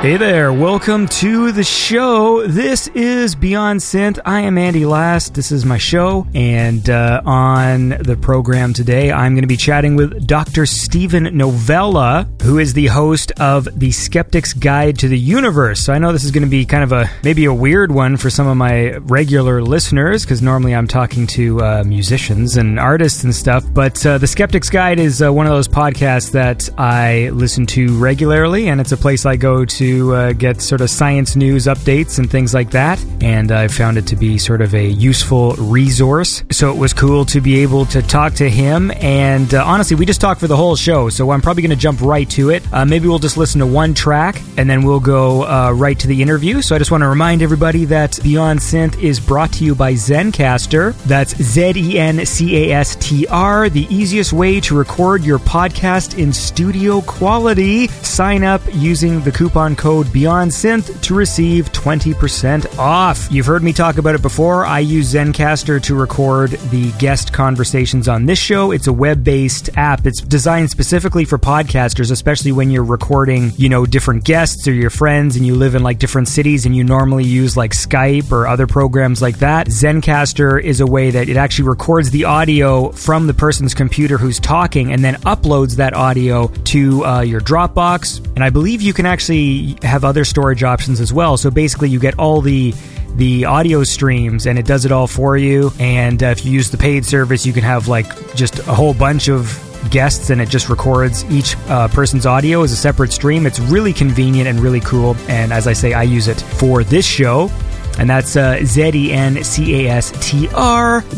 Hey there, welcome to the show. This is Beyond Synth. I am Andy Last. This is my show. And uh, on the program today, I'm going to be chatting with Dr. Steven Novella, who is the host of The Skeptic's Guide to the Universe. So I know this is going to be kind of a maybe a weird one for some of my regular listeners, because normally I'm talking to uh, musicians and artists and stuff. But uh, The Skeptic's Guide is uh, one of those podcasts that I listen to regularly, and it's a place I go to uh, get sort of science news updates and things like that. And I found it to be sort of a useful resource. So it was cool to be able to talk to him. And uh, honestly, we just talked for the whole show. So I'm probably going to jump right to it. Uh, maybe we'll just listen to one track and then we'll go uh, right to the interview. So I just want to remind everybody that Beyond Synth is brought to you by Zencastr. That's Z E N C A S T R, the easiest way to record your podcast in studio quality. Sign up using the coupon code Beyond Synth to receive 20% off. You've heard me talk about it before. I use Zencastr to record the guest conversations on this show. It's a web based app. It's designed specifically for podcasters, especially when you're recording, you know, different guests or your friends and you live in like different cities and you normally use like Skype or other programs like that. Zencastr is a way that it actually records the audio from the person's computer who's talking and then uploads that audio to uh, your Dropbox. And I believe you can actually have other storage options as well. So basically, you get all the the audio streams and it does it all for you. And uh, if you use the paid service, you can have like just a whole bunch of guests and it just records each uh, person's audio as a separate stream. It's really convenient and really cool. And as I say, I use it for this show and that's uh, Z-E-N-C-A-S-T-R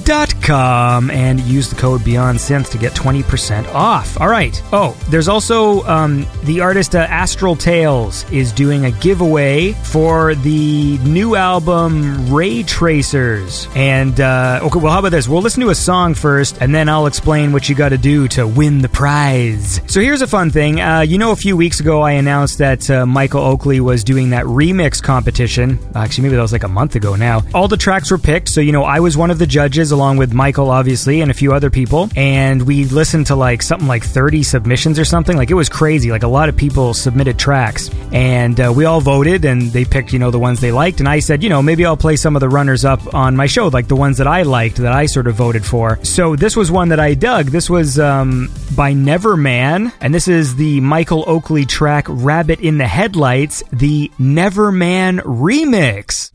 dot com, and use the code Beyond Synth to get 20% off. All right. Oh, there's also um, the artist uh, Astral Tales is doing a giveaway for the new album Ray Tracers. And, uh, okay, well, how about this? We'll listen to a song first, and then I'll explain what you got to do to win the prize. So here's a fun thing. Uh, you know, a few weeks ago, I announced that uh, Michael Oakley was doing that remix competition. Actually, maybe that was like a month ago now. All the tracks were picked, so you know, I was one of the judges along with Michael, obviously, and a few other people. And we listened to like something like 30 submissions or something. Like it was crazy. Like a lot of people submitted tracks, and uh, we all voted, and they picked, you know, the ones they liked. And I said, you know, maybe I'll play some of the runners up on my show, like the ones that I liked, that I sort of voted for. So this was one that I dug. This was um, by Neverman, and this is the Michael Oakley track Rabbit in the Headlights, the Neverman remix.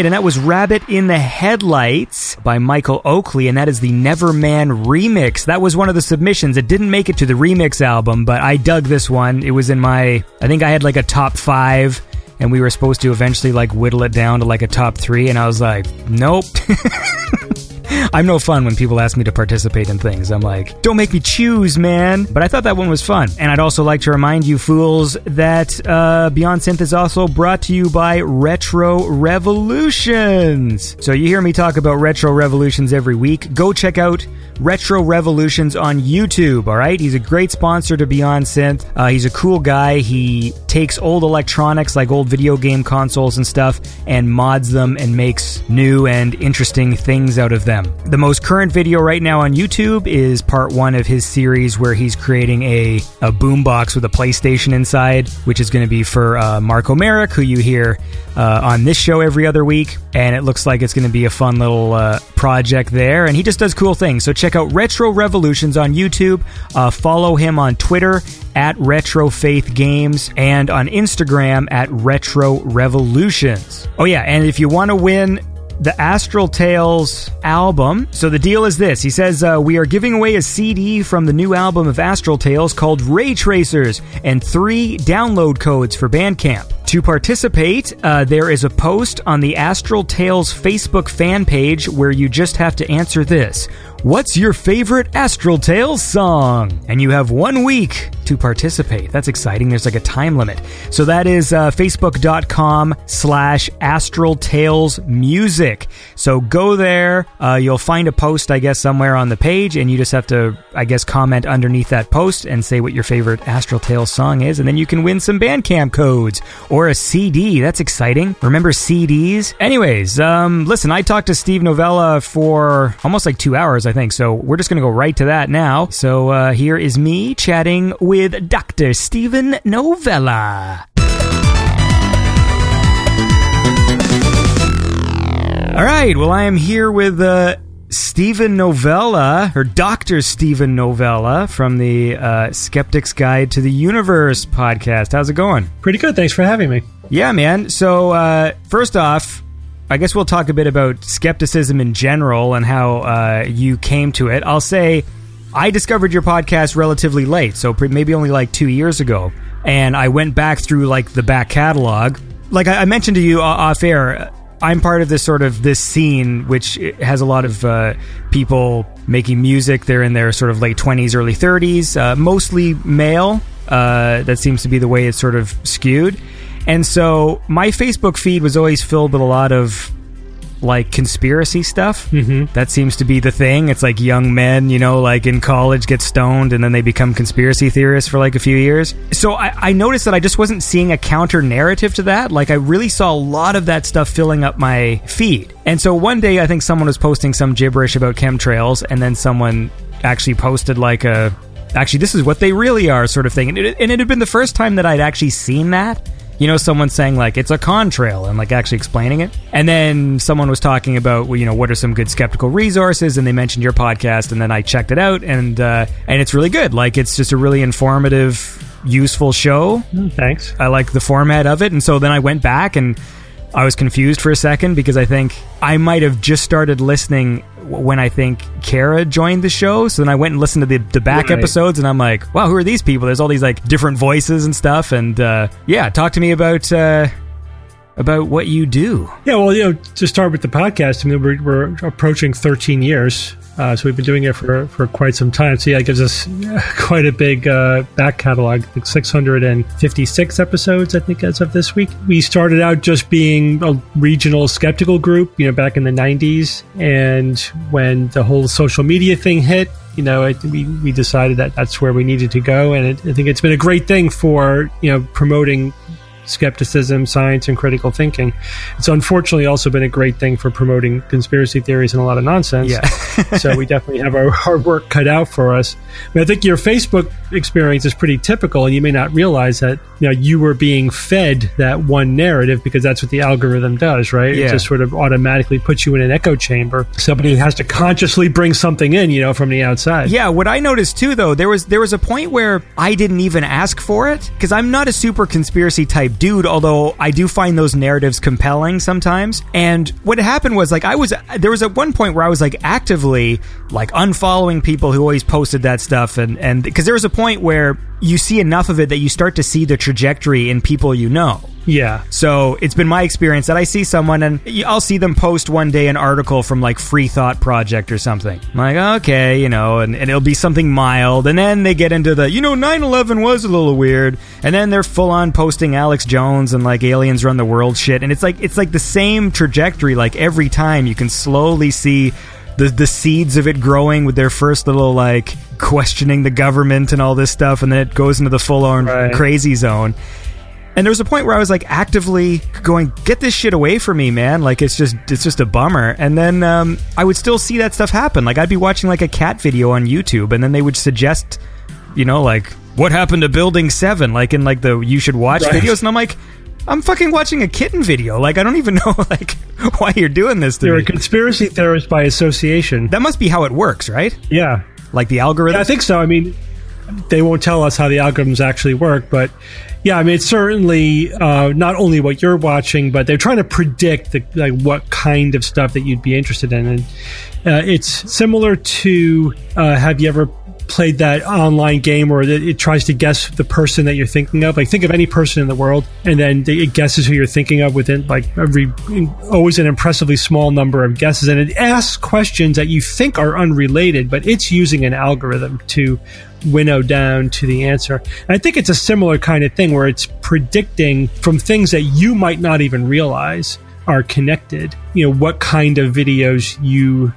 Right, and that was Rabbit in the Headlights by Michael Oakley, and that is the Neverman remix. That was one of the submissions. It didn't make it to the remix album, but I dug this one. It was in my, I think I had like a top five, and we were supposed to eventually like whittle it down to like a top three, and I was like, nope. I'm no fun when people ask me to participate in things. I'm like, don't make me choose, man. But I thought that one was fun. And I'd also like to remind you fools that uh, Beyond Synth is also brought to you by Retro Revolutions. So you hear me talk about Retro Revolutions every week. Go check out Retro Revolutions on YouTube, all right? He's a great sponsor to Beyond Synth. Uh, he's a cool guy. He takes old electronics like old video game consoles and stuff and mods them and makes new and interesting things out of them. The most current video right now on YouTube is part one of his series where he's creating a, a boombox with a PlayStation inside, which is going to be for uh, Marco who you hear uh, on this show every other week. And it looks like it's going to be a fun little uh, project there. And he just does cool things. So check out Retro Revolutions on YouTube. Uh, follow him on Twitter at Retro Faith Games and on Instagram at Retro Revolutions. Oh, yeah. And if you want to win the Astral Tales album. So the deal is this. He says, uh, We are giving away a CD from the new album of Astral Tales called Ray Tracers and three download codes for Bandcamp. To participate, uh, there is a post on the Astral Tales Facebook fan page where you just have to answer this. What's your favorite Astral Tales song? And you have one week to participate. That's exciting. There's like a time limit. So that is uh, facebook.com slash Astral Tales Music. So go there. Uh, you'll find a post, I guess, somewhere on the page, and you just have to, I guess, comment underneath that post and say what your favorite Astral Tales song is, and then you can win some Bandcamp codes or a CD. That's exciting. Remember CDs? Anyways, um, listen, I talked to Steve Novella for almost like two hours, I think. So we're just going to go right to that now. So uh, here is me chatting with Dr. Steven Novella. All right. Well, I am here with uh, Steven Novella, or Dr. Steven Novella from the uh, Skeptic's Guide to the Universe podcast. How's it going? Pretty good. Thanks for having me. Yeah, man. So, uh, first off, I guess we'll talk a bit about skepticism in general and how uh, you came to it. I'll say I discovered your podcast relatively late, so maybe only like two years ago. and I went back through like the back catalog. Like I, I mentioned to you off air, I'm part of this sort of this scene, which has a lot of uh, people making music. They're in their sort of late 20s, early 30s, uh, mostly male. Uh, that seems to be the way it's sort of skewed. And so my Facebook feed was always filled with a lot of like conspiracy stuff. Mm-hmm. That seems to be the thing. It's like young men, you know, like in college get stoned and then they become conspiracy theorists for like a few years. So I, I noticed that I just wasn't seeing a counter narrative to that. Like I really saw a lot of that stuff filling up my feed. And so one day I think someone was posting some gibberish about chemtrails and then someone actually posted like a actually this is what they really are sort of thing and it, and it had been the first time that i'd actually seen that you know, someone saying like it's a contrail and like actually explaining it. And then someone was talking about, well, you know, what are some good skeptical resources, and they mentioned your podcast, and then I checked it out, and uh, and it's really good. Like it's just a really informative, useful show. Mm, thanks. I like the format of it, and so then I went back and. I was confused for a second because I think I might have just started listening when I think Cara joined the show. So then I went and listened to the, the back Right. episodes, and I'm like, wow, who are these people? There's all these like different voices and stuff. And uh, yeah, talk to me about uh, about what you do. Yeah, well, you know, to start with the podcast, I mean, we're, we're approaching 13 years. Uh, so we've been doing it for, for quite some time. So yeah, it gives us uh, quite a big uh, back catalog, like 656 episodes, I think, as of this week. We started out just being a regional skeptical group, you know, back in the 90s. And when the whole social media thing hit, you know, it, we, we decided that that's where we needed to go. And it, I think it's been a great thing for, you know, promoting skepticism, science, and critical thinking. It's unfortunately also been a great thing for promoting conspiracy theories and a lot of nonsense. Yeah. so we definitely have our hard work cut out for us. I, mean, I think your Facebook experience is pretty typical, and you may not realize that you know you were being fed that one narrative because that's what the algorithm does, right? Yeah. It just sort of automatically puts you in an echo chamber. Somebody has to consciously bring something in, you know, from the outside. Yeah, what I noticed too, though, there was there was a point where I didn't even ask for it because I'm not a super conspiracy type dude. Although I do find those narratives compelling sometimes. And what happened was like I was there was at one point where I was like actively like unfollowing people who always posted that stuff, and and because there was a point where you see enough of it that you start to see the trajectory in people you know. Yeah. So it's been my experience that I see someone and I'll see them post one day an article from like Free Thought Project or something. I'm like, okay, you know, and, and it'll be something mild. And then they get into the, you know, 9 11 was a little weird. And then they're full on posting Alex Jones and like aliens run the world shit. And it's like, it's like the same trajectory. Like every time you can slowly see the, the seeds of it growing with their first little like questioning the government and all this stuff. And then it goes into the full on Right. crazy zone. And there was a point where I was like actively going, "Get this shit away from me, man!" Like it's just it's just a bummer. And then um, I would still see that stuff happen. Like I'd be watching like a cat video on YouTube, and then they would suggest, you know, like what happened to Building Seven, like in like the you should watch Right. videos, and I'm like. I'm fucking watching a kitten video. Like I don't even know like why you're doing this to You're me. a conspiracy theorist by association. that must be how it works, right? Yeah. Like the algorithm. I think so. I mean, they won't tell us how the algorithms actually work, but yeah, I mean, it's certainly uh, not only what you're watching, but they're trying to predict the, like what kind of stuff that you'd be interested in, and uh, it's similar to uh, have you ever played that online game where it, it tries to guess the person that you're thinking of. Like think of any person in the world and then it guesses who you're thinking of within like every always an impressively small number of guesses and it asks questions that you think are unrelated but it's using an algorithm to winnow down to the answer. And i think it's a similar kind of thing where it's predicting from things that you might not even realize are connected. You know what kind of videos you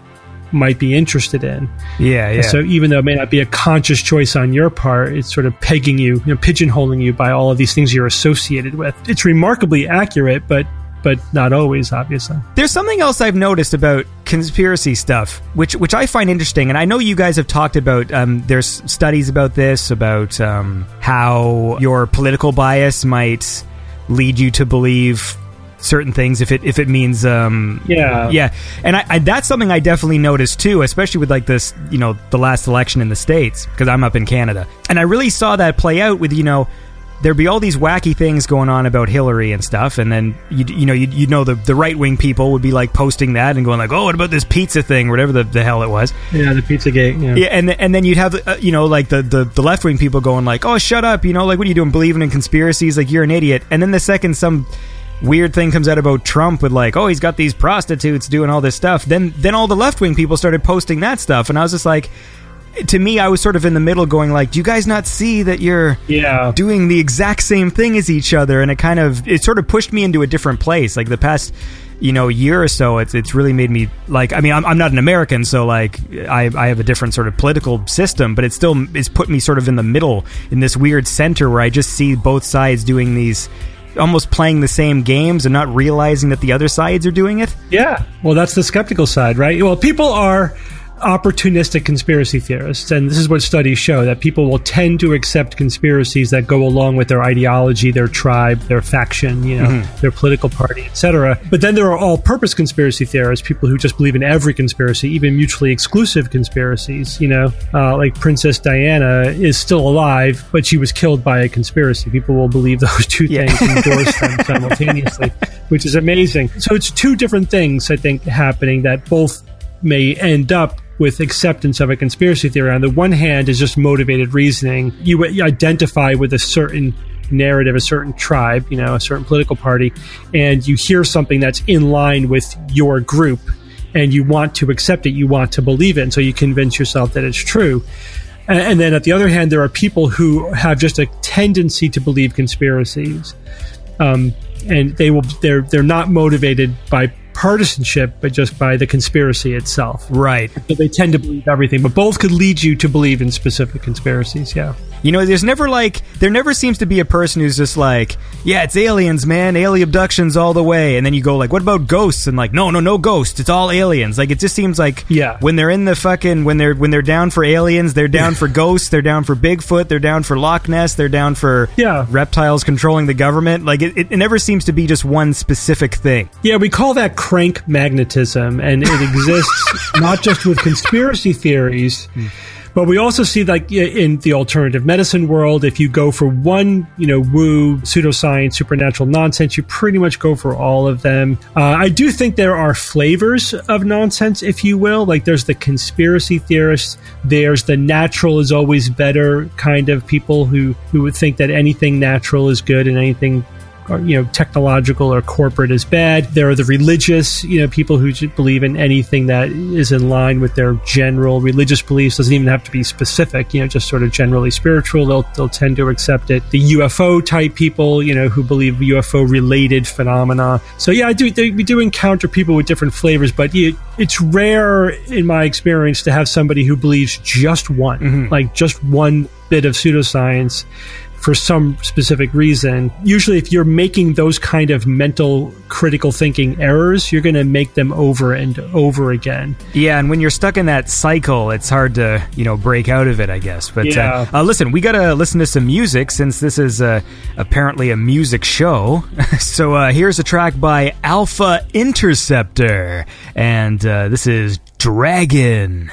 might be interested in yeah, yeah. so even though it may not be a conscious choice on your part, it's sort of pegging you, you know, pigeonholing you by all of these things you're associated with. It's remarkably accurate, but but not always, obviously. There's something else I've noticed about conspiracy stuff, which which I find interesting, and I know you guys have talked about. Um, there's studies about this, about um, how your political bias might lead you to believe certain things if it if it means um, Yeah. yeah, and I, I that's something I definitely noticed too, especially with like this, you know, the last election in the states because I'm up in Canada, and I really saw that play out with you know there'd be all these wacky things going on about Hillary and stuff, and then you you know you know the the right wing people would be like posting that and going like, oh, what about this pizza thing, whatever the, the hell it was. Yeah, the Pizzagate. Yeah. Yeah, and and then you'd have uh, you know like the the, the left wing people going like, oh, shut up, you know, like what are you doing, believing in conspiracies? Like you're an idiot. And then the second some weird thing comes out about Trump with like, oh, he's got these prostitutes doing all this stuff. Then then all the left wing people started posting that stuff, and I was just like. To me, I was sort of in the middle, going like, "Do you guys not see that you're Yeah. doing the exact same thing as each other?" And it kind of it sort of pushed me into a different place. Like the past, you know, year or so, it's it's really made me like. I mean, I'm, I'm not an American, so like I I have a different sort of political system, but it still it's put me sort of in the middle in this weird center where I just see both sides doing these almost playing the same games and not realizing that the other sides are doing it. Yeah. Well, that's the skeptical side, right? Well, people are opportunistic conspiracy theorists, and this is what studies show that people will tend to accept conspiracies that go along with their ideology, their tribe, their faction, you know, their political party, etc. But then there are all-purpose conspiracy theorists, people who just believe in every conspiracy, even mutually exclusive conspiracies. You know, uh, like Princess Diana is still alive, but she was killed by a conspiracy. People will believe those two Yeah. things and endorse them simultaneously, which is amazing. So it's two different things, I think, happening that both may end up with acceptance of a conspiracy theory. On the one hand, is just motivated reasoning. You, identify with a certain narrative, a certain tribe, you know, a certain political party, and you hear something that's in line with your group, and you want to accept it, you want to believe it, and so you convince yourself that it's true. And then at the other hand, there are people who have just a tendency to believe conspiracies um, and they will they're they're not motivated by partisanship but just by the conspiracy itself Right. so they tend to believe everything but both could lead you to believe in specific conspiracies yeah You know, there's never like there never seems to be a person who's just like, yeah, it's aliens, man, alien abductions all the way, and then you go like, what about ghosts? And like, no, no, no ghosts, it's all aliens. Like it just seems like Yeah. when they're in the fucking when they're when they're down for aliens, they're down for ghosts, they're down for Bigfoot, they're down for Loch Ness, they're down for Yeah. reptiles controlling the government. Like it, it, it never seems to be just one specific thing. yeah we call that crank magnetism and it exists not just with conspiracy theories mm. But we also see like in the alternative medicine world if you go for one you know woo pseudoscience supernatural nonsense you pretty much go for all of them. Uh, i do think there are flavors of nonsense if you will. Like there's the conspiracy theorists. There's the natural is always better kind of people who who would think that anything natural is good and anything or, you know technological or corporate is bad. There are the religious, you know, people who believe in anything that is in line with their general religious beliefs. Doesn't even have to be specific, you know, just sort of generally spiritual. They'll they'll tend to accept it. The UFO type people, you know, who believe UFO related phenomena. So yeah, I do. They, we do encounter people with different flavors, but it's rare in my experience to have somebody who believes just one, mm-hmm. like just one bit of pseudoscience for some specific reason. Usually, if you're making those kind of mental critical thinking errors, you're going to make them over and over again. Yeah, and when you're stuck in that cycle, it's hard to you know break out of it, I guess. But Yeah. uh, uh, listen, we gotta listen to some music since this is uh, apparently a music show. so uh, here's a track by Alpha Interceptor, and uh, this is. Dragon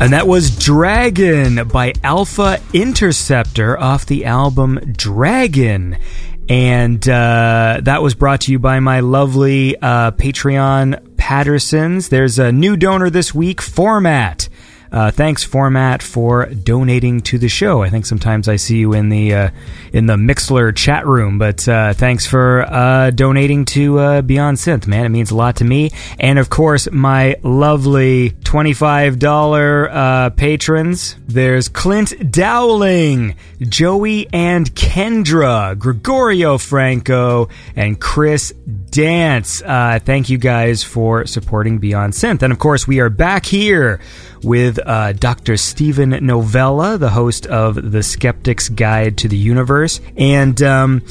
And that was Dragon by Alpha Interceptor off the album Dragon. And uh, that was brought to you by my lovely uh, Patreon Pattersons. There's a new donor this week, Format. Uh, thanks, Format, for donating to the show. I think sometimes I see you in the uh, in the Mixlr chat room, but uh, thanks for uh, donating to uh, Beyond Synth, man. It means a lot to me. And of course, my lovely twenty-five dollar uh, patrons. There's Clint Dowling, Joey and Kendra, Gregorio Franco, and Chris Dance. thank you guys for supporting Beyond Synth. And of course, we are back here with uh, Dr. Steven Novella, the host of The Skeptic's Guide to the Universe. And um,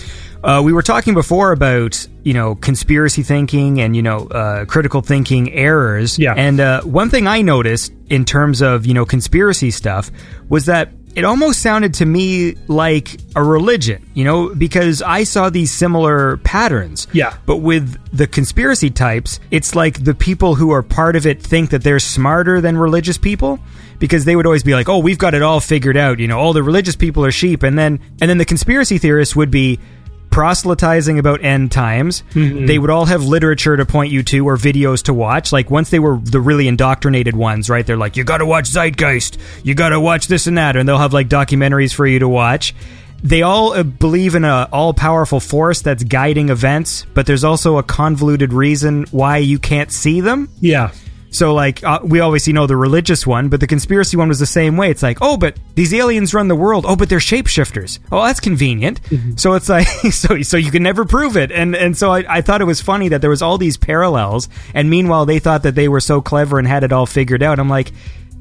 uh, we were talking before about, you know, conspiracy thinking and, you know, uh, critical thinking errors. Yeah. And uh, one thing I noticed in terms of, you know, conspiracy stuff was that it almost sounded to me like a religion, you know, because I saw these similar patterns. Yeah. But with the conspiracy types, it's like the people who are part of it think that they're smarter than religious people because they would always be like, "Oh, we've got it all figured out," you know, all the religious people are sheep, and then and then the conspiracy theorists would be proselytizing about end times. They would all have literature to point you to or videos to watch. Like once they were the really indoctrinated ones, right? They're like, you got to watch Zeitgeist, you got to watch this and that, and they'll have like documentaries for you to watch. They all uh, believe in a all powerful force that's guiding events, but there's also a convoluted reason why you can't see them. Yeah. So, like, uh, we obviously know the religious one, but the conspiracy one was the same way. It's like, oh, but these aliens run the world. Oh, but they're shapeshifters. Oh, that's convenient. So it's like, so so you can never prove it. And and so I, I thought it was funny that there was all these parallels, and meanwhile they thought that they were so clever and had it all figured out. I'm like,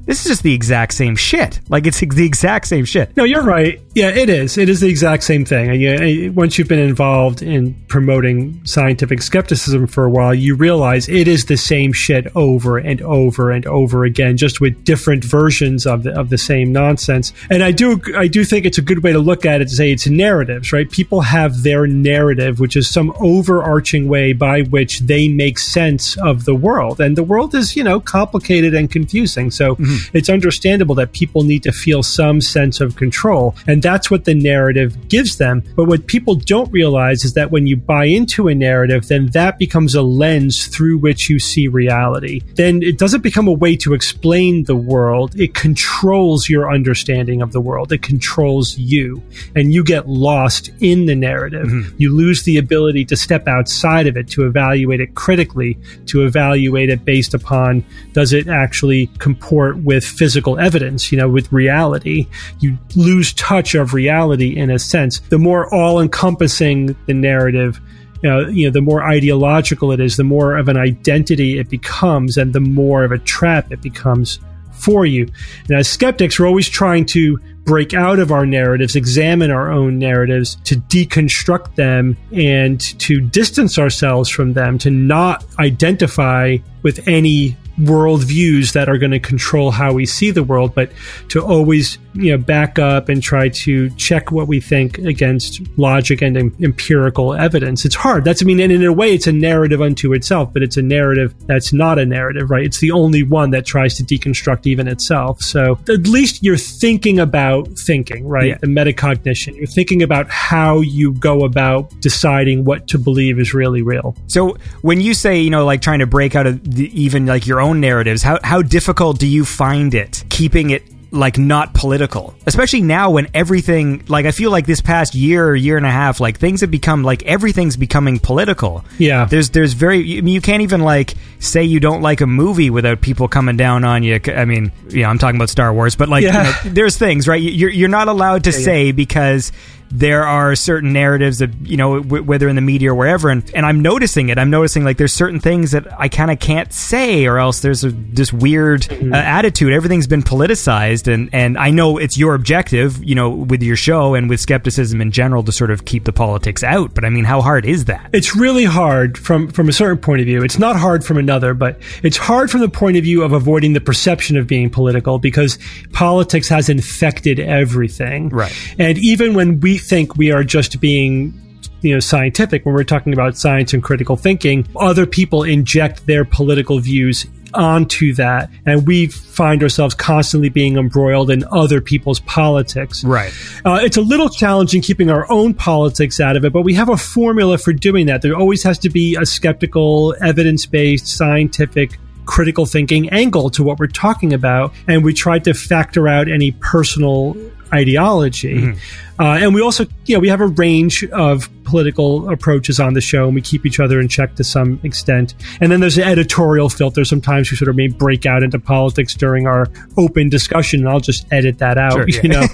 this is just the exact same shit. Like it's the exact same shit. No, you're right. Yeah, it is. It is the exact same thing. And you, once you've been involved in promoting scientific skepticism for a while, you realize it is the same shit over and over and over again, just with different versions of the of the same nonsense. And I do I do think it's a good way to look at it to say it's narratives, right? People have their narrative, which is some overarching way by which they make sense of the world. And the world is, you know, complicated and confusing. So mm-hmm. Mm. it's understandable that people need to feel some sense of control. And that's what the narrative gives them. But what people don't realize is that when you buy into a narrative, then that becomes a lens through which you see reality. Then it doesn't become a way to explain the world. It controls your understanding of the world. It controls you. And you get lost in the narrative. Mm-hmm. You lose the ability to step outside of it, to evaluate it critically, to evaluate it based upon does it actually comport with physical evidence, you know, with reality. You lose touch of reality in a sense. The more all encompassing the narrative, you know, you know, the more ideological it is, the more of an identity it becomes, and the more of a trap it becomes for you. And as skeptics, we're always trying to break out of our narratives, examine our own narratives, to deconstruct them and to distance ourselves from them, to not identify with any worldviews that are going to control how we see the world, but to always you know back up and try to check what we think against logic and em- empirical evidence. It's hard. That's I mean, and in a way, it's a narrative unto itself, but it's a narrative that's not a narrative, right? It's the only one that tries to deconstruct even itself. So at least you're thinking about thinking, right? Yeah. The metacognition. You're thinking about how you go about deciding what to believe is really real. So when you say, you know, like trying to break out of the, even like your own narratives, how how difficult do you find it keeping it like not political? Especially now when everything like I feel like this past year, or year and a half, like things have become like everything's becoming political. Yeah. There's there's very mean, you can't even like say you don't like a movie without people coming down on you. I mean, yeah, I'm talking about Star Wars, but like you know, there's things, right? You're you're not allowed to say because there are certain narratives that you know w- whether in the media or wherever and, and i'm noticing it i'm noticing like there's certain things that i kind of can't say or else there's a, this weird Mm-hmm. uh, attitude everything's been politicized and and i know it's your objective you know with your show and with skepticism in general to sort of keep the politics out but i mean how hard is that it's really hard from from a certain point of view. It's not hard from another, but it's hard from the point of view of avoiding the perception of being political because politics has infected everything. Right. And even when we think we are just being you know scientific when we're talking about science and critical thinking other people inject their political views onto that, and we find ourselves constantly being embroiled in other people's politics. Right. Uh, it's a little challenging keeping our own politics out of it, but we have a formula for doing that. There always has to be a skeptical, evidence based, scientific critical thinking angle to what we're talking about, and we try to factor out any personal ideology. Mm-hmm. Uh, and we also, you know, we have a range of political approaches on the show, and we keep each other in check to some extent. And then there's an editorial filter. Sometimes we sort of may break out into politics during our open discussion, and I'll just edit that out, Sure, yeah. you know,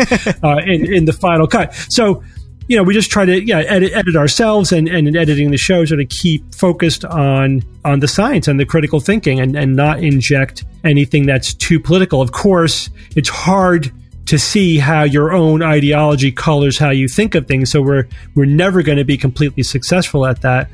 uh, in, in the final cut. So, you know, we just try to yeah edit, edit ourselves and, and in editing the show sort of keep focused on on the science and the critical thinking and, and not inject anything that's too political. Of course, it's hard to see how your own ideology colors how you think of things. So we're we're never going to be completely successful at that.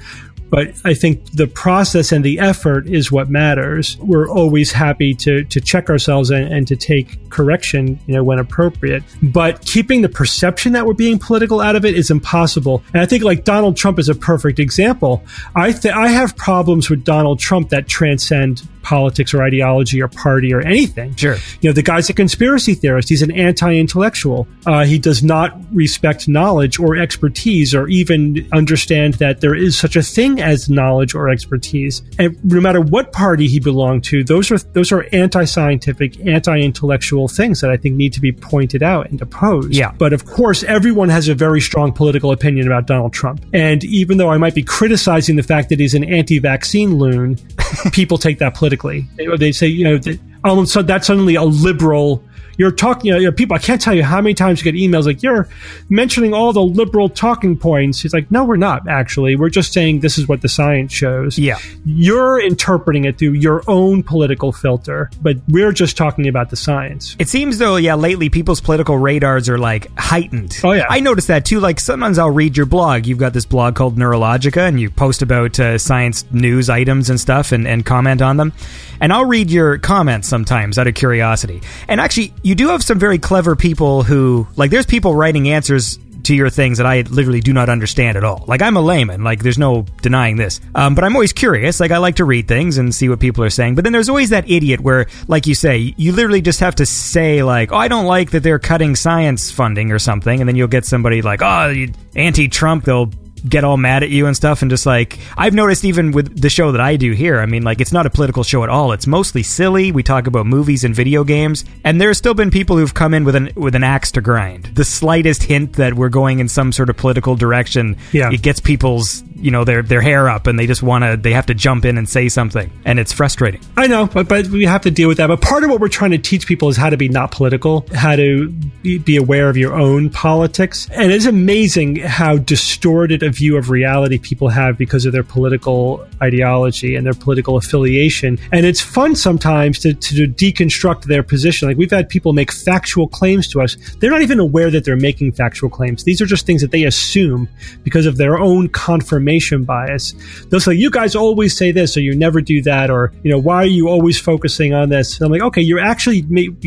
But I think the process and the effort is what matters. We're always happy to to check ourselves and, and to take correction, you know, when appropriate. But keeping the perception that we're being political out of it is impossible. And I think like Donald Trump is a perfect example. I th- I have problems with Donald Trump that transcend politics or ideology or party or anything. Sure. You know, the guy's a conspiracy theorist. He's an anti-intellectual. Uh, he does not respect knowledge or expertise or even understand that there is such a thing as knowledge or expertise. And no matter what party he belonged to, those are those are anti-scientific, anti-intellectual things that I think need to be pointed out and opposed. Yeah. But of course, everyone has a very strong political opinion about Donald Trump. And even though I might be criticizing the fact that he's an anti-vaccine loon, people take that politically. They, they say, you know, that, um, so that's suddenly a liberal. You're talking, you know, people. I can't tell you how many times you get emails like you're mentioning all the liberal talking points. He's like, no, we're not. Actually, we're just saying this is what the science shows. Yeah. you're interpreting it through your own political filter, but we're just talking about the science. It seems though, yeah, lately people's political radars are like heightened. Oh, yeah. I noticed that too. Like sometimes I'll read your blog. You've got this blog called Neurologica, and you post about uh, science news items and stuff, and, and comment on them. And I'll read your comments sometimes out of curiosity. And actually, you do have some very clever people who, like, there's people writing answers to your things that I literally do not understand at all. Like I'm a layman, like there's no denying this. Um, but I'm always curious. Like I like to read things and see what people are saying. But then there's always that idiot where, like you say, you literally just have to say like, "Oh, I don't like that they're cutting science funding or something," and then you'll get somebody like, "Oh, anti-Trump." They'll get all mad at you and stuff and just like I've noticed even with the show that I do here I mean like it's not a political show at all it's mostly silly we talk about movies and video games and there's still been people who've come in with an with an axe to grind the slightest hint that we're going in some sort of political direction Yeah. it gets people's you know their their hair up and they just want to they have to jump in and say something and it's frustrating I know, but, but we have to deal with that. But part of what we're trying to teach people is how to be not political, how to be, be aware of your own politics. And it's amazing how distorted a view of reality people have because of their political ideology and their political affiliation. And it's fun sometimes to, to deconstruct their position. Like we've had people make factual claims to us. They're not even aware that they're making factual claims. These are just things that they assume because of their own confirmation bias. They'll say, you guys always say this, or you never do that, or, you know, why are you always focusing on this? And I'm like, okay, you're actually,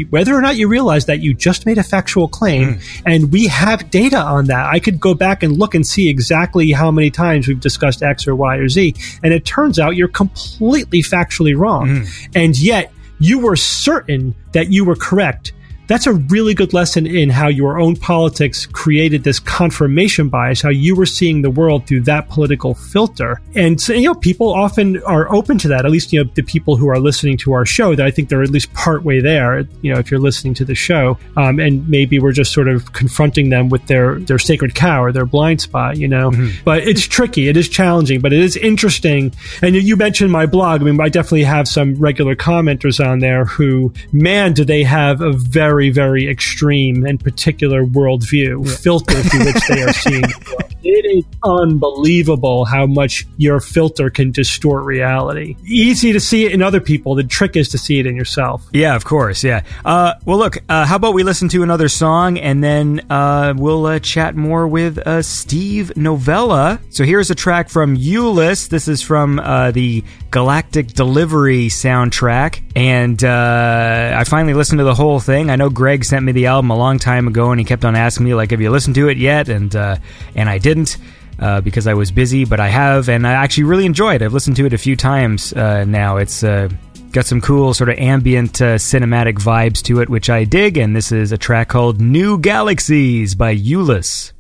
whether or not you realize that you just made a factual claim, hmm. and we have data on that. I could go back and look and see exactly how many times we've discussed X or Y or Z, and it turns out you're completely factually wrong. Hmm. And yet, you were certain that you were correct. That's a really good lesson in how your own politics created this confirmation bias, how you were seeing the world through that political filter. And, so, you know, people often are open to that, at least, you know, the people who are listening to our show, that I think they're at least partway there, you know, if you're listening to the show. Um, and maybe we're just sort of confronting them with their, their sacred cow or their blind spot, you know. But it's tricky, it is challenging, but it is interesting. And you- you mentioned my blog. I mean, I definitely have some regular commenters on there who, man, do they have a very, very extreme and particular worldview filter through which they are seeing. It is unbelievable how much your filter can distort reality. Easy to see it in other people. The trick is to see it in yourself. Yeah, of course. Yeah. Uh, well, look. Uh, how about we listen to another song and then uh, we'll uh, chat more with uh, Steve Novella. So here's a track from Euless. This is from uh, the Galactic Delivery soundtrack, and uh, I finally listened to the whole thing. I know Greg sent me the album a long time ago, and he kept on asking me like, "Have you listened to it yet?" And uh, and I didn't. Uh, because I was busy, but I have, and I actually really enjoy it. I've listened to it a few times uh, now. It's uh, Got some cool sort of ambient uh, cinematic vibes to it, which I dig. And this is a track called New Galaxies by Euless.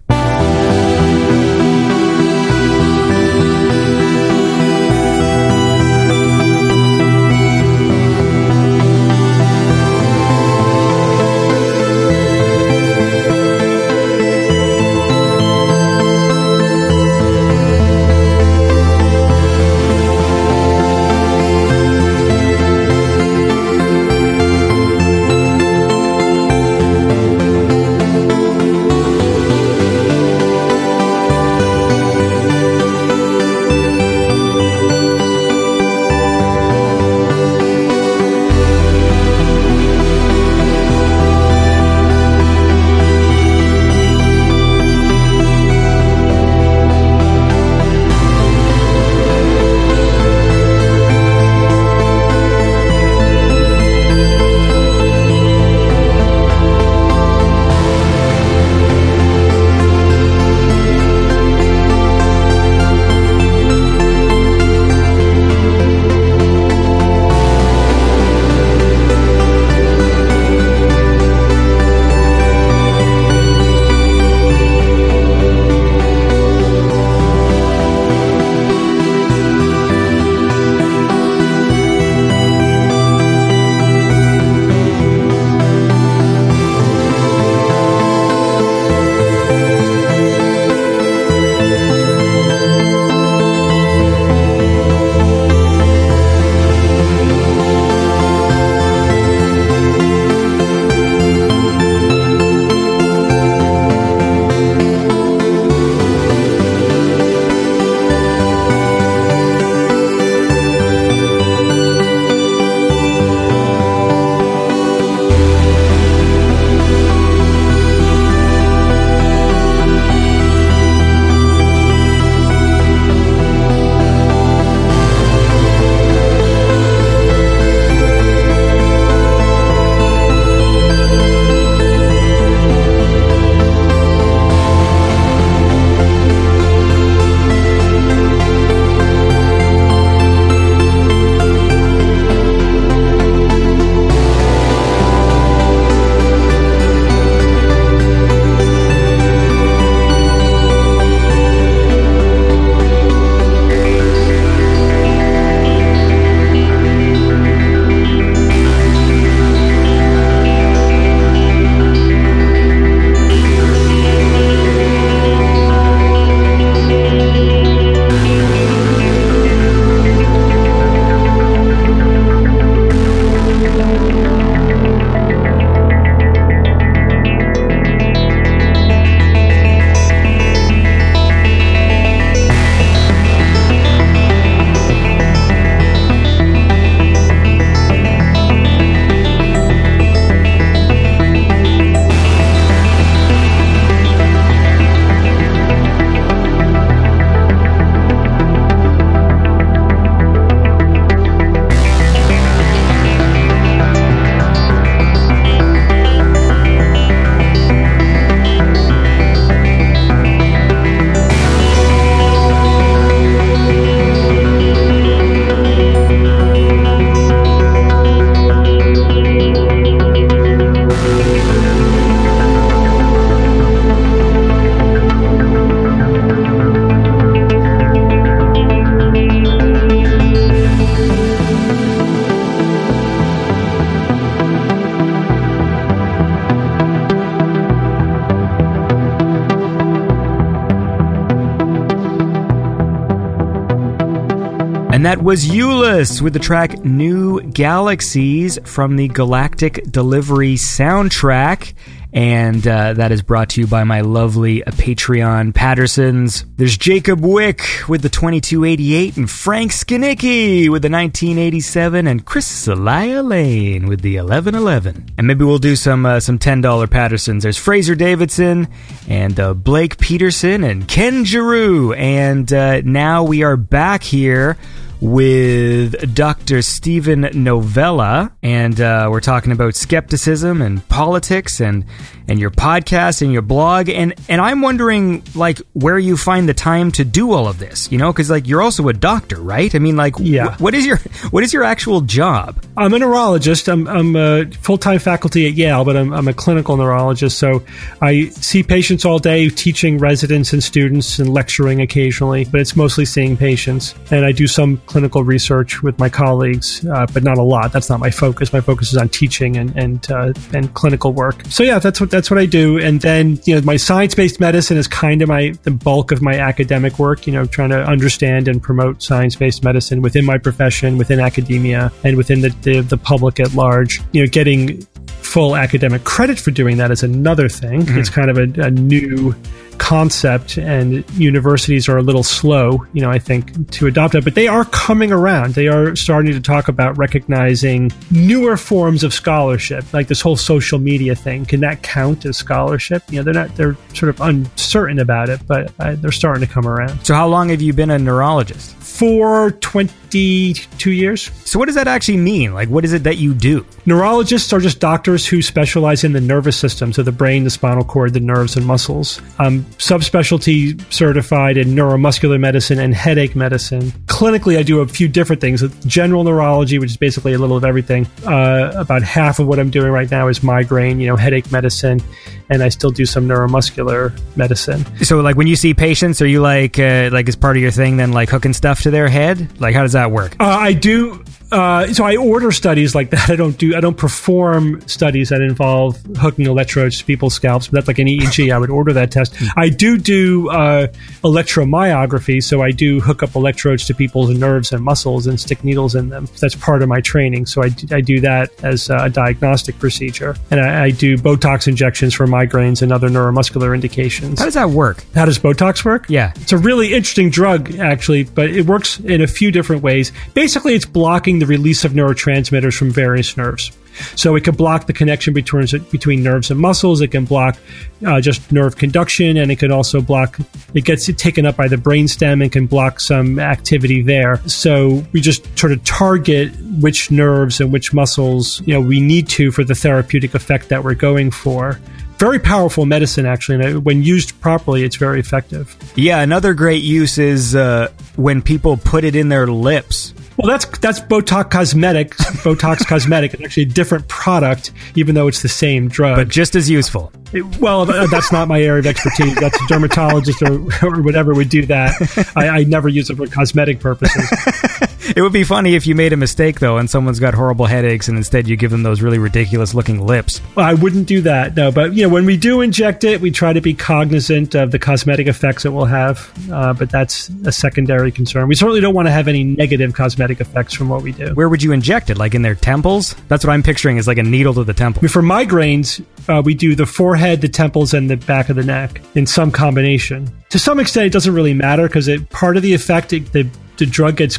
That was Euless with the track New Galaxies from the Galactic Delivery soundtrack. And uh, that is brought to you by my lovely Patreon Pattersons. There's Jacob Wick with the 2288, and Frank Skinicki with the 1987, and Chris Celia Lane with the 1111. And maybe we'll do some uh, some $10 Pattersons. There's Fraser Davidson, and uh, Blake Peterson, and Ken Giroux. And uh, now we are back here with Dr. Steven Novella, and uh, we're talking about skepticism and politics and and your podcast and your blog, and and I'm wondering like where you find the time to do all of this, you know, because like you're also a doctor, right? I mean, like, Yeah. wh- what is your what is your actual job? I'm a neurologist. I'm, I'm a full time faculty at Yale, but I'm, I'm a clinical neurologist. So I see patients all day, teaching residents and students and lecturing occasionally, but it's mostly seeing patients. And I do some clinical research with my colleagues, uh, but not a lot. That's not my focus. My focus is on teaching and and, uh, and clinical work. So yeah, that's what that's what I do. And then you know, my science based medicine is kind of my the bulk of my academic work. You know, trying to understand and promote science based medicine within my profession, within academia, and within the, the the public at large. You know, getting full academic credit for doing that is another thing. It's kind of a, a new concept and universities are a little slow, you know, I think to adopt it, but they are coming around. They are starting to talk about recognizing newer forms of scholarship, like this whole social media thing. Can that count as scholarship? You know, they're not, they're sort of uncertain about it, but uh, they're starting to come around. So how long have you been a neurologist? For 22 years, So what does that actually mean? Like, what is it that you do? Neurologists are just doctors who specialize in the nervous system, so the brain, the spinal cord, the nerves, and muscles. I'm subspecialty certified in neuromuscular medicine and headache medicine. Clinically, I do a few different things. General neurology, which is basically a little of everything. Uh, about half of what I'm doing right now is migraine, you know, headache medicine, and I still do some neuromuscular medicine. So, like, when you see patients, are you like, uh, like, as part of your thing, then like hooking stuff to their head? Like, how does that work? Uh, I do. Uh, so I order studies like that. I don't do. I don't perform studies that involve hooking electrodes to people's scalps. But that's like an EEG. I would order that test. I do do uh, electromyography. So I do hook up electrodes to people's nerves and muscles and stick needles in them. That's part of my training. So I, do- I do that as a diagnostic procedure, and I, I do Botox injections for migraines and other neuromuscular indications. How does that work? How does Botox work? Yeah. It's a really interesting drug, actually, but it works in a few different ways. Basically, it's blocking the release of neurotransmitters from various nerves. So it can block the connection between between nerves and muscles. It can block uh, just nerve conduction, and it can also block. It gets taken up by the brainstem and can block some activity there. So we just sort of target which nerves and which muscles you know we need to for the therapeutic effect that we're going for. Very powerful medicine, actually, and uh, when used properly, it's very effective. Yeah, another great use is uh, when people put it in their lips. Well, that's that's Botox Cosmetic. Botox Cosmetic is actually a different product, even though it's the same drug. But just as useful. It- well, that's not my area of expertise. That's a dermatologist or, or whatever would do that. I, I never use it for cosmetic purposes. It would be funny if you made a mistake though, and someone's got horrible headaches, and instead you give them those really ridiculous looking lips. Well, I wouldn't do that, no. But you know, when we do inject it, we try to be cognizant of the cosmetic effects it will have. Uh, but that's a secondary concern. We certainly don't want to have any negative cosmetic effects from what we do. Where would you inject it? Like in their temples? That's what I'm picturing is like a needle to the temple. For migraines, uh, we do the forehead, the temples, and the back of the neck in some combination. To some extent, it doesn't really matter because part of the effect, it, the the drug gets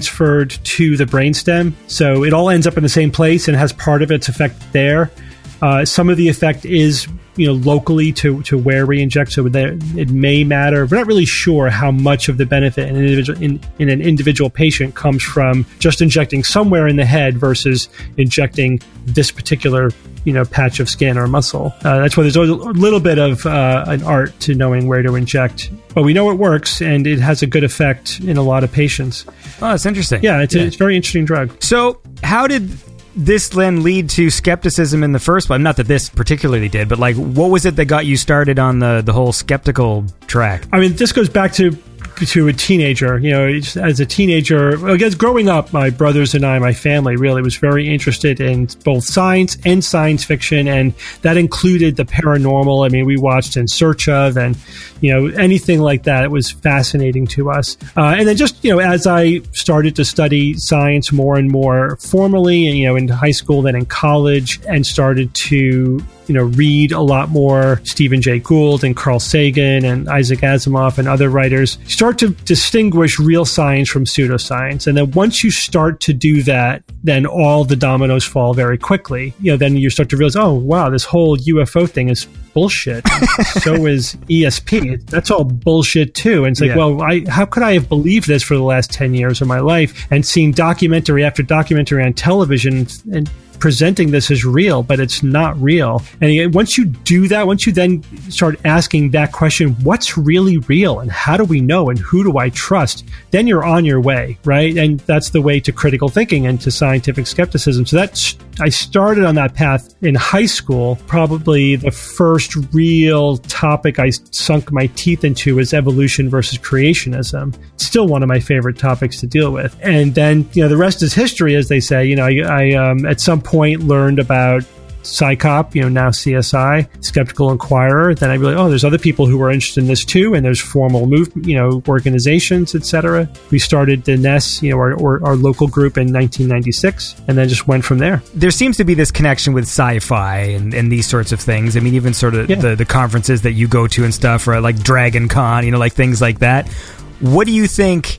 transferred to the brainstem, so it all ends up in the same place and has part of its effect there. Uh, some of the effect is you know locally to, to where we inject, so there, it may matter. We're not really sure how much of the benefit in an individual in, in an individual patient comes from just injecting somewhere in the head versus injecting this particular you know patch of skin or muscle. Uh, that's why there's always a little bit of uh, an art to knowing where to inject, but we know it works and it has a good effect in a lot of patients. Oh, that's interesting. Yeah, it's, A, it's a very interesting drug. So, how did this then lead to skepticism in the first place? Not that this particularly did, but like, what was it that got you started on the the whole skeptical track? I mean, this goes back to to a teenager. You know, as a teenager, I guess growing up, my brothers and I, my family, really was very interested in both science and science fiction, and that included the paranormal. I mean, we watched In Search of, and you know, anything like that. It was fascinating to us. Uh, and then just you know, as I started to study science more and more formally, and you know, in high school, then in college, and started to you know read a lot more Stephen Jay Gould and Carl Sagan and Isaac Asimov and other writers, start to distinguish real science from pseudoscience. And then once you start to do that, then all the dominoes fall very quickly. You know, then you start to realize, oh wow, this whole UFO thing is bullshit. so is ESP. That's all bullshit too. And it's like, Yeah. well, I, how could I have believed this for the last 10 years of my life and seen documentary after documentary on television and presenting this as real, but it's not real. And once you do that, once you then start asking that question, what's really real and how do we know and who do I trust? Then you're on your way, right? And that's the way to critical thinking and to scientific skepticism. So that's, I started on that path in high school. Probably the first real topic I sunk my teeth into was evolution versus creationism. Still one of my favorite topics to deal with. And then, you know, the rest is history, as they say. You know, I, I um, at some point learned about CSICOP, you know, now CSI, Skeptical Inquirer. Then I realized, oh, there's other people who are interested in this too, and there's formal move, you know, organizations, etc. We started the NESS, you know, our, our, our local group in 1996, and then just went from there. there seems to be this connection with sci-fi and, and these sorts of things. I mean, even sort of Yeah. the, the conferences that you go to and stuff, or like Dragon Con, you know, like things like that. What do you think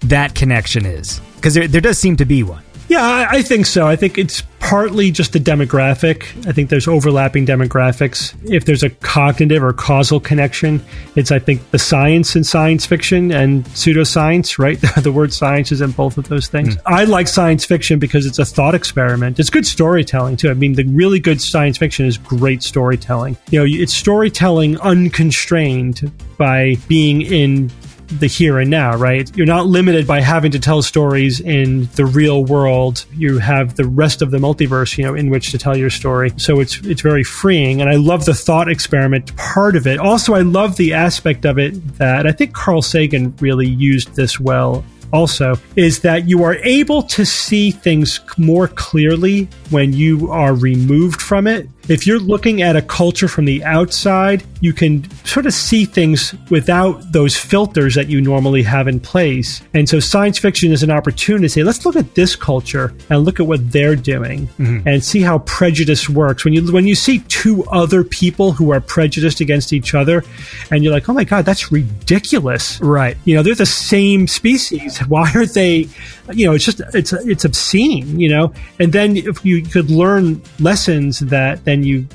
that connection is? Because there, there does seem to be one. Yeah, I, I think so. I think it's partly just the demographic. I think there's overlapping demographics. If there's a cognitive or causal connection, it's I think the science in science fiction and pseudoscience, right? the word science is in both of those things. Hmm. I like science fiction because it's a thought experiment. It's good storytelling too. I mean, the really good science fiction is great storytelling. You know, it's storytelling unconstrained by being in the here and now, right? You're not limited by having to tell stories in the real world. You have the rest of the multiverse, you know, in which to tell your story. So it's it's very freeing, and I love the thought experiment part of it. Also, I love the aspect of it that I think Carl Sagan really used this well. Also, is that you are able to see things more clearly when you are removed from it. If you're looking at a culture from the outside, you can sort of see things without those filters that you normally have in place. And so science fiction is an opportunity to say, let's look at this culture and look at what they're doing mm-hmm. and see how prejudice works. When you when you see two other people who are prejudiced against each other and you're like, "Oh my god, that's ridiculous." Right. You know, they're the same species. Why aren't they? You know, it's just it's it's obscene. You know, and then if you could learn lessons that then you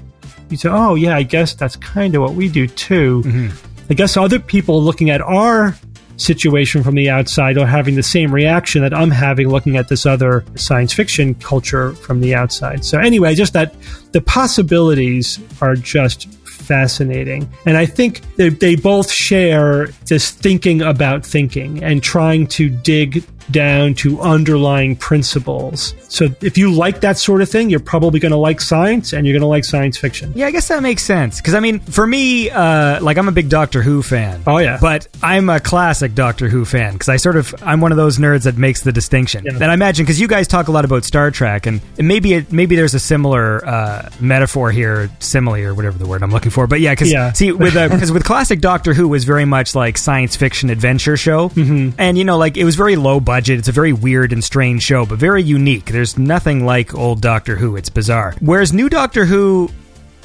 you say, oh yeah, I guess that's kind of what we do too. Mm-hmm. I guess other people looking at our situation from the outside are having the same reaction that I'm having looking at this other science fiction culture from the outside. So anyway, just that the possibilities are just fascinating. And I think they, they both share this thinking about thinking and trying to dig down to underlying principles. So if you like that sort of thing, you're probably going to like science and you're going to like science fiction. Yeah, I guess that makes sense. Because I mean, for me, uh, like I'm a big Doctor Who fan. Oh, yeah. but I'm a classic Doctor Who fan because I sort of I'm one of those nerds that makes the distinction. Yeah. And I imagine because you guys talk a lot about Star Trek, and, and maybe it, maybe there's a similar uh, metaphor here, simile or whatever the word I'm looking for. But yeah, because Yeah. see with because with classic Doctor Who was very much like science fiction adventure show, mm-hmm. and you know like it was very low budget. It's a very weird and strange show, but very unique. There's nothing like old Doctor Who. It's bizarre. Whereas new Doctor Who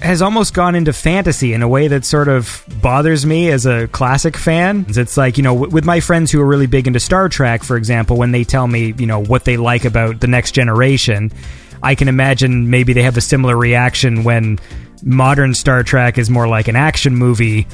has almost gone into fantasy in a way that sort of bothers me as a classic fan. It's like, you know, with my friends who are really big into Star Trek, for example, when they tell me, you know, what they like about the next generation, I can imagine maybe they have a similar reaction when modern Star Trek is more like an action movie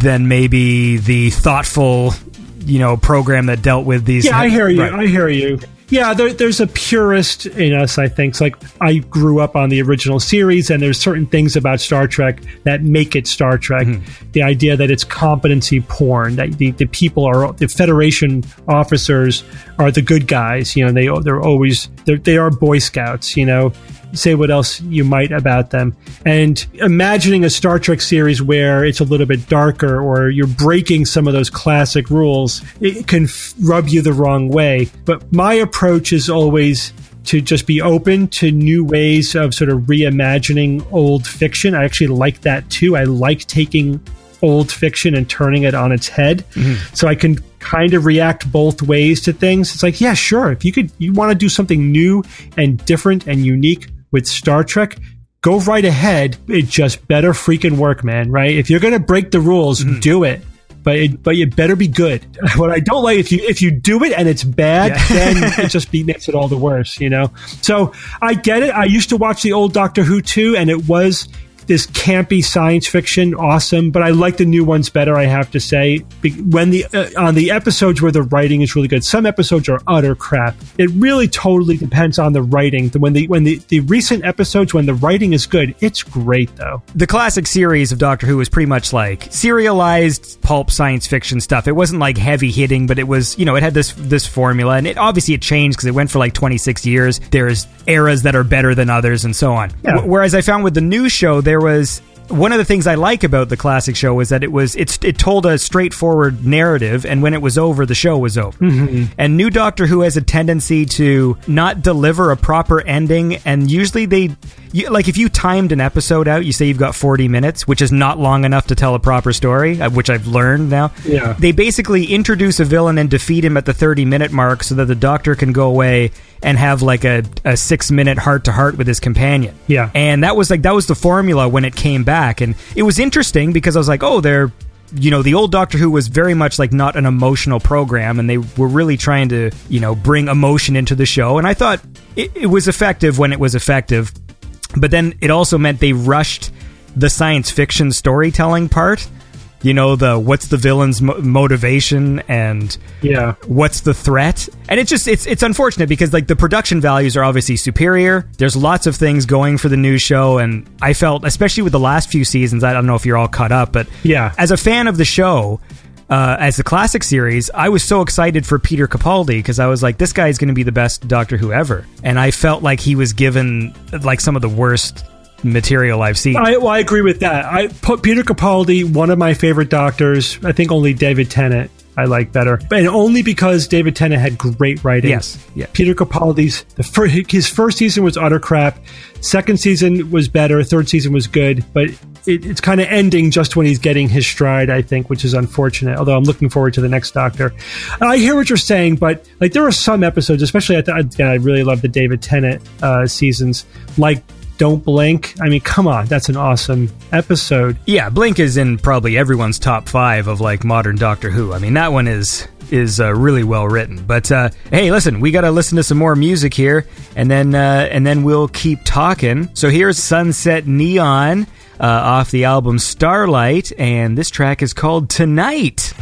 than maybe the thoughtful, you know, program that dealt with these. Yeah, I hear you. Right. I hear you. Yeah, there, there's a purist in us, I think. It's like I grew up on the original series, and there's certain things about Star Trek that make it Star Trek. Hmm. The idea that it's competency porn, that the, the people are the Federation officers are the good guys. You know, they they're always they're, they are Boy Scouts. You know, say what else you might about them. And imagining a Star Trek series where it's a little bit darker or you're breaking some of those classic rules, it can f- rub you the wrong way. But my approach is always to just be open to new ways of sort of reimagining old fiction. I actually like that too. I like taking old fiction and turning it on its head. Mm-hmm. So I can kind of react both ways to things. It's like, yeah, sure. If you could, you want to do something new and different and unique with Star Trek, go right ahead. It just better freaking work, man. Right? If you're gonna break the rules, Mm-hmm. do it. But it, but it better be good. What I don't like if you if you do it and it's bad, Yeah. then it just be, makes it all the worse, you know. So I get it. I used to watch the old Doctor Who too, and it was this campy science fiction, awesome. But I like the new ones better. I have to say, when the uh, on the episodes where the writing is really good, some episodes are utter crap. It really totally depends on the writing. When the when the, the recent episodes when the writing is good, it's great though. the classic series of Doctor Who was pretty much like serialized pulp science fiction stuff. It wasn't like heavy hitting, but it was, you know, it had this this formula, and it obviously it changed because it went for like 26 years. There's eras that are better than others, and so on. Yeah. Wh- Whereas I found with the new show, there was one of the things I like about the classic show was that it was it's it told a straightforward narrative, and when it was over, the show was over. Mm-hmm. And new Doctor Who has a tendency to not deliver a proper ending, and usually they. You, like if you timed an episode out, you say you've got 40 minutes, which is not long enough to tell a proper story, uh, which I've learned now. Yeah. They basically introduce a villain and defeat him at the 30 minute mark so that the doctor can go away and have like a, a six minute heart to heart with his companion. Yeah. And that was like, that was the formula when it came back. And it was interesting because I was like, oh, they're, you know, the old Doctor Who was very much like not an emotional program, and they were really trying to, you know, bring emotion into the show. And I thought it, it was effective when it was effective, but then it also meant they rushed the science fiction storytelling part. You know, the what's the villain's mo- motivation and Yeah. what's the threat and it's just it's it's unfortunate because like the production values are obviously superior there's lots of things going for the new show and i felt especially with the last few seasons i don't know if you're all caught up but Yeah. as a fan of the show uh, as the classic series, I was so excited for Peter Capaldi because I was like, this guy is going to be the best Doctor Who ever, and I felt like he was given like some of the worst material I've seen. I, well, I agree with that. I put Peter Capaldi, one of my favorite doctors. I think only David Tennant I like better, and only because David Tennant had great writing. Yes, yeah. Peter Capaldi's the fir- his first season was utter crap. Second season was better. Third season was good, but it, it's kind of ending just when he's getting his stride. I think, which is unfortunate. Although I'm looking forward to the next Doctor. I hear what you're saying, but like there are some episodes, especially I, th- again, I really love the David Tennant uh, seasons, like. Don't blink. I mean, come on, that's an awesome episode. Yeah, Blink is in probably everyone's top five of like modern Doctor Who. I mean, that one is is uh, really well written. But uh, hey, listen, we got to listen to some more music here, and then uh, and then we'll keep talking. So here's Sunset Neon uh, off the album Starlight, and this track is called Tonight.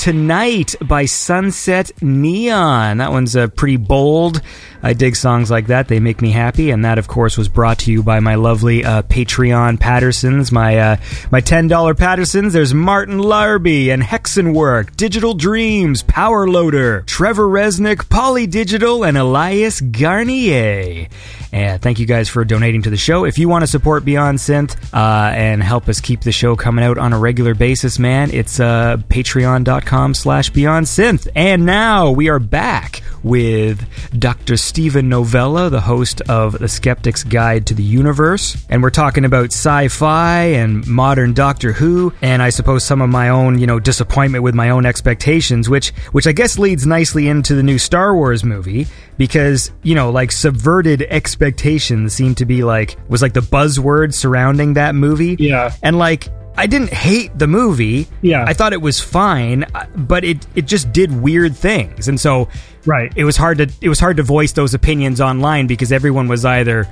Tonight by Sunset Neon. That one's uh, pretty bold. I dig songs like that. They make me happy. And that, of course, was brought to you by my lovely uh, Patreon Pattersons, my uh, my $10 Pattersons. There's Martin Larby and Hexenwork, Digital Dreams, Power Loader, Trevor Resnick, Poly Digital, and Elias Garnier. And thank you guys for donating to the show. If you want to support Beyond Synth uh, and help us keep the show coming out on a regular basis, man, it's uh, patreon.com slash Beyond Synth. And now we are back with Dr. Steven Novella, the host of The Skeptic's Guide to the Universe. And we're talking about sci-fi and modern Doctor Who, and I suppose some of my own, you know, disappointment with my own expectations, which which I guess leads nicely into the new Star Wars movie because you know like subverted expectations seem to be like was like the buzzword surrounding that movie Yeah. and like i didn't hate the movie Yeah. i thought it was fine uh, but it it just did weird things and so Right. it was hard to it was hard to voice those opinions online because everyone was either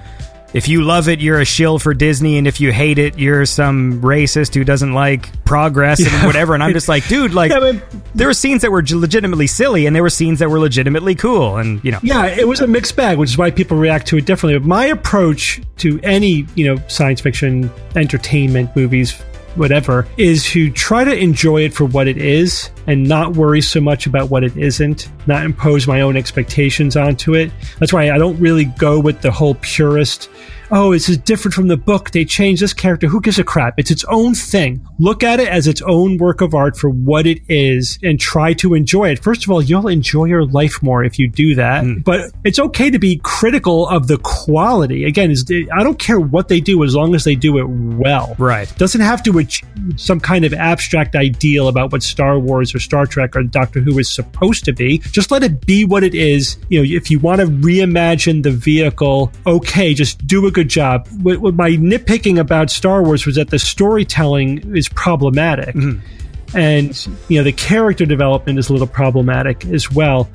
if you love it, you're a shill for Disney, and if you hate it, you're some racist who doesn't like progress and whatever. And I'm just like, dude, like, Yeah, but- there were scenes that were legitimately silly, and there were scenes that were legitimately cool, and you know, Yeah, it was a mixed bag, which is why people react to it differently. But my approach to any, you know, science fiction, entertainment, movies, whatever, is to try to enjoy it for what it is and not worry so much about what it isn't, not impose my own expectations onto it. That's why I don't really go with the whole purist, oh, this is different from the book. They changed this character. Who gives a crap? It's its own thing. Look at it as its own work of art for what it is and try to enjoy it. First of all, you'll enjoy your life more if you do that. Hmm. But it's okay to be critical of the quality. Again, I don't care what they do as long as they do it well. Right. Doesn't have to achieve some kind of abstract ideal about what Star Wars or Star Trek or Doctor Who is supposed to be. Just let it be what it is. You know, if you want to reimagine the vehicle, okay, just do a good job. What, what my nitpicking about Star Wars was that the storytelling is problematic. Mm-hmm. And, you know, the character development is a little problematic as well.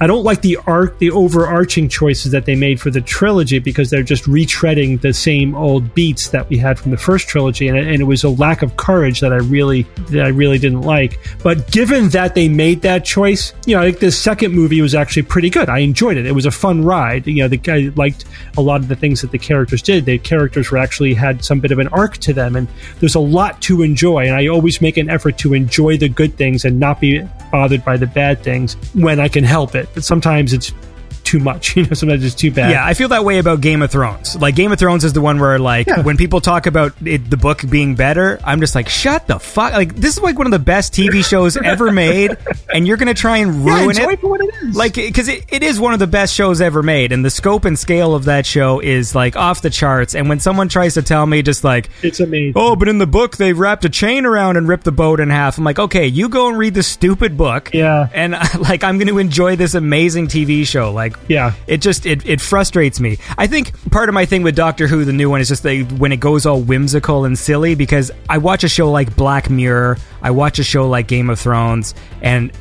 I don't like the arc, the overarching choices that they made for the trilogy because they're just retreading the same old beats that we had from the first trilogy, and, it- and it was a lack of courage that I really that I really didn't like. But given that they made that choice, you know, I think the second movie was actually pretty good. I enjoyed it. It was a fun ride. You know, the guy liked a lot of the things that the characters did. The characters were actually had some bit of an arc to them, and there's a lot to enjoy. And I always make an effort to enjoy the good things and not be bothered by the bad things when I can help it. But sometimes it's too much. You know, sometimes it's too bad. Yeah, I feel that way about Game of Thrones. Like Game of Thrones is the one where like Yeah. when people talk about it, the book being better, I'm just like, shut the fuck! Like this is like one of the best TV shows ever made, and you're gonna try and Yeah, ruin enjoy it. for what it is. Like, because it, it is one of the best shows ever made, and the scope and scale of that show is like off the charts. And when someone tries to tell me just like, it's amazing. oh, but in the book they wrapped a chain around and ripped the boat in half, I'm like, okay, you go and read the stupid book, Yeah. and like I'm going to enjoy this amazing TV show. Like, Yeah. it just it, it frustrates me. I think part of my thing with Doctor Who, the new one, is just they, when it goes all whimsical and silly. Because I watch a show like Black Mirror, I watch a show like Game of Thrones, and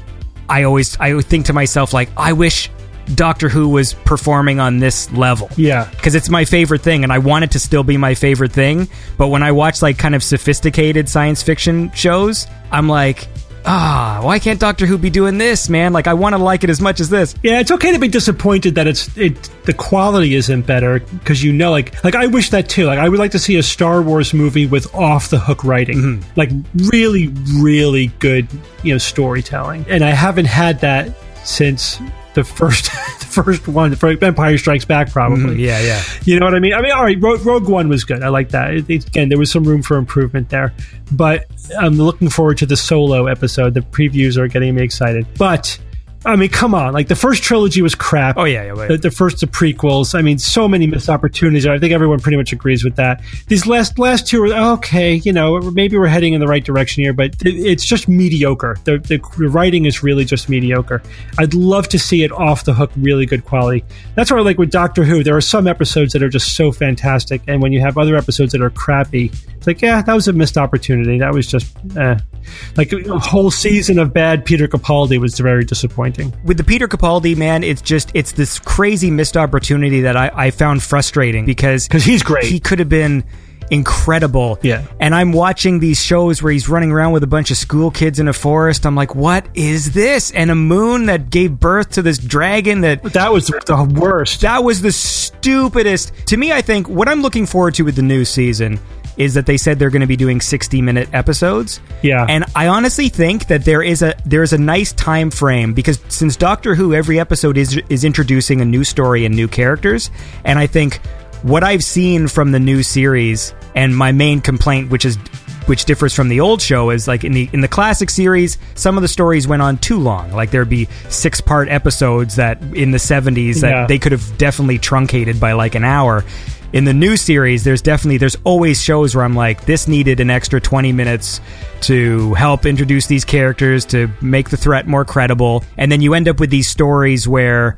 I always I think to myself like, I wish Doctor Who was performing on this level. Yeah. Because it's my favorite thing, and I want it to still be my favorite thing. But when I watch like kind of sophisticated science fiction shows, I'm like, ah, why can't Doctor Who be doing this, man? Like, I want to like it as much as this. Yeah, it's okay to be disappointed that it's it the quality isn't better because you know, like like I wish that too. Like I would like to see a Star Wars movie with off the hook writing, Mm-hmm. like really really good you know storytelling, and I haven't had that since the first the first one, the first Empire Strikes Back, probably. Mm, Yeah, yeah. You know what I mean? I mean, all right, Rogue, Rogue One was good. I like that. It, it- again, there was some room for improvement there, but I'm looking forward to the solo episode. The previews are getting me excited. But I mean, come on! Like the first trilogy was crap. Oh, yeah, yeah, wait. The, the first the prequels. I mean, so many missed opportunities. I think everyone pretty much agrees with that. These last last two are okay. You know, maybe we're heading in the right direction here, but it, it's just mediocre. The, the the writing is really just mediocre. I'd love to see it off the hook, really good quality. That's why, I like with Doctor Who, there are some episodes that are just so fantastic, and when you have other episodes that are crappy, it's like, yeah, that was a missed opportunity. That was just, eh. Like a whole season of bad Peter Capaldi was very disappointing. with the Peter Capaldi man, it's just it's this crazy missed opportunity that I, I found frustrating because because he's great. He could have been incredible. Yeah. And I'm watching these shows where he's running around with a bunch of school kids in a forest. I'm like, what is this? And a moon that gave birth to this dragon that That was the worst. that was the stupidest. To me, I think what I'm looking forward to with the new season is that they said they're going to be doing 60 minute episodes. Yeah. And I honestly think that there is a there is a nice time frame because since Doctor Who every episode is is introducing a new story and new characters, and I think what I've seen from the new series and my main complaint which is which differs from the old show is like in the in the classic series some of the stories went on too long like there'd be six part episodes that in the 70s that Yeah. they could have definitely truncated by like an hour in the new series there's definitely there's always shows where i'm like this needed an extra 20 minutes to help introduce these characters to make the threat more credible. And then you end up with these stories where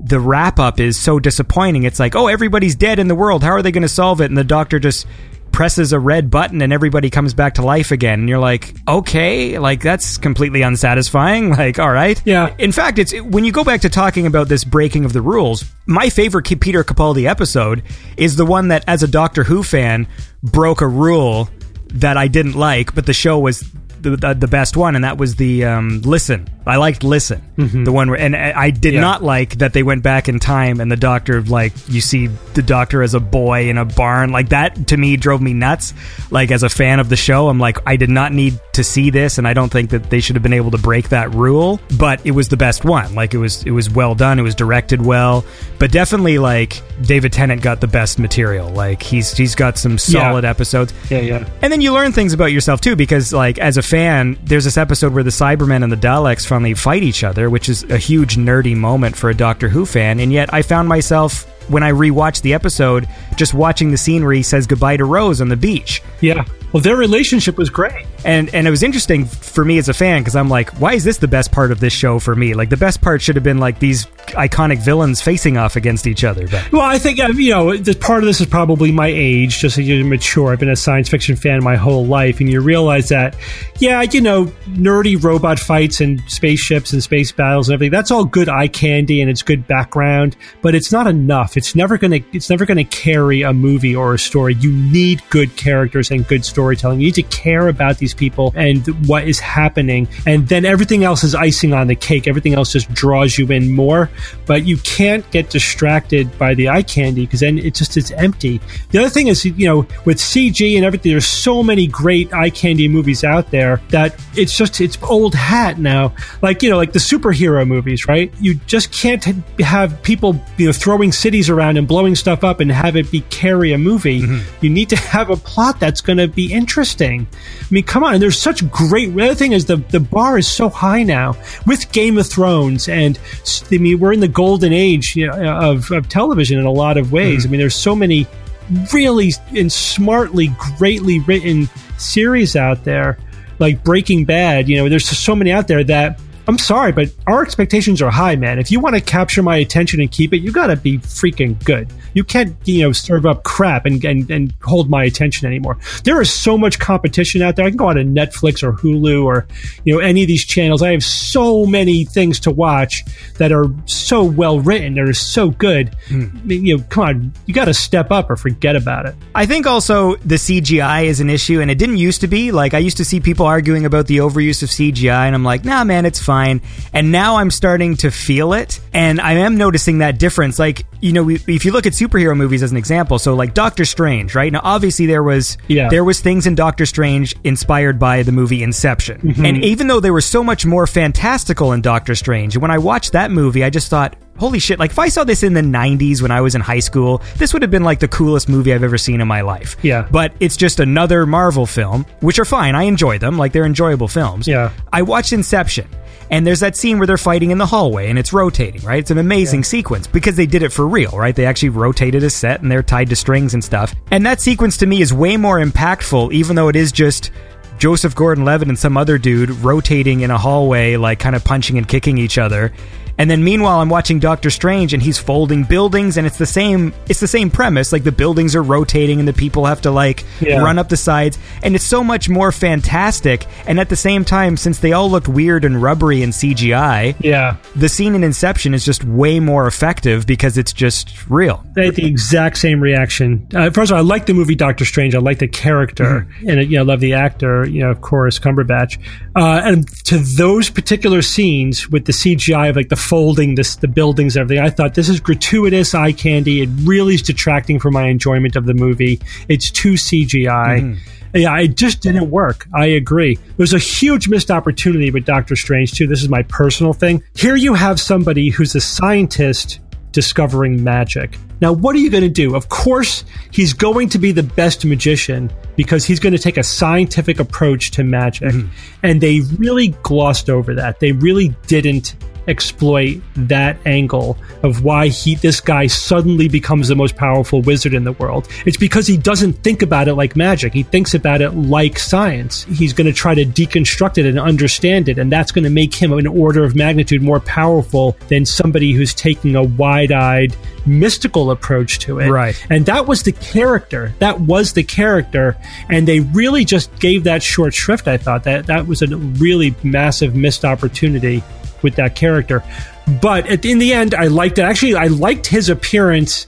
the wrap up is so disappointing. It's like oh everybody's dead in the world. How are they going to solve it? And the doctor just presses a red button and everybody comes back to life again and you're like okay like that's completely unsatisfying like all right Yeah. in fact, it's when you go back to talking about this breaking of the rules. My favorite Peter Capaldi episode is the one that, as a Doctor Who fan, broke a rule that I didn't like, but the show was the the, the best one, and that was the um, listen. I liked listen, the one where, and I did Yeah. not like that they went back in time and the Doctor like you see the Doctor as a boy in a barn like that to me drove me nuts. Like as a fan of the show, I'm like I did not need to see this, and I don't think that they should have been able to break that rule. But it was the best one. Like it was it was well done. It was directed well, but definitely like David Tennant got the best material. Like he's he's got some solid episodes. Yeah, yeah. And then you learn things about yourself too, because like as a fan, there's this episode where the Cybermen and the Daleks finally fight each other, which is a huge nerdy moment for a Doctor Who fan. And yet, I found myself when I rewatched the episode, just watching the scene where he says goodbye to Rose on the beach. Yeah. Well, their relationship was great. And and it was interesting for me as a fan because I'm like, why is this the best part of this show for me? Like the best part should have been like these iconic villains facing off against each other. But Well, I think uh, you know part of this is probably my age, just as you're mature. I've been a science fiction fan my whole life, and you realize that, yeah, you know, nerdy robot fights and spaceships and space battles and everything. That's all good eye candy and it's good background, but it's not enough. It's never gonna it's never gonna carry a movie or a story. You need good characters and good storytelling. You need to care about these people and what is happening, and then everything else is icing on the cake. Everything else just draws you in more, but you can't get distracted by the eye candy because then it just it's empty. The other thing is, you know, with CG and everything, there's so many great eye candy movies out there that it's just it's old hat now. Like you know, like the superhero movies, right? You just can't have people you know throwing cities around and blowing stuff up and have it be carry a movie. Mm-hmm. You need to have a plot that's going to be interesting. I mean, come on. And There's such great. The other thing is the the bar is so high now with Game of Thrones, and I mean we're in the golden age you know, of of television in a lot of ways. Mm-hmm. I mean, there's so many really and smartly, greatly written series out there, like Breaking Bad. You know, there's so many out there that I'm sorry, but our expectations are high, man. If you want to capture my attention and keep it, you got to be freaking good. You can't, you know, serve up crap and, and, and hold my attention anymore. There is so much competition out there. I can go on to Netflix or Hulu or, you know, any of these channels. I have so many things to watch that are so well written. That are so good. Mean, you know, come on, you got to step up or forget about it. I think also the CGI is an issue, and it didn't used to be. Like I used to see people arguing about the overuse of CGI, and I'm like, nah, man, it's fine. And now I'm starting to feel it, and I am noticing that difference. Like you know, we- if you look at superhero movies as an example, so like Doctor Strange, right? Now, obviously there was Yeah. there was things in Doctor Strange inspired by the movie Inception, mm-hmm. and even though there was so much more fantastical in Doctor Strange, when I watched that movie, I just thought. Holy shit, like if I saw this in the 90s when I was in high school, this would have been like the coolest movie I've ever seen in my life. Yeah. But it's just another Marvel film, which are fine. I enjoy them. Like they're enjoyable films. Yeah. I watched Inception. And there's that scene where they're fighting in the hallway and it's rotating, right? It's an amazing sequence because they did it for real, right? They actually rotated a set and they're tied to strings and stuff. And that sequence to me is way more impactful, even though it is just Joseph Gordon Levitt and some other dude rotating in a hallway, like kind of punching and kicking each other. And then meanwhile, I'm watching Doctor Strange, and he's folding buildings, and it's the same. It's the same premise. Like the buildings are rotating, and the people have to like Yeah. run up the sides, and it's so much more fantastic. And at the same time, since they all looked weird and rubbery in CGI, Yeah. the scene in Inception is just way more effective because it's just real. They had the exact same reaction. Uh, first of all, I like the movie Doctor Strange. I like the character, and uh, you know, I love the actor. You know, of course, Cumberbatch. Uh, and to those particular scenes with the CGI of like the folding, this the buildings, everything, I thought this is gratuitous eye candy. It really is detracting from my enjoyment of the movie. It's too CGI. Mm-hmm. Yeah, it just didn't work. I agree. There's a huge missed opportunity with Doctor Strange too. This is my personal thing. Here you have somebody who's a scientist discovering magic. Now, what are you going to do? Of course, he's going to be the best magician because he's going to take a scientific approach to magic. Mm-hmm. And they really glossed over that. They really didn't exploit that angle of why he this guy suddenly becomes the most powerful wizard in the world. It's because he doesn't think about it like magic. He thinks about it like science. He's going to try to deconstruct it and understand it, and that's going to make him an order of magnitude more powerful than somebody who's taking a wide-eyed mystical approach to it. Right. And that was the character. That was the character. And they really just gave that short shrift, I thought. That that was a really massive missed opportunity with that character. But at, in the end, I liked it. Actually, I liked his appearance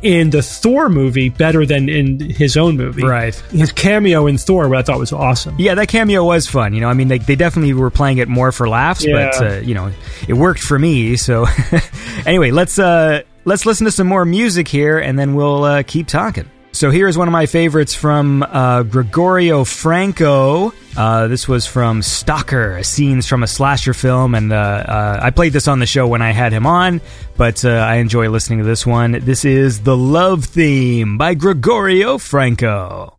in the Thor movie better than in his own movie. Right. His cameo in Thor, I thought was awesome. Yeah, that cameo was fun. You know, I mean, they, they definitely were playing it more for laughs, Yeah. but uh, you know, it worked for me. So, anyway, let's uh, let's listen to some more music here, and then we'll uh, keep talking. So here is one of my favorites from uh, Gregorio Franco. Uh, this was from Stalker, scenes from a slasher film, and uh, uh, I played this on the show when I had him on, but uh, I enjoy listening to this one. This is the Love Theme by Gregorio Franco.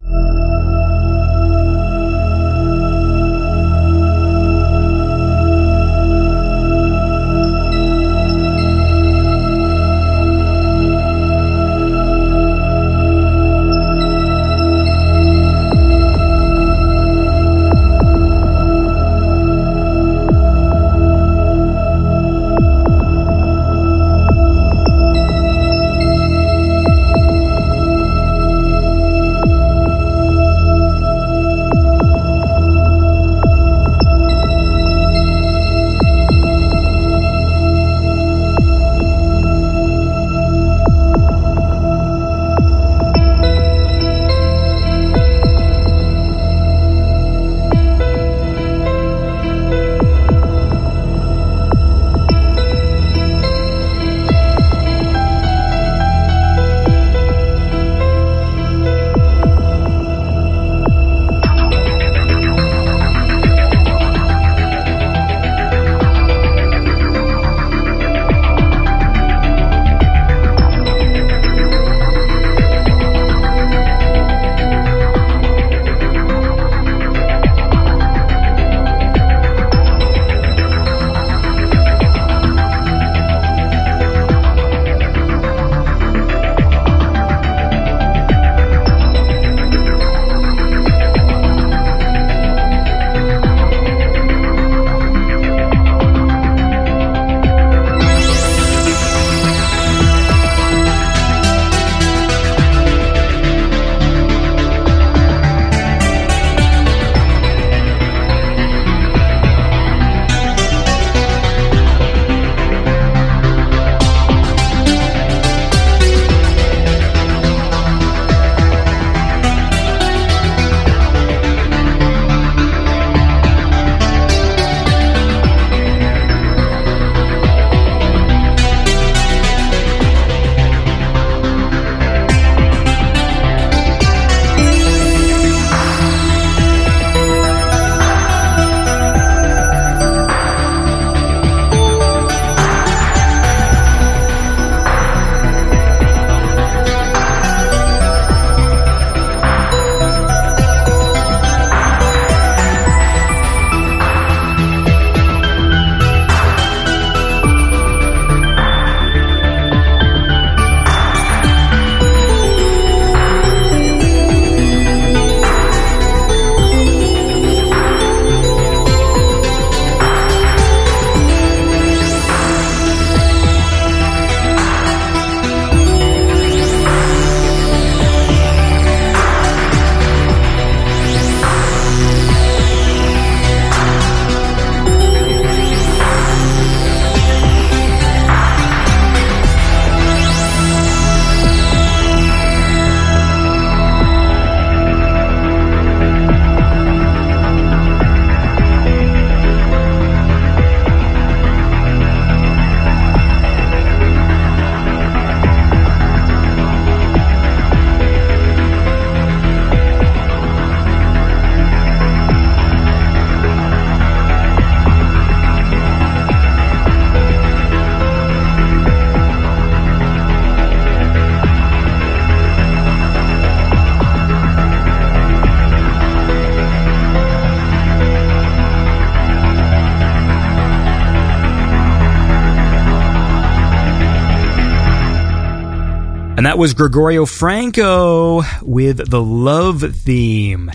Was Gregorio Franco with the love theme.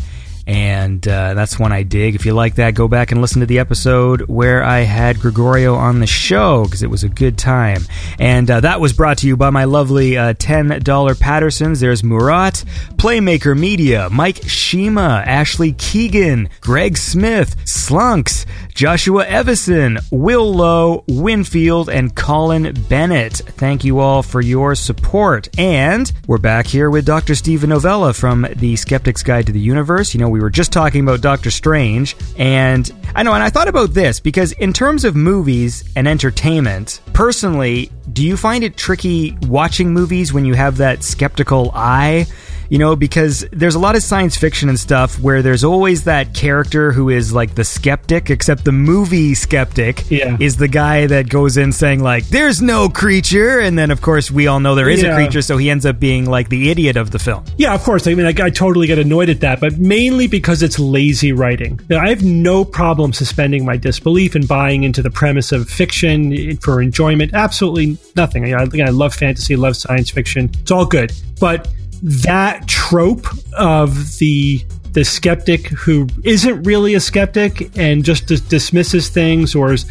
And uh, that's one I dig. If you like that, go back and listen to the episode where I had Gregorio on the show because it was a good time. And uh, that was brought to you by my lovely uh, $10 Patreons. There's Murat, Playmaker Media, Mike Shima, Ashley Keegan, Greg Smith, Slunks, Joshua Evison, Will Lowe, Winfield, and Colin Bennett. Thank you all for your support. And we're back here with Dr. Steven Novella from The Skeptic's Guide to the Universe. You know, we were just talking about Doctor Strange, and I know, and I thought about this because in terms of movies and entertainment, personally, do you find it tricky watching movies when you have that skeptical eye? You know, because there's a lot of science fiction and stuff where there's always that character who is like the skeptic, except the movie skeptic Yeah. is the guy that goes in saying like, "There's no creature," and then of course we all know there is a creature, so he ends up being like the idiot of the film. Yeah, of course. I mean, I, I totally get annoyed at that, but mainly because it's lazy writing. Now, I have no problem suspending my disbelief and buying into the premise of fiction for enjoyment. Absolutely nothing. I, again, I love fantasy, love science fiction. It's all good. But that trope of the the skeptic who isn't really a skeptic and just dis- dismisses things or is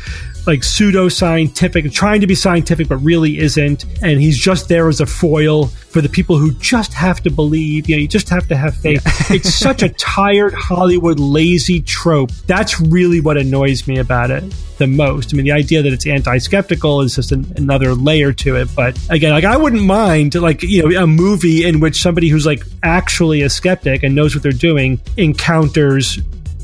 like pseudo scientific, trying to be scientific but really isn't, and he's just there as a foil for the people who just have to believe. You know, you just have to have faith. it's such a tired Hollywood lazy trope. That's really what annoys me about it the most. I mean, the idea that it's anti-skeptical is just an, another layer to it. But again, like I wouldn't mind like you know a movie in which somebody who's like actually a skeptic and knows what they're doing encounters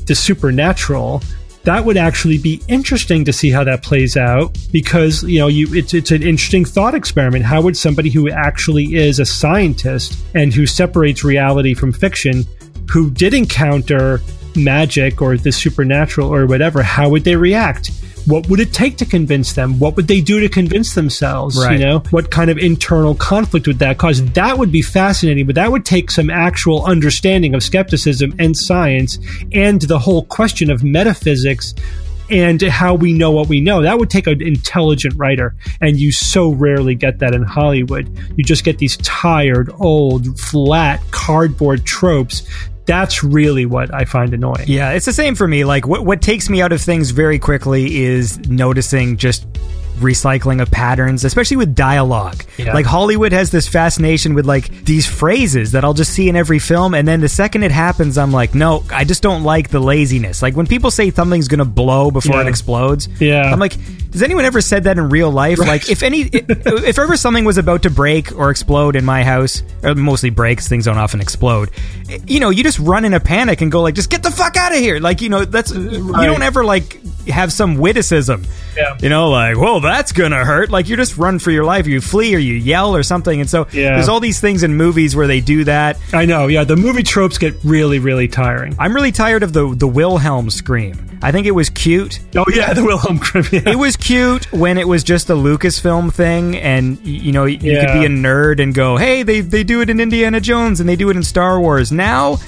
the supernatural that would actually be interesting to see how that plays out because you know you it's it's an interesting thought experiment. How would somebody who actually is a scientist and who separates reality from fiction who did encounter magic or the supernatural or whatever how would they react what would it take to convince them? What would they do to convince themselves Right. you know? What kind of internal conflict would that cause? That would be fascinating but that would take some actual understanding of skepticism and science and the whole question of metaphysics and how we know what we know. That would take an intelligent writer and you so rarely get that in hollywood. You just get these tired old flat cardboard tropes that's really what i find annoying Yeah, it's the same for me. Like what what takes me out of things very quickly is noticing just recycling of patterns, especially with dialogue. Yeah. Like Hollywood has this fascination with like these phrases that I'll just see in every film and then the second it happens I'm like, "No, I just don't like the laziness." Like when people say something's to blow before Yeah. it explodes, Yeah. I'm like, "Has anyone ever said that in real life?" Like if any if ever something was about to break or explode in my house, or mostly breaks, things don't often explode. Eh, you know, you just run in a panic and go like, "Just get the fuck out of here." Like, you know, that's uh, you don't ever like have some witticism. Yeah. You know, like, "Well, that's to hurt." Like you just run for your life, you flee or you yell or something. And so Yeah. there's all these things in movies where they do that. i know yeah the movie tropes get really really tiring I'm really tired of the the Wilhelm scream. I think it was cute. oh yeah the wilhelm scream. yeah. It was cute when it was just a Lucasfilm thing, and you know you could be a nerd and go, "Hey, they they do it in Indiana Jones and they do it in Star Wars." Now,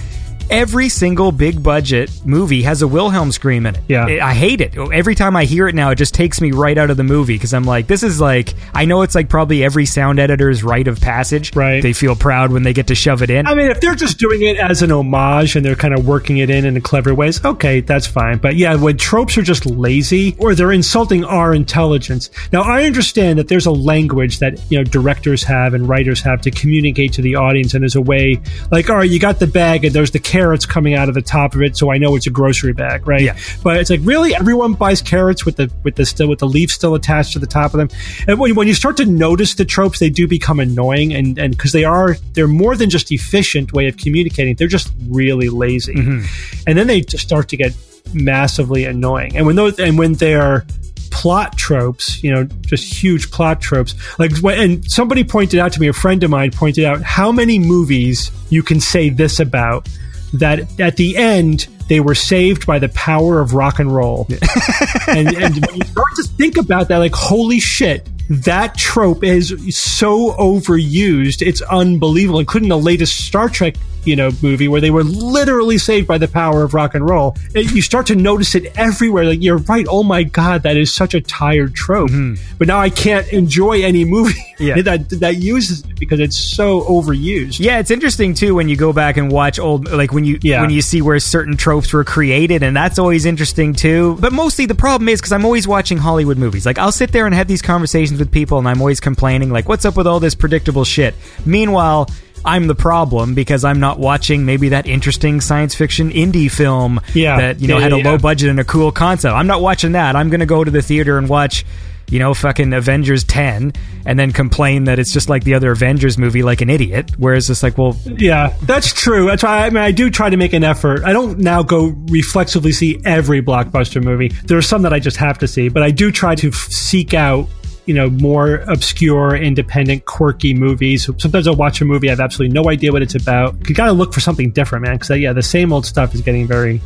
every single big budget movie has a Wilhelm scream in it. Yeah. I I hate it. Every time I hear it now, it just takes me right out of the movie because I'm like, this is like, I know it's like probably every sound editor's rite of passage. Right. They feel proud when they get to shove it in. I mean, if they're just doing it as an homage and they're kind of working it in in clever ways, okay, that's fine. But yeah, when tropes are just lazy or they're insulting our intelligence. Now, I understand that there's a language that, you know, directors have and writers have to communicate to the audience. And there's a way, like, all right, you got the bag and there's the carrots coming out of the top of it. So I know it's a grocery bag, right? Yeah. But it's like, really? Everyone buys carrots with the, with the still, with the leaf still attached to the top of them. And when, when you start to notice the tropes, they do become annoying and, and cause they are, they're more than just efficient way of communicating. They're just really lazy. Mm-hmm. And then they just start to get massively annoying. And when those, and when they're, plot tropes, you know, just huge plot tropes. Like, when- and somebody pointed out to me, a friend of mine pointed out how many movies you can say this about that at the end they were saved by the power of rock and roll. and, and when you start to think about that, like, holy shit, that trope is so overused. It's unbelievable, including the latest Star Trek you know, movie where they were literally saved by the power of rock and roll. And you start to notice it everywhere. Like you're right. Oh my god, that is such a tired trope. But now I can't enjoy any movie Mm-hmm. Yeah. that that uses it because it's so overused. Yeah, it's interesting too when you go back and watch old, like when you Yeah. when you see where certain tropes were created, and that's always interesting too. But mostly the problem is because I'm always watching Hollywood movies. Like I'll sit there and have these conversations with people, and I'm always complaining, like, "What's up with all this predictable shit?" Meanwhile. I'm the problem because I'm not watching maybe that interesting science fiction indie film Yeah. that you know Yeah, had yeah, a low budget and a cool concept. I'm not watching that. I'm going to go to the theater and watch you know, fucking Avengers 10 and then complain that it's just like the other Avengers movie like an idiot. Whereas it's like, well, Yeah, that's true. That's why I mean I do try to make an effort. I don't now go reflexively see every blockbuster movie. There are some that I just have to see, but I do try to f- seek out you know more obscure, independent, quirky movies. Sometimes I'll watch a movie I have absolutely no idea what it's about. You got to look for something different, man. Because uh, yeah, the same old stuff is getting very,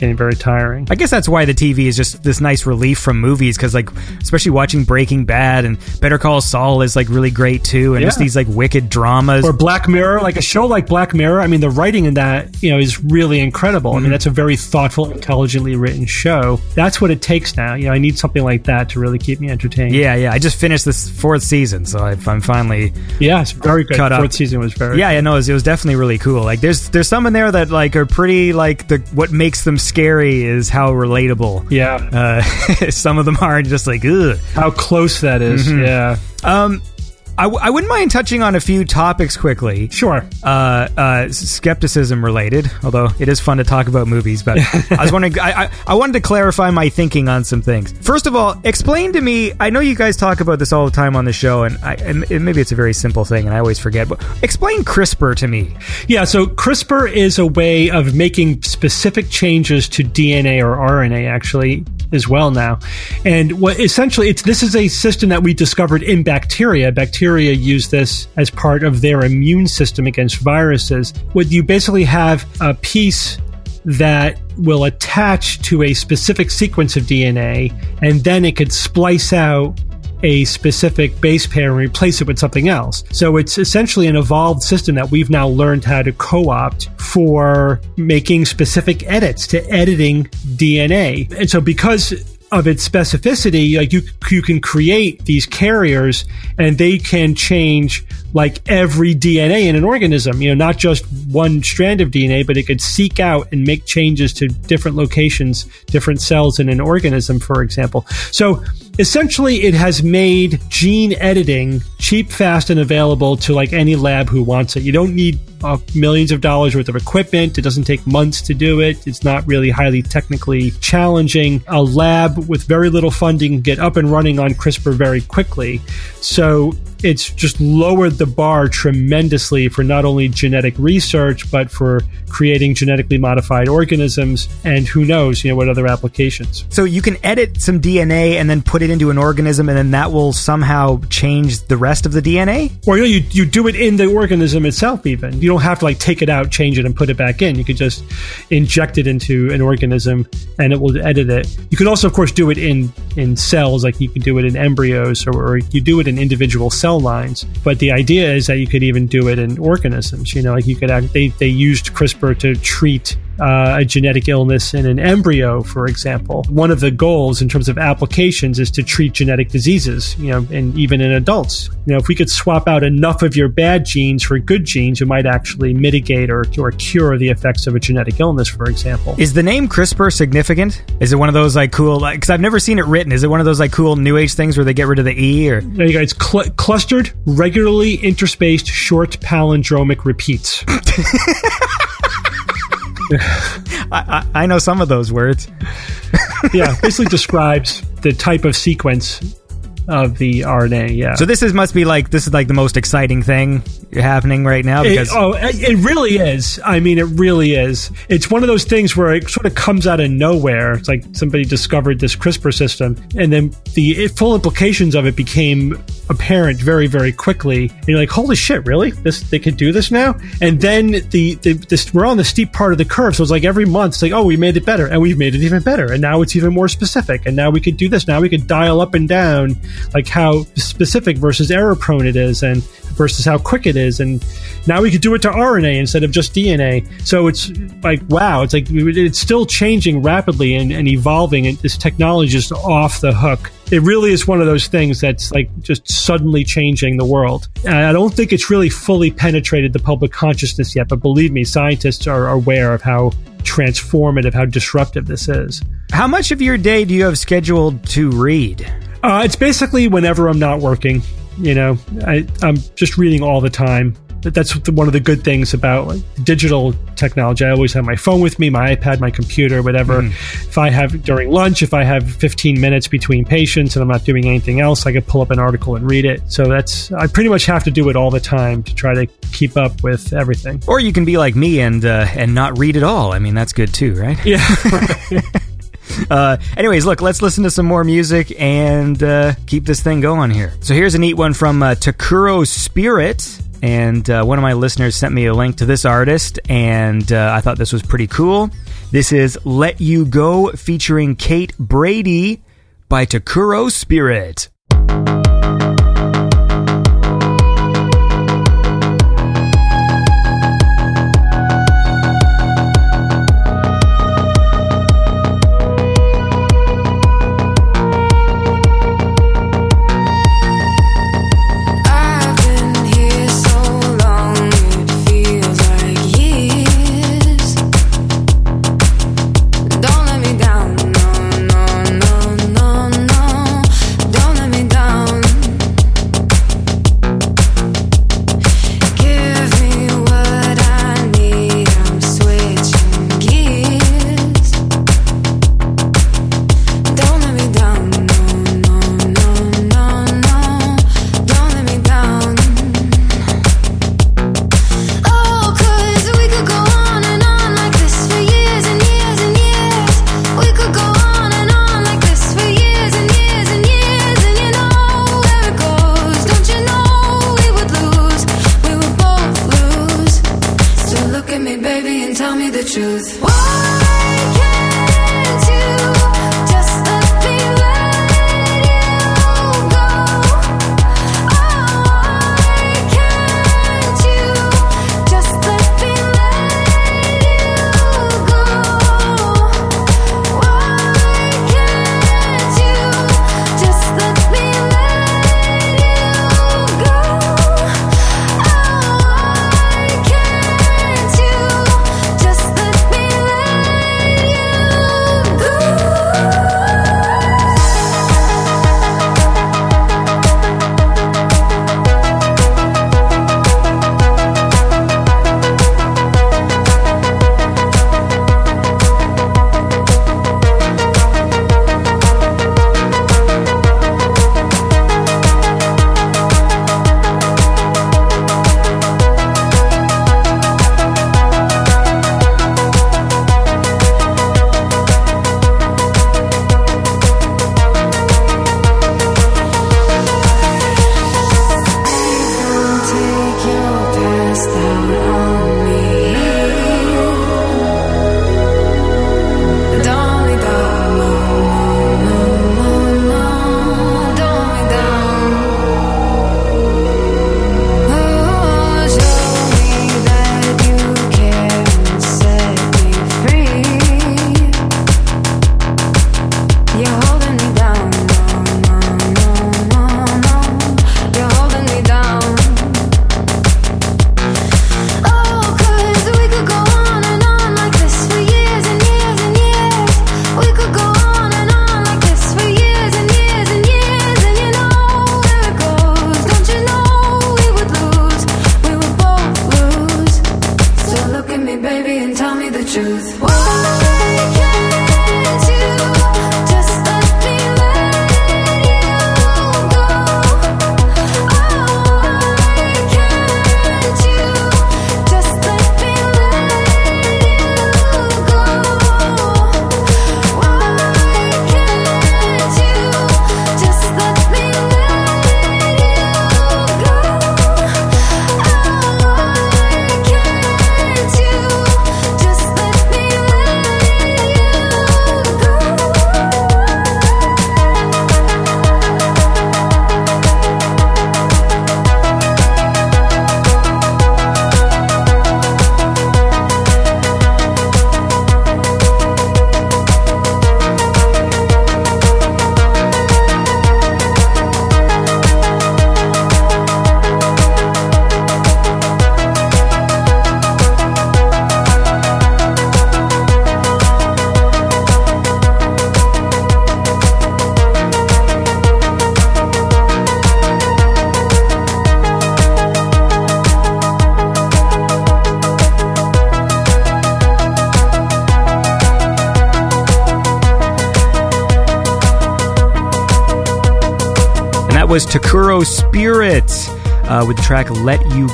getting very tiring. I guess that's why the TV is just this nice relief from movies because, like, especially watching Breaking Bad and Better Call Saul is like really great too, and just these like wicked dramas. or Black Mirror, like a show like Black Mirror. I mean, the writing in that, you know, is really incredible. I mean, mm-hmm. that's a very thoughtful, intelligently written show. That's what it takes now. You know, I need something like that to really keep me entertained. yeah, yeah. I just finished this fourth season, so I, I'm finally yeah, it's very good. Cut up. Fourth season was very. Yeah, yeah, no, it was, it was definitely really cool. Like, there's there's some in there that like are pretty like the what makes them scary is how relatable. yeah. Uh, some of them are just like ugh. How close that is. Mm-hmm. Yeah, Um, I, w- I wouldn't mind touching on a few topics quickly. sure. Uh, uh, skepticism related, although it is fun to talk about movies. But I was wondering, I, I, I wanted to clarify my thinking on some things. First of all, explain to me. I know you guys talk about this all the time on the show, and, I, and maybe it's a very simple thing, and I always forget. But explain CRISPR to me. Yeah, so CRISPR is a way of making specific changes to DNA or RNA, actually, as well now. And what essentially it's this is a system that we discovered in bacteria. Bacteria use this as part of their immune system against viruses. What you basically have a piece that will attach to a specific sequence of DNA, and then it could splice out a specific base pair and replace it with something else. So it's essentially an evolved system that we've now learned how to co-opt for making specific edits to editing DNA. And so because of its specificity, like you you can create these carriers and they can change like every DNA in an organism, you know, not just one strand of DNA, but it could seek out and make changes to different locations, different cells in an organism, for example. So essentially it has made gene editing cheap, fast, and available to like any lab who wants it. You don't need uh, millions of dollars worth of equipment. It doesn't take months to do it. It's not really highly technically challenging. A lab with very little funding can get up and running on CRISPR very quickly. So it's just lowered the bar tremendously for not only genetic research, but for creating genetically modified organisms and who knows, you know, what other applications. So you can edit some DNA and then put it into an organism, and then that will somehow change the rest of the DNA. Or you, know, you you do it in the organism itself. Even you don't have to like take it out, change it, and put it back in. You could just inject it into an organism, and it will edit it. You can also, of course, do it in in cells, like you can do it in embryos, or, or you do it in individual cell lines. But the idea is that you could even do it in organisms. You know, like you could act, they they used CRISPR to treat uh, a genetic illness in an embryo, for example. One of the goals in terms of applications is to treat genetic diseases, you know, and even in adults. You know, if we could swap out enough of your bad genes for good genes, you might actually mitigate or, or cure the effects of a genetic illness, for example. Is the name CRISPR significant? Is it one of those like cool? Like, Because I've never seen it written. Is it one of those like cool New Age things where they get rid of the e? Or There you go. It's cl- clustered, regularly interspaced, short palindromic repeats. I, I, know some of those words. yeah, basically describes the type of sequence of the RNA. Yeah. So this is must be like this is like the most exciting thing happening right now It, oh, it it really is. I mean, it really is. It's one of those things where it sort of comes out of nowhere. It's like somebody discovered this CRISPR system, and then the full implications of it became apparent very, very quickly. And you're like, "Holy shit! Really? This they could do this now?" And then the, the this we're on the steep part of the curve, so it's like every month, it's like, "Oh, we made it better, and we've made it even better, and now it's even more specific, and now we could do this. Now we could dial up and down, like how specific versus error prone it is, and versus how quick it is, and now we could do it to RNA instead of just DNA. So it's like wow, it's like it's still changing rapidly and, and evolving, and this technology is off the hook. It really is one of those things that's like just suddenly changing the world. And I don't think it's really fully penetrated the public consciousness yet, but believe me, scientists are aware of how transformative, how disruptive this is. How much of your day do you have scheduled to read? Uh, it's basically whenever I'm not working. You know, I, I'm just reading all the time. That's one of the good things about like, digital technology. I always have my phone with me, my iPad, my computer, whatever. Mm. If I have during lunch, if I have 15 minutes between patients and I'm not doing anything else, I can pull up an article and read it. So that's I pretty much have to do it all the time to try to keep up with everything. Or you can be like me and uh, and not read at all. I mean, that's good too, right? Yeah. Uh, anyways, look, let's listen to some more music and uh, keep this thing going here. So here's a neat one from uh, Takuro Spirit. And uh, one of my listeners sent me a link to this artist, and uh, I thought this was pretty cool. This is Let You Go featuring Kate Brady by Takuro Spirit.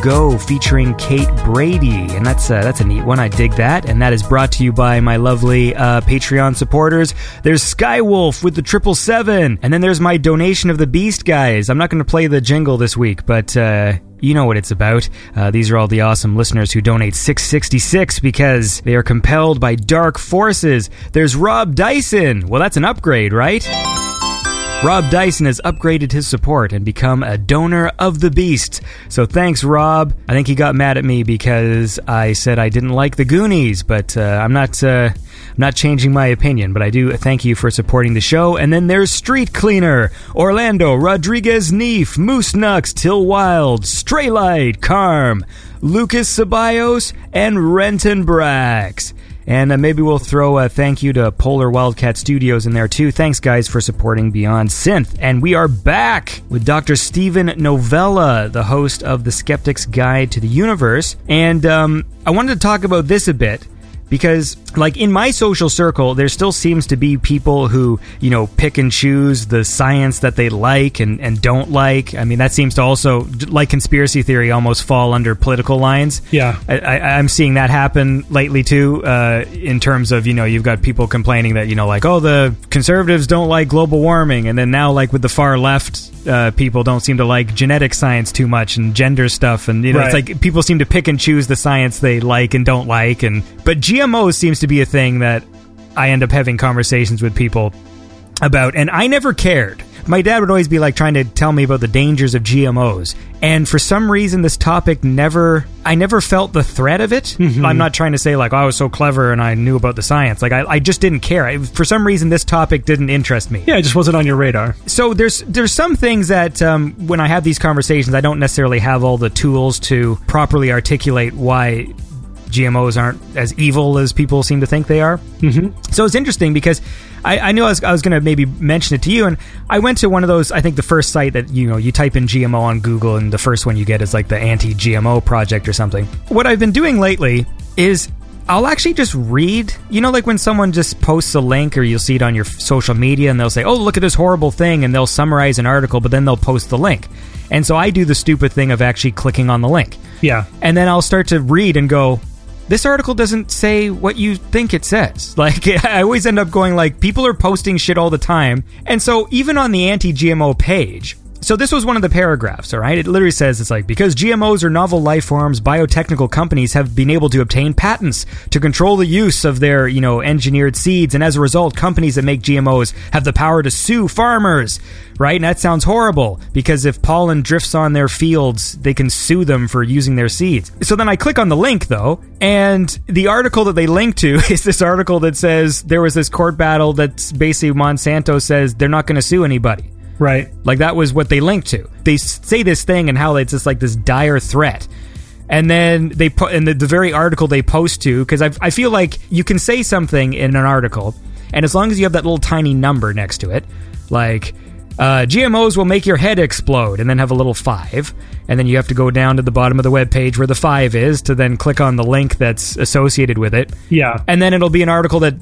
Go" featuring Kate Brady, and that's uh, that's a neat one. I dig that, and that is brought to you by my lovely uh, Patreon supporters. There's Skywolf with the triple seven, and then there's my donation of the Beast guys. I'm not going to play the jingle this week, but uh, you know what it's about. Uh, these are all the awesome listeners who donate 666 because they are compelled by dark forces. There's Rob Dyson. Well, that's an upgrade, right? Rob Dyson has upgraded his support and become a donor of the beast. So thanks, Rob. I think he got mad at me because I said I didn't like the Goonies, but uh, I'm not. Uh, I'm not changing my opinion, but I do thank you for supporting the show. And then there's Street Cleaner, Orlando, Rodriguez Neef, Moose Nux, Till Wild, Straylight, Carm, Lucas Ceballos, and Renton Brax. And uh, maybe we'll throw a thank you to Polar Wildcat Studios in there too. Thanks, guys, for supporting Beyond Synth. And we are back with Dr. Steven Novella, the host of The Skeptic's Guide to the Universe. And um, I wanted to talk about this a bit because like in my social circle there still seems to be people who you know pick and choose the science that they like and, and don't like. I mean that seems to also like conspiracy theory almost fall under political lines. Yeah. I, I, i'm seeing that happen lately too uh, in terms of you know you've got people complaining that you know like oh the conservatives don't like global warming. And then now like with the far left uh, people don't seem to like genetic science too much and gender stuff. And you know it's like people seem to pick and choose the science they like and don't like. And but gmos seems to be a thing that i end up having conversations with people about. And i never cared my dad would always be like trying to tell me about the dangers of gmos and for some reason this topic never i never felt the threat of it i'm not trying to say like oh, i was so clever and i knew about the science like i, I just didn't care I, for some reason this topic didn't interest me Yeah, it just wasn't on your radar. so there's there's some things that um, when I have these conversations, I don't necessarily have all the tools to properly articulate why GMOs aren't as evil as people seem to think they are. Mm-hmm. So it's interesting because I, I knew I was, I was going to maybe mention it to you, and I went to one of those. I think the first site that you know you type in GMO on Google, and the first one you get is like the anti-GMO project or something. What I've been doing lately is I'll actually just read, you know, like when someone just posts a link or you'll see it on your social media and they'll say, oh, look at this horrible thing, and they'll summarize an article, but then they'll post the link. And so I do the stupid thing of actually clicking on the link. Yeah. And then I'll start to read and go, this article doesn't say what you think it says. Like, I always end up going, like, people are posting shit all the time. And so even on the anti GMO page, so this was one of the paragraphs, all right? It literally says it's like because GMOs are novel life forms, biotechnical companies have been able to obtain patents to control the use of their, you know, engineered seeds, and as a result, companies that make GMOs have the power to sue farmers, right? And that sounds horrible because if pollen drifts on their fields, they can sue them for using their seeds. So then I click on the link though, and the article that they link to is this article that says there was this court battle that's basically Monsanto says they're not going to sue anybody. Right. Like that was what they linked to. They say this thing and how it's just like this dire threat. And then they put in the, the very article they post to, because I, I feel like you can say something in an article, and as long as you have that little tiny number next to it, like uh, GMOs will make your head explode, and then have a little five, and then you have to go down to the bottom of the web page where the five is to then click on the link that's associated with it Yeah. and then it'll be an article that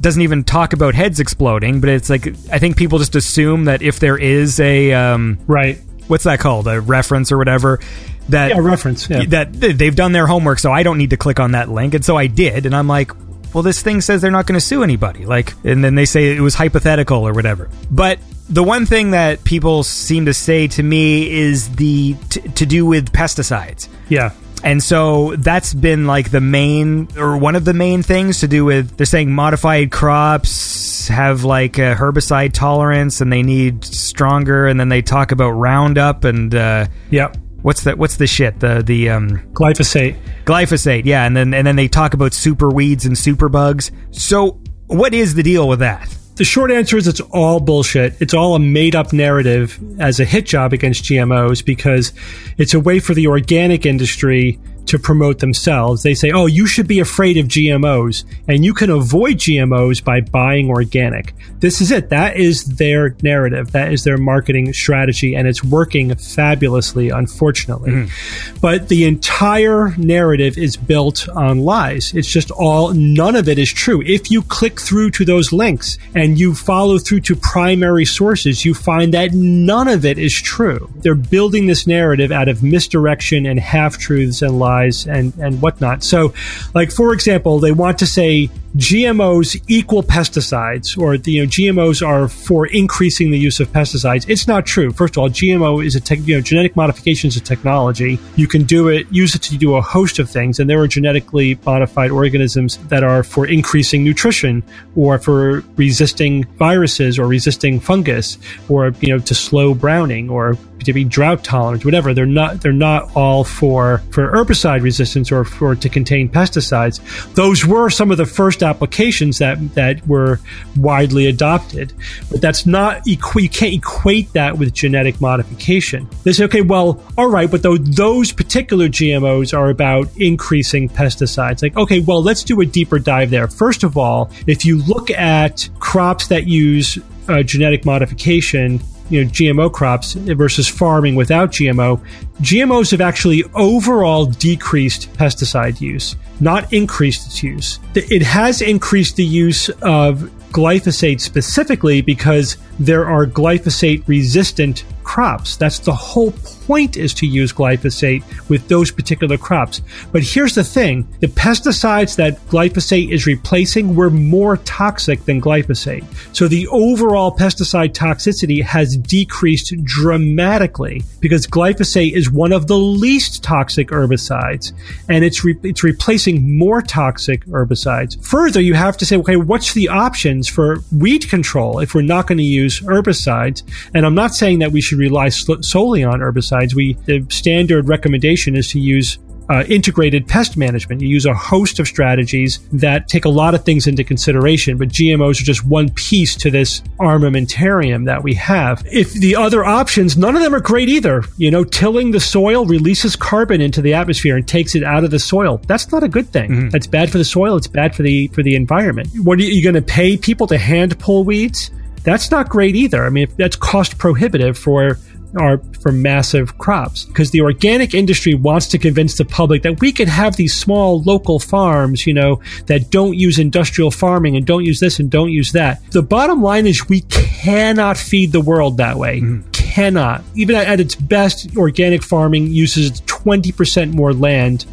doesn't even talk about heads exploding, but it's like I think people just assume that if there is a um, Right. what's that called a reference or whatever that Yeah, reference. Yeah. that they've done their homework, so I don't need to click on that link, and so I did, and I'm like. Well, this thing says they're not going to sue anybody. Like, and then they say it was hypothetical or whatever. But the one thing that people seem to say to me is the t- to do with pesticides. yeah. And so that's been like the main or one of the main things to do with they're saying modified crops have like a herbicide tolerance and they need stronger and then they talk about Roundup and uh Yeah. what's the what's the shit the the um Glyphosate. glyphosate yeah and then and then they talk about super weeds and super bugs. So what is the deal with that? The short answer is it's all bullshit. It's all a made up narrative as a hit job against GMOs because it's a way for the organic industry to promote themselves. They say, oh, you should be afraid of GMOs, and you can avoid GMOs by buying organic. This is it. That is their narrative. That is their marketing strategy, and it's working fabulously, unfortunately. Mm-hmm. But the entire narrative is built on lies. It's just all, none of it is true. If you click through to those links and you follow through to primary sources, you find that none of it is true. They're building this narrative out of misdirection and half truths and lies and, and whatnot. So, like, for example, they want to say GMOs equal pesticides or you know, GMOs are for increasing the use of pesticides. It's not true. First of all, GMO is a tech, you know, genetic modification is a technology. You can do it, use it to do a host of things. And there are genetically modified organisms that are for increasing nutrition or for resisting viruses or resisting fungus or, you know, to slow browning or to be drought tolerant, whatever. They're not they're not all for for herbicide resistance or for to contain pesticides. Those were some of the first applications that that were widely adopted, but that's not you can't equate that with genetic modification. They say, okay, well, all right, but those those particular GMOs are about increasing pesticides. Like, okay, well, let's do a deeper dive there. First of all, if you look at crops that use uh, genetic modification, you know GMO crops versus farming without GMO, GMOs have actually overall decreased pesticide use, not increased its use. It has increased the use of glyphosate specifically because there are glyphosate resistant crops. That's the whole point is to use glyphosate with those particular crops. But here's the thing the pesticides that glyphosate is replacing were more toxic than glyphosate. So the overall pesticide toxicity has decreased dramatically because glyphosate is one of the least toxic herbicides and it's, re- it's replacing more toxic herbicides. Further, you have to say, okay, what's the options for weed control if we're not going to use herbicides? And I'm not saying that we should rely solely on herbicides. We the standard recommendation is to use uh, integrated pest management. You use a host of strategies that take a lot of things into consideration, but GMOs are just one piece to this armamentarium that we have. If the other options, none of them are great either. You know, tilling the soil releases carbon into the atmosphere and takes it out of the soil. That's not a good thing. Mm-hmm. That's bad for the soil. It's bad for the for the environment. What are you, you going to pay people to hand pull weeds? That's not great either. I mean, that's cost prohibitive for are for massive crops because the organic industry wants to convince the public that we could have these small local farms, you know, that don't use industrial farming and don't use this and don't use that. The bottom line is we cannot feed the world that way. Mm. Cannot. Even at, at its best, organic farming uses 20% more land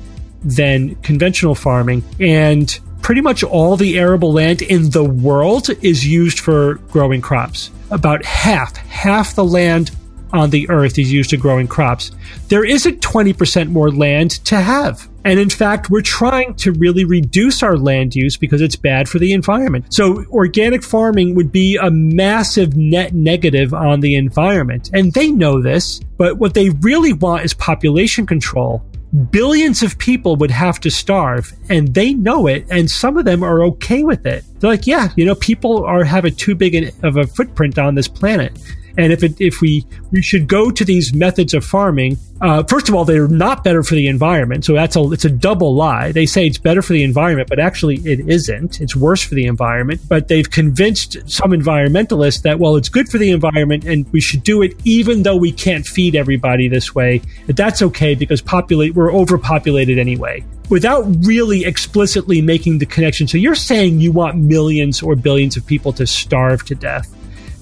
than conventional farming. And pretty much all the arable land in the world is used for growing crops. About half, half the land on the earth is used to growing crops. There isn't 20% more land to have. And in fact, we're trying to really reduce our land use because it's bad for the environment. So organic farming would be a massive net negative on the environment. And they know this, but what they really want is population control. Billions of people would have to starve and they know it and some of them are okay with it. They're like, yeah, you know, people are having too big of a footprint on this planet. And if it, if we we should go to these methods of farming, uh, first of all, they're not better for the environment. So that's a it's a double lie. They say it's better for the environment, but actually it isn't. It's worse for the environment. But they've convinced some environmentalists that well, it's good for the environment and we should do it even though we can't feed everybody this way. But that's okay because populate we're overpopulated anyway without really explicitly making the connection. So you're saying you want millions or billions of people to starve to death.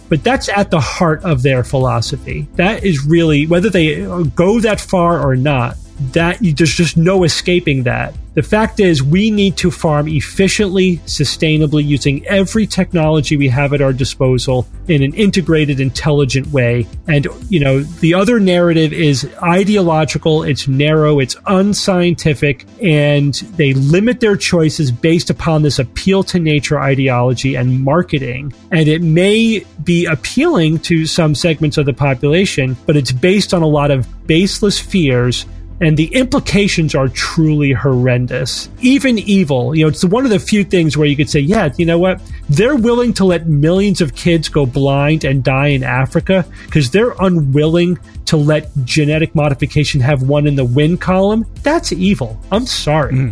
But that's at the heart of their philosophy. That is really, whether they go that far or not, that there's just no escaping that. The fact is, we need to farm efficiently, sustainably, using every technology we have at our disposal in an integrated, intelligent way. And, you know, the other narrative is ideological, it's narrow, it's unscientific, and they limit their choices based upon this appeal to nature ideology and marketing. And it may be appealing to some segments of the population, but it's based on a lot of baseless fears and the implications are truly horrendous. Even evil, you know, it's one of the few things where you could say, yeah, you know what? They're willing to let millions of kids go blind and die in Africa because they're unwilling to let genetic modification have one in the win column. That's evil. I'm sorry. Hmm.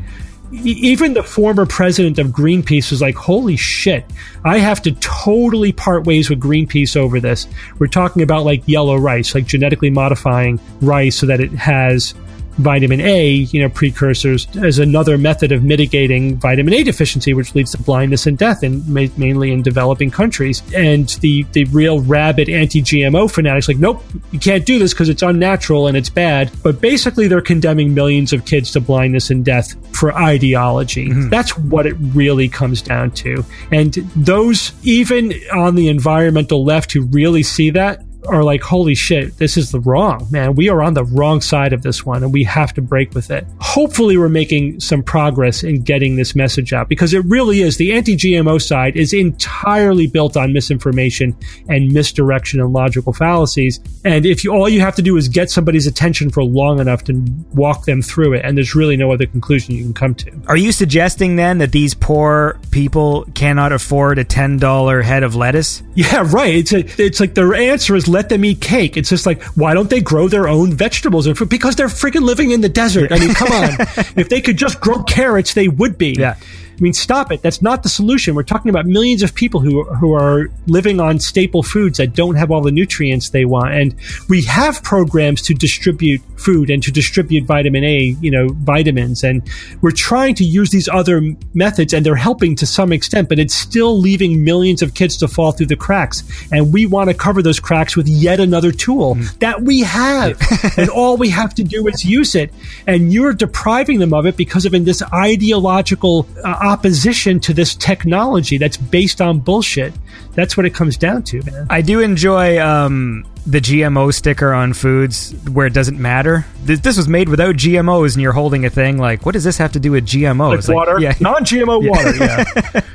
E- even the former president of Greenpeace was like, holy shit, I have to totally part ways with Greenpeace over this. We're talking about like yellow rice, like genetically modifying rice so that it has vitamin A, you know, precursors as another method of mitigating vitamin A deficiency, which leads to blindness and death, in ma- mainly in developing countries. And the the real rabid anti-GMO fanatics like, nope, you can't do this because it's unnatural and it's bad. But basically, they're condemning millions of kids to blindness and death for ideology. Mm-hmm. That's what it really comes down to. And those, even on the environmental left, who really see that are like, holy shit, this is the wrong, man. We are on the wrong side of this one and we have to break with it. Hopefully, we're making some progress in getting this message out because it really is. The anti GMO side is entirely built on misinformation and misdirection and logical fallacies. And if you, all you have to do is get somebody's attention for long enough to walk them through it, and there's really no other conclusion you can come to. Are you suggesting then that these poor people cannot afford a $10 head of lettuce? Yeah, right. It's a, it's like their answer is let them eat cake. It's just like why don't they grow their own vegetables and fruit? Because they're freaking living in the desert. I mean, come on. if they could just grow carrots, they would be. Yeah. I mean, stop it. That's not the solution. We're talking about millions of people who who are living on staple foods that don't have all the nutrients they want, and we have programs to distribute food and to distribute vitamin A, you know, vitamins, and we're trying to use these other methods, and they're helping to some extent, but it's still leaving millions of kids to fall through the cracks, and we want to cover those cracks with yet another tool that we have, and all we have to do is use it, and you're depriving them of it because of this ideological uh, opposition to this technology that's based on bullshit. That's what it comes down to, man. I do enjoy um, the GMO sticker on foods where it doesn't matter. This, this was made without GMOs, and you're holding a thing like, what does this have to do with GMOs? Like water, yeah. non-GMO water. Yeah.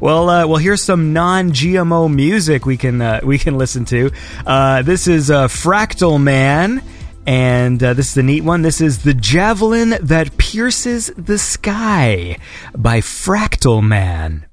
Well, uh, well, here's some non-GMO music we can uh, we can listen to. Uh, this is uh, Fractal Man, and uh, this is the neat one. This is the javelin that pierces the sky by Fractal Man.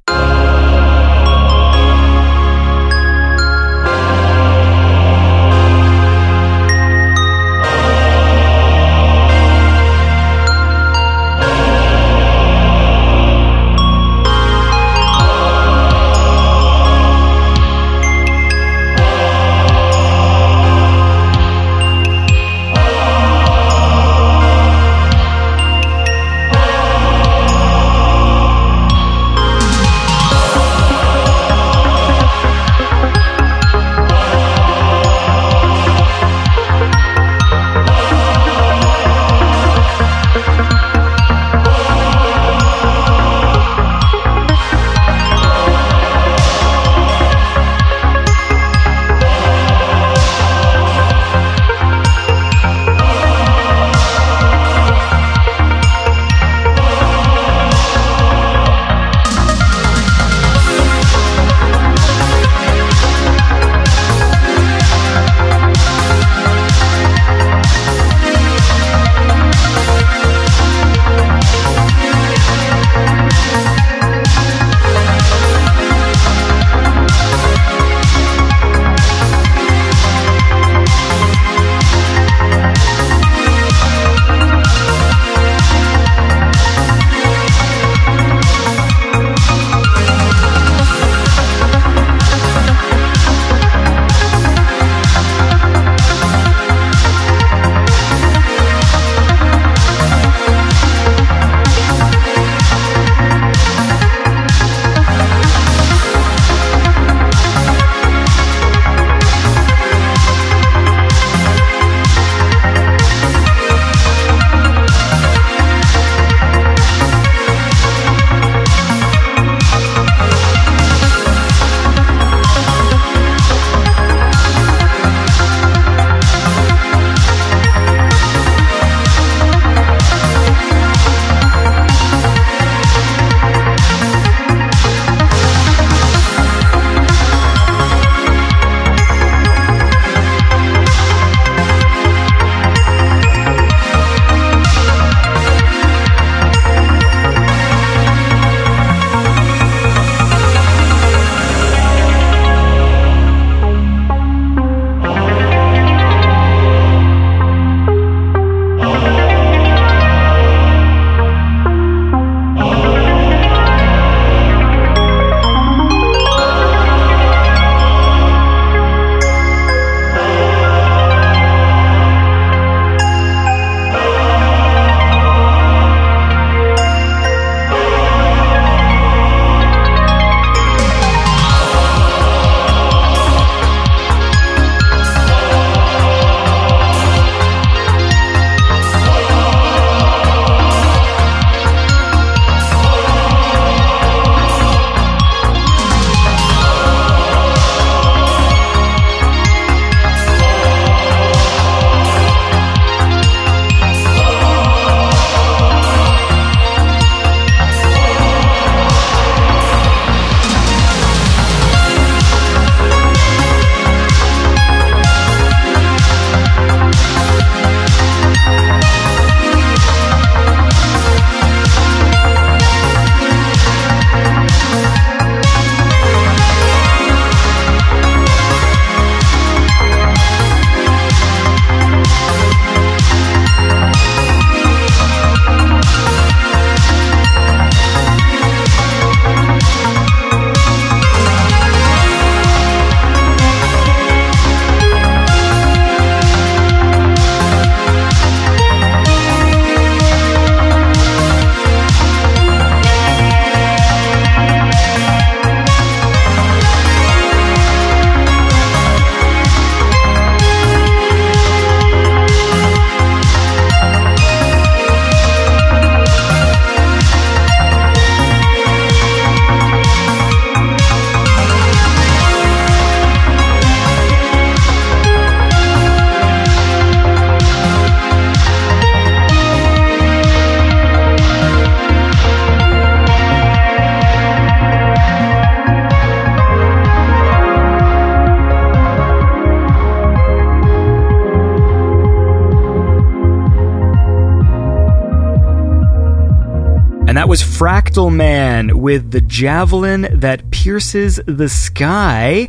With the javelin that pierces the sky.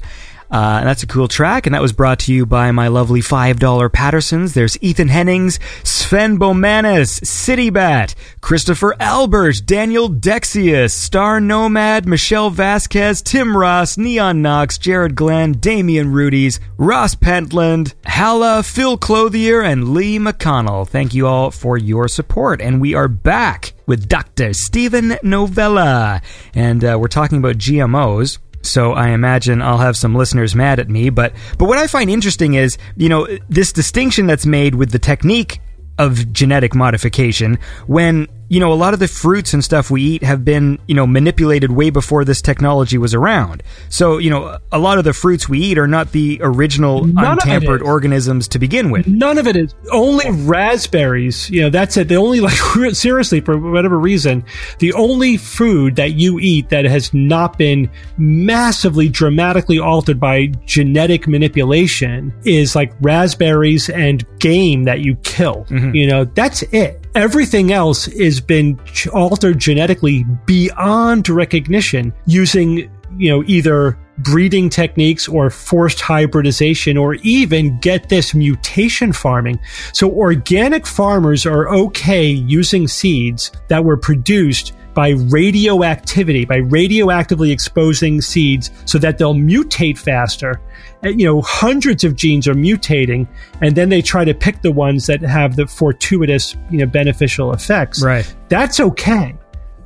Uh, that's a cool track, and that was brought to you by my lovely $5 Patreons. There's Ethan Hennings, Sven Bomanis, Citybat, Christopher Albert, Daniel Dexius, Star Nomad, Michelle Vasquez, Tim Ross, Neon Knox, Jared Glenn, Damian Rudies, Ross Pentland, Halla, Phil Clothier, and Lee McConnell. Thank you all for your support, and we are back with Dr. Steven Novella, and uh, we're talking about GMOs. So I imagine I'll have some listeners mad at me, but but what I find interesting is, you know, this distinction that's made with the technique of genetic modification when you know, a lot of the fruits and stuff we eat have been, you know, manipulated way before this technology was around. So, you know, a lot of the fruits we eat are not the original None untampered organisms to begin with. None of it is only raspberries. You know, that's it. The only like seriously for whatever reason, the only food that you eat that has not been massively dramatically altered by genetic manipulation is like raspberries and game that you kill. Mm-hmm. You know, that's it. Everything else has been altered genetically beyond recognition using you know, either breeding techniques or forced hybridization or even get this mutation farming. So organic farmers are okay using seeds that were produced by radioactivity, by radioactively exposing seeds so that they'll mutate faster. You know, hundreds of genes are mutating and then they try to pick the ones that have the fortuitous, you know, beneficial effects. Right. That's okay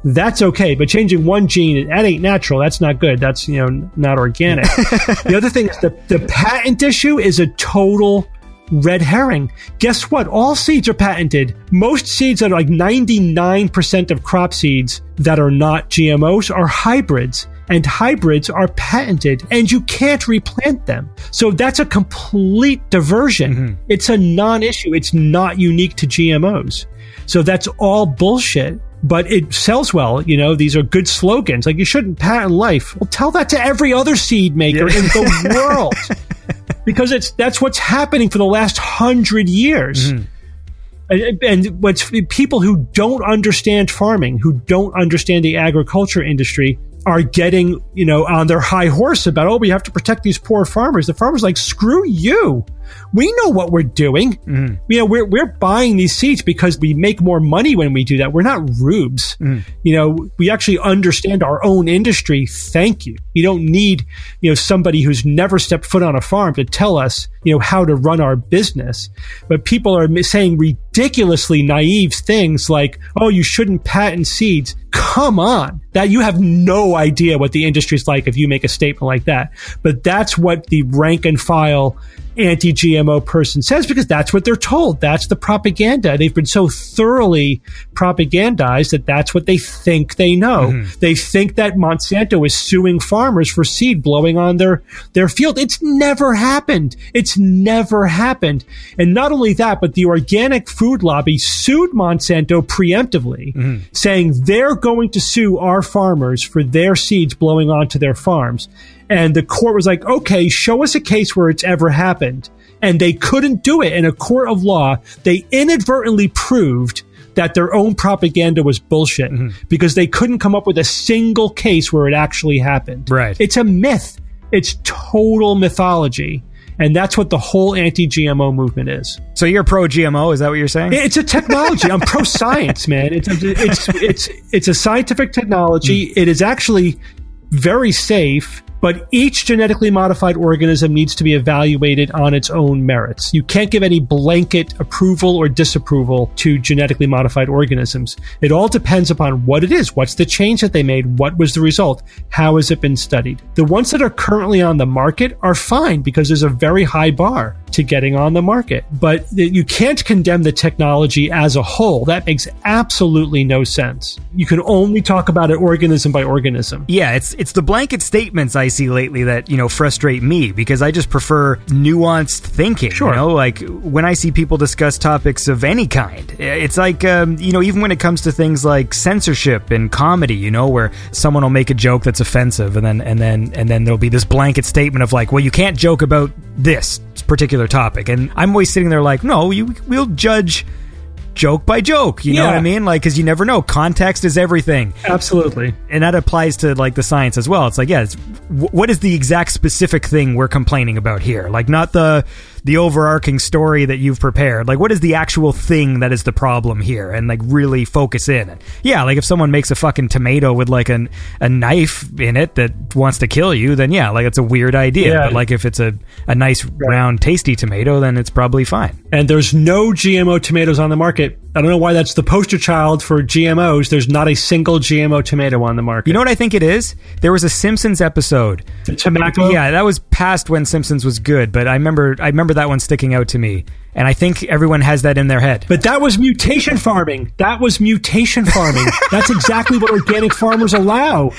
that's okay. But changing one gene, that ain't natural. That's not good. That's, you know, not organic. the other thing is the, the patent issue is a total red herring. Guess what? All seeds are patented. Most seeds that are like 99% of crop seeds that are not GMOs are hybrids. And hybrids are patented and you can't replant them. So that's a complete diversion. Mm-hmm. It's a non issue. It's not unique to GMOs. So that's all bullshit but it sells well. You know, these are good slogans. Like you shouldn't patent life. Well, tell that to every other seed maker in the world, because it's that's what's happening for the last hundred years. Mm-hmm. And, and what's people who don't understand farming, who don't understand the agriculture industry, are getting you know on their high horse about oh we have to protect these poor farmers. The farmers like screw you. We know what we're doing. Mm-hmm. You know, we're we're buying these seeds because we make more money when we do that. We're not rubes. Mm. You know, we actually understand our own industry. Thank you. You don't need, you know, somebody who's never stepped foot on a farm to tell us, you know, how to run our business. But people are saying ridiculously naive things like, "Oh, you shouldn't patent seeds." Come on. That you have no idea what the industry's like if you make a statement like that. But that's what the rank and file anti GMO person says because that's what they're told. That's the propaganda. They've been so thoroughly propagandized that that's what they think they know. Mm-hmm. They think that Monsanto is suing farmers for seed blowing on their, their field. It's never happened. It's never happened. And not only that, but the organic food lobby sued Monsanto preemptively, mm-hmm. saying they're going to sue our farmers for their seeds blowing onto their farms. And the court was like, okay, show us a case where it's ever happened. And they couldn't do it in a court of law. They inadvertently proved that their own propaganda was bullshit mm-hmm. because they couldn't come up with a single case where it actually happened. Right. It's a myth. It's total mythology. And that's what the whole anti GMO movement is. So you're pro GMO? Is that what you're saying? It's a technology. I'm pro science, man. It's a, it's it's it's a scientific technology. Mm. It is actually very safe, but each genetically modified organism needs to be evaluated on its own merits. You can't give any blanket approval or disapproval to genetically modified organisms. It all depends upon what it is. What's the change that they made? What was the result? How has it been studied? The ones that are currently on the market are fine because there's a very high bar to getting on the market. But you can't condemn the technology as a whole. That makes absolutely no sense. You can only talk about it organism by organism. Yeah, it's it's the blanket statements I see lately that you know frustrate me because I just prefer nuanced thinking. Sure. You know, like when I see people discuss topics of any kind, it's like um, you know even when it comes to things like censorship and comedy, you know, where someone will make a joke that's offensive and then and then and then there'll be this blanket statement of like, well, you can't joke about this particular topic, and I'm always sitting there like, no, you we'll judge joke by joke. You know Yeah. what I mean? Like, because you never know. Context is everything, Absolutely. and that applies to like the science as well. It's like, yeah, it's, wh- what is the exact specific thing we're complaining about here? Like, not the the overarching story that you've prepared. Like, what is the actual thing that is the problem here? And like, really focus in. And yeah, like if someone makes a fucking tomato with like an a knife in it that wants to kill you, then yeah, like it's a weird idea. Yeah. But like if it's a a nice round tasty tomato, then it's probably fine. And there's no GMO tomatoes on the market. I don't know why that's the poster child for GMOs. There's not a single GMO tomato on the market. You know what I think it is? There was a Simpsons episode. tobacco. Yeah, that was past when Simpsons was good, but I remember I remember that one sticking out to me. And I think everyone has that in their head. But that was mutation farming. That was mutation farming. That's exactly what organic farmers allow.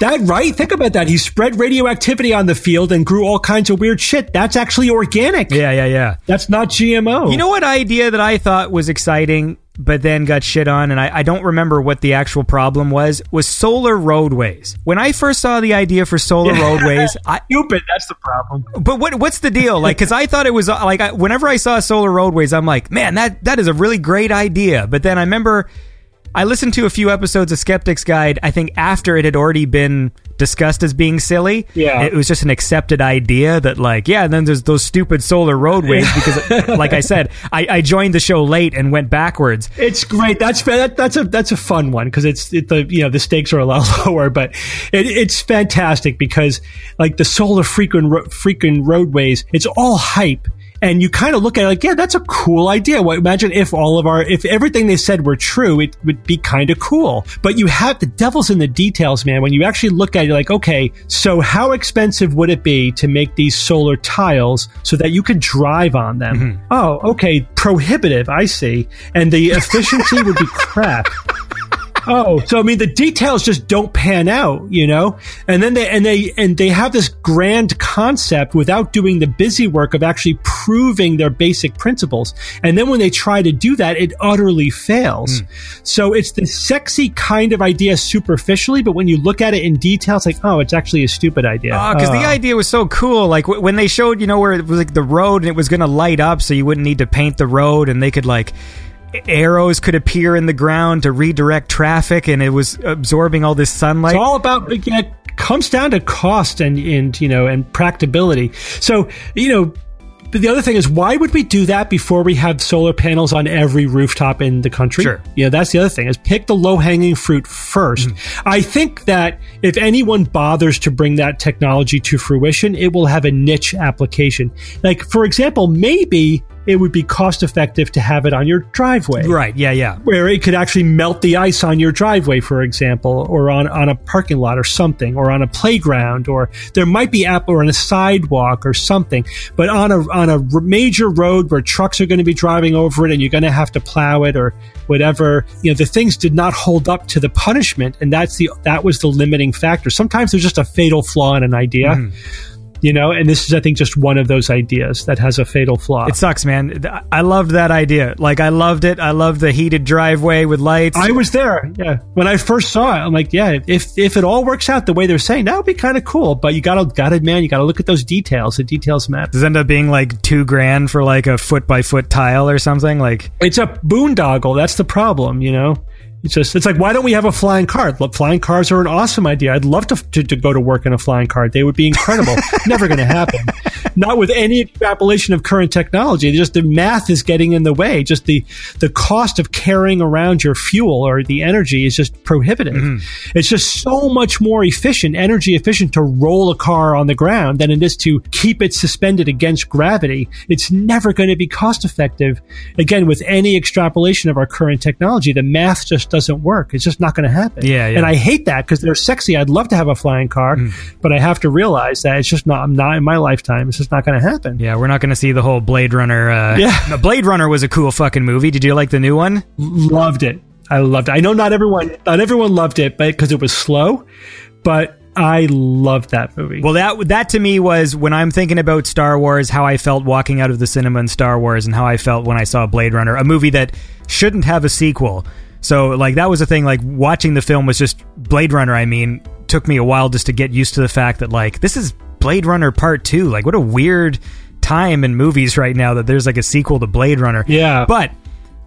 That right? Think about that. He spread radioactivity on the field and grew all kinds of weird shit. That's actually organic. Yeah, yeah, yeah. That's not GMO. You know what idea that I thought was exciting, but then got shit on, and I, I don't remember what the actual problem was, was solar roadways. When I first saw the idea for solar roadways, I, stupid. That's the problem. but what what's the deal? Like, because I thought it was uh, like I, whenever I saw solar roadways, I'm like, man, that that is a really great idea. But then I remember I listened to a few episodes of Skeptic's Guide. I think after it had already been discussed as being silly. Yeah. it was just an accepted idea that like, yeah. And then there's those stupid solar roadways because, like I said, I, I joined the show late and went backwards. It's great. That's that, that's a that's a fun one because it's it, the you know the stakes are a lot lower, but it, it's fantastic because like the solar freaking ro- freaking roadways, it's all hype. And you kind of look at it like, yeah, that's a cool idea. Well, imagine if all of our, if everything they said were true, it would be kind of cool. But you have the devil's in the details, man. When you actually look at it, like, okay, so how expensive would it be to make these solar tiles so that you could drive on them? Mm-hmm. Oh, okay, prohibitive. I see. And the efficiency would be crap. Oh, so I mean the details just don't pan out, you know? And then they and they and they have this grand concept without doing the busy work of actually proving their basic principles. And then when they try to do that, it utterly fails. Hmm. So it's the sexy kind of idea superficially, but when you look at it in detail, it's like, oh, it's actually a stupid idea. Ah, oh, because the Oh. idea was so cool. Like w- when they showed, you know, where it was like the road and it was going to light up, so you wouldn't need to paint the road, and they could like arrows could appear in the ground to redirect traffic, and it was absorbing all this sunlight. It's all about yeah, it comes down to cost and and you know and practicability. So you know. The other thing is, why would we do that before we have solar panels on every rooftop in the country? Sure. Yeah, that's the other thing is pick the low hanging fruit 1st mm-hmm. I think that if anyone bothers to bring that technology to fruition, it will have a niche application. Like, for example, maybe it would be cost effective to have it on your driveway right? Yeah, yeah. where it could actually melt the ice on your driveway, for example, or on, on a parking lot or something, or on a playground, or there might be app or on a sidewalk or something. But on a on a major road where trucks are going to be driving over it and you're going to have to plow it or whatever, you know, the things did not hold up to the punishment, and that's the that was the limiting factor. Sometimes there's just a fatal flaw in an idea. Mm-hmm. You know, and this is, I think, just one of those ideas that has a fatal flaw. It sucks, man. I loved that idea. Like I loved it. I loved the heated driveway with lights. I was there. Yeah. When I first saw it, I'm like, yeah, if if it all works out the way they're saying, that would be kind of cool. But you gotta gotta man, you gotta look at those details. The details matter. Does it end up being like two grand for like a foot by foot tile or something? Like It's a boondoggle. That's the problem, you know? It's just, it's like, why don't we have a flying car? Look, flying cars are an awesome idea. I'd love to, to, to go to work in a flying car. They would be incredible. Never going to happen. Not with any extrapolation of current technology. Just the math is getting in the way. Just the, the cost of carrying around your fuel or the energy is just prohibitive. Mm-hmm. It's just so much more efficient, energy efficient to roll a car on the ground than it is to keep it suspended against gravity. It's never going to be cost effective. Again, with any extrapolation of our current technology, the math just doesn't work. It's just not going to happen. Yeah, yeah. And I hate that because they're sexy. I'd love to have a flying car, but I have to realize that it's just not, I'm not in my lifetime. It's just not going to happen. Yeah, we're not going to see the whole Blade Runner. Uh, Yeah. Blade Runner was a cool fucking movie. Did you like the new one? Loved it. I loved it. I know not everyone, not everyone loved it, but because it was slow, but I loved that movie. Well, that that to me was when I'm thinking about Star Wars, how I felt walking out of the cinema in Star Wars, and how I felt when I saw Blade Runner, a movie that shouldn't have a sequel. So, like, that was the thing. Like, watching the film was just Blade Runner. I mean, took me a while just to get used to the fact that like this is Blade Runner Part Two. Like, what a weird time in movies right now that there's like a sequel to Blade Runner. Yeah. but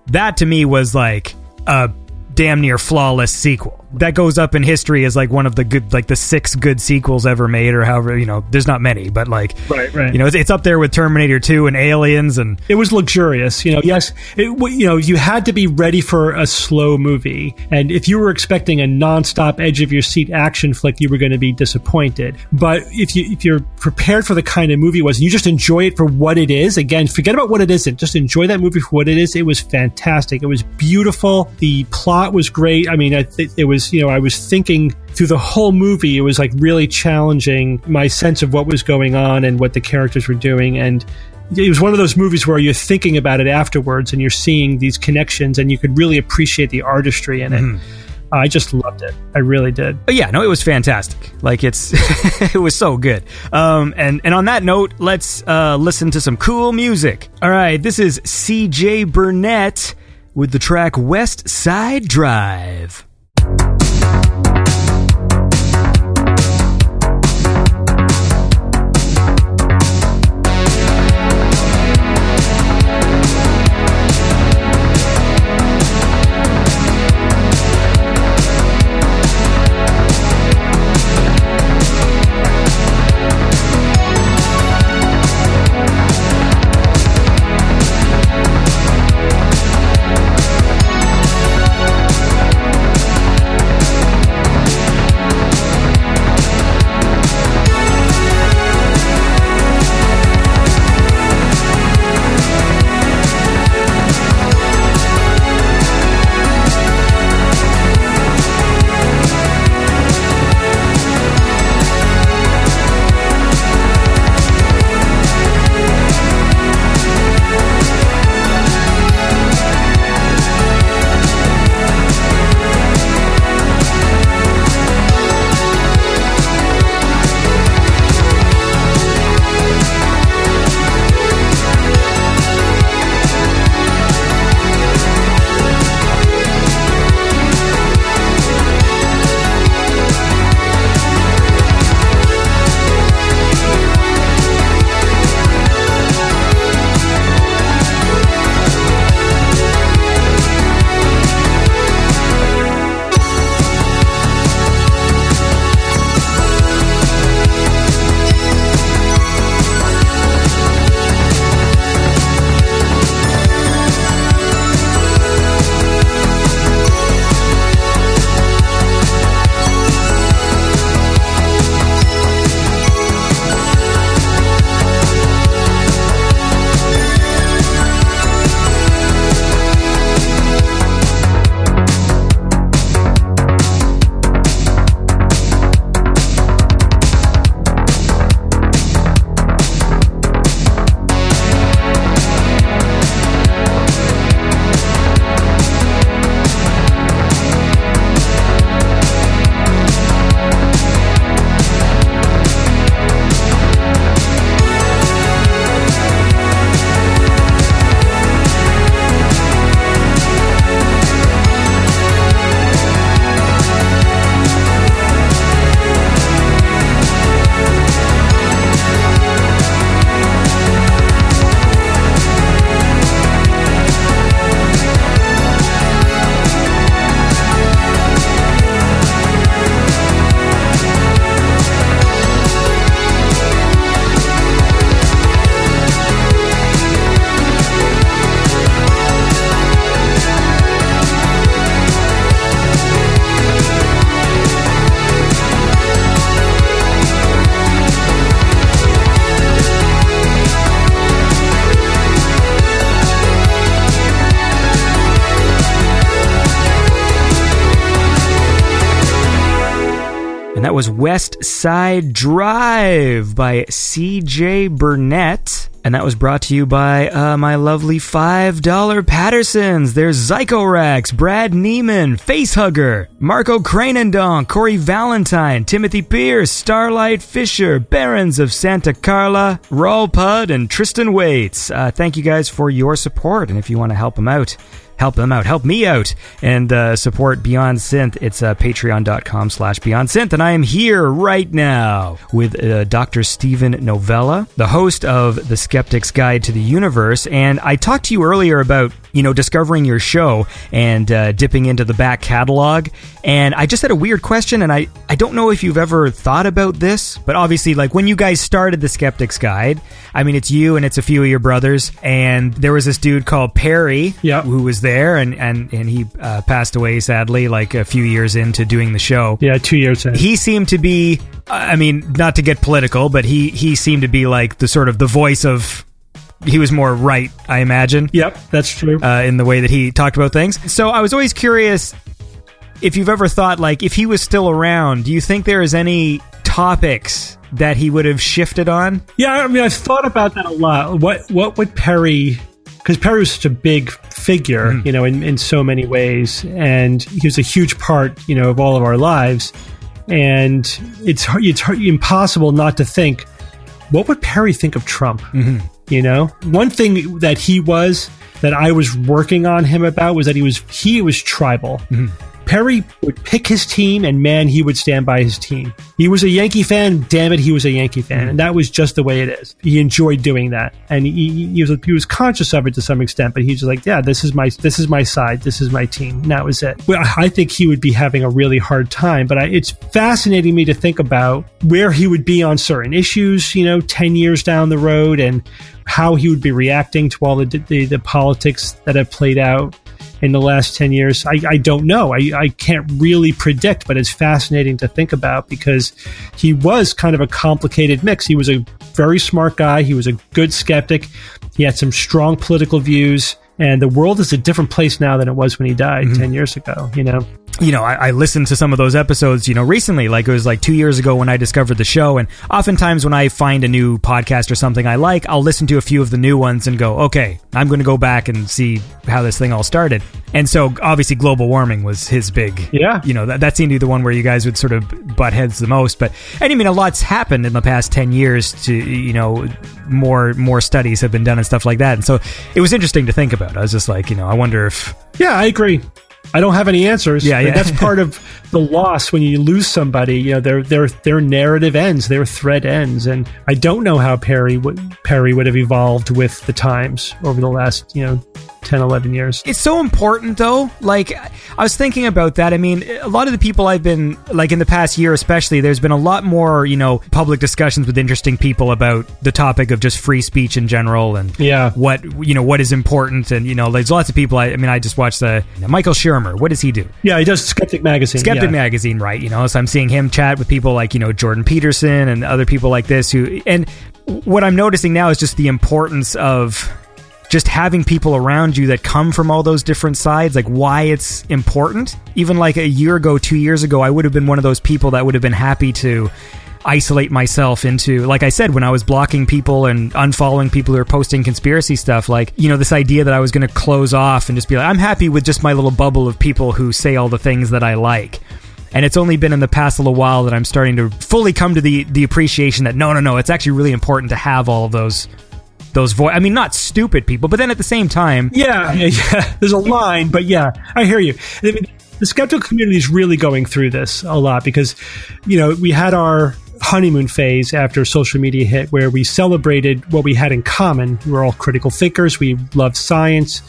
that to me was like a damn near flawless sequel. That goes up in history as like one of the good, like the six good sequels ever made, or however you know. There's not many, but like, Right, right. You know, it's, it's up there with Terminator Two and Aliens, and it was luxurious. You know, yes, it, you know, you had to be ready for a slow movie, and if you were expecting a nonstop, edge of your seat action flick, you were going to be disappointed. But if you if you're prepared for the kind of movie it was, and you just enjoy it for what it is, again, forget about what it isn't. Just enjoy that movie for what it is. It was fantastic. It was beautiful. The plot was great. I mean, I th- it was you know, I was thinking through the whole movie, it was like really challenging my sense of what was going on and what the characters were doing, and it was one of those movies where you're thinking about it afterwards and you're seeing these connections and you could really appreciate the artistry in it. I just loved it. I really did. But yeah, no, it was fantastic. Like it's, it was so good. Um, and and on that note, let's uh, listen to some cool music. All right, this is C.J. Burnett with the track West Side Drive. Was West Side Drive by CJ Burnett. And that was brought to you by uh, my lovely $5 Patreons. There's Zychorax, Brad Neiman, Facehugger, Marco Cranendonk, Corey Valentine, Timothy Pierce, Starlight Fisher, Barons of Santa Carla, Raul Pud, and Tristan Waits. Uh, thank you guys for your support. And if you want to help them out, help them out, help me out, and uh, support Beyond Synth. It's uh, patreon.com slash Beyond Synth. And I am here right now with uh, Dr. Steven Novella, the host of The Skeptic's Guide to the Universe. And I talked to you earlier about, you know, discovering your show and uh, dipping into the back catalog. And I just had a weird question, and I, I don't know if you've ever thought about this, but obviously, like when you guys started The Skeptic's Guide, I mean, it's you and it's a few of your brothers, and there was this dude called Perry Yeah. who was there, and, and, and he uh, passed away sadly, like a few years into doing the show Yeah, two years in. he seemed to be i mean not to get political but he he seemed to be like the sort of the voice of he was more right i imagine yep, that's true. uh, in the way that he talked about things so i was always curious if you've ever thought like if he was still around do you think there is any topics that he would have shifted on Yeah, I mean, I've thought about that a lot. What what would Perry? Because Perry was such a big figure, Mm-hmm. you know, in, in so many ways, and he was a huge part, you know, of all of our lives. And it's it's hard, impossible not to think, what would Perry think of Trump? Mm-hmm. You know, one thing that he was that I was working on him about was that he was he was tribal. Mm-hmm. Perry would pick his team, and man, he would stand by his team. He was a Yankee fan. Damn it, he was a Yankee fan, mm-hmm. and that was just the way it is. He enjoyed doing that, and he, he was he was conscious of it to some extent. But he's just like, yeah, this is my this is my side, this is my team. And that was it. Well, I think he would be having a really hard time. But I, it's fascinating me to think about where he would be on certain issues. You know, ten years down the road, and how he would be reacting to all the the, the politics that have played out in the last 10 years. I, I don't know. I, I can't really predict but it's fascinating to think about because he was kind of a complicated mix. He was a very smart guy. He was a good skeptic. He had some strong political views and the world is a different place now than it was when he died mm-hmm. 10 years ago you know you know, I, I listened to some of those episodes, you know, recently, like it was like two years ago when I discovered the show. And oftentimes when I find a new podcast or something I like, I'll listen to a few of the new ones and go, okay, I'm going to go back and see how this thing all started. And so obviously global warming was his big, Yeah. you know, that, that seemed to be the one where you guys would sort of butt heads the most. But, and I mean, a lot's happened in the past 10 years to, you know, more, more studies have been done and stuff like that. And so it was interesting to think about. I was just like, you know, I wonder if, Yeah, I agree. I don't have any answers. Yeah, yeah. That's part of the loss when you lose somebody. You know, their their their narrative ends, their thread ends, and I don't know how Perry would Perry would have evolved with the times over the last you know 10, 11 years. It's so important, though. Like, I was thinking about that. I mean, a lot of the people I've been, like, in the past year especially, there's been a lot more, you know, public discussions with interesting people about the topic of just free speech in general and Yeah. what, you know, what is important. And, you know, there's lots of people. I, I mean, I just watched the Michael Shermer. What does he do? Yeah, he does Skeptic Magazine. Skeptic yeah. Magazine, right? You know, so I'm seeing him chat with people like, you know, Jordan Peterson and other people like this who, and what I'm noticing now is just the importance of just having people around you that come from all those different sides, like why it's important. Even like a year ago, two years ago, I would have been one of those people that would have been happy to isolate myself into like I said when I was blocking people and unfollowing people who are posting conspiracy stuff like you know this idea that I was going to close off and just be like I'm happy with just my little bubble of people who say all the things that I like and it's only been in the past little while that I'm starting to fully come to the the appreciation that no no no it's actually really important to have all of those those voice I mean not stupid people but then at the same time Yeah, yeah, yeah. There's a line, but yeah, I hear you. I mean, the skeptical community is really going through this a lot because, you know, we had our honeymoon phase after social media hit where we celebrated what we had in common. We were all critical thinkers. We love science.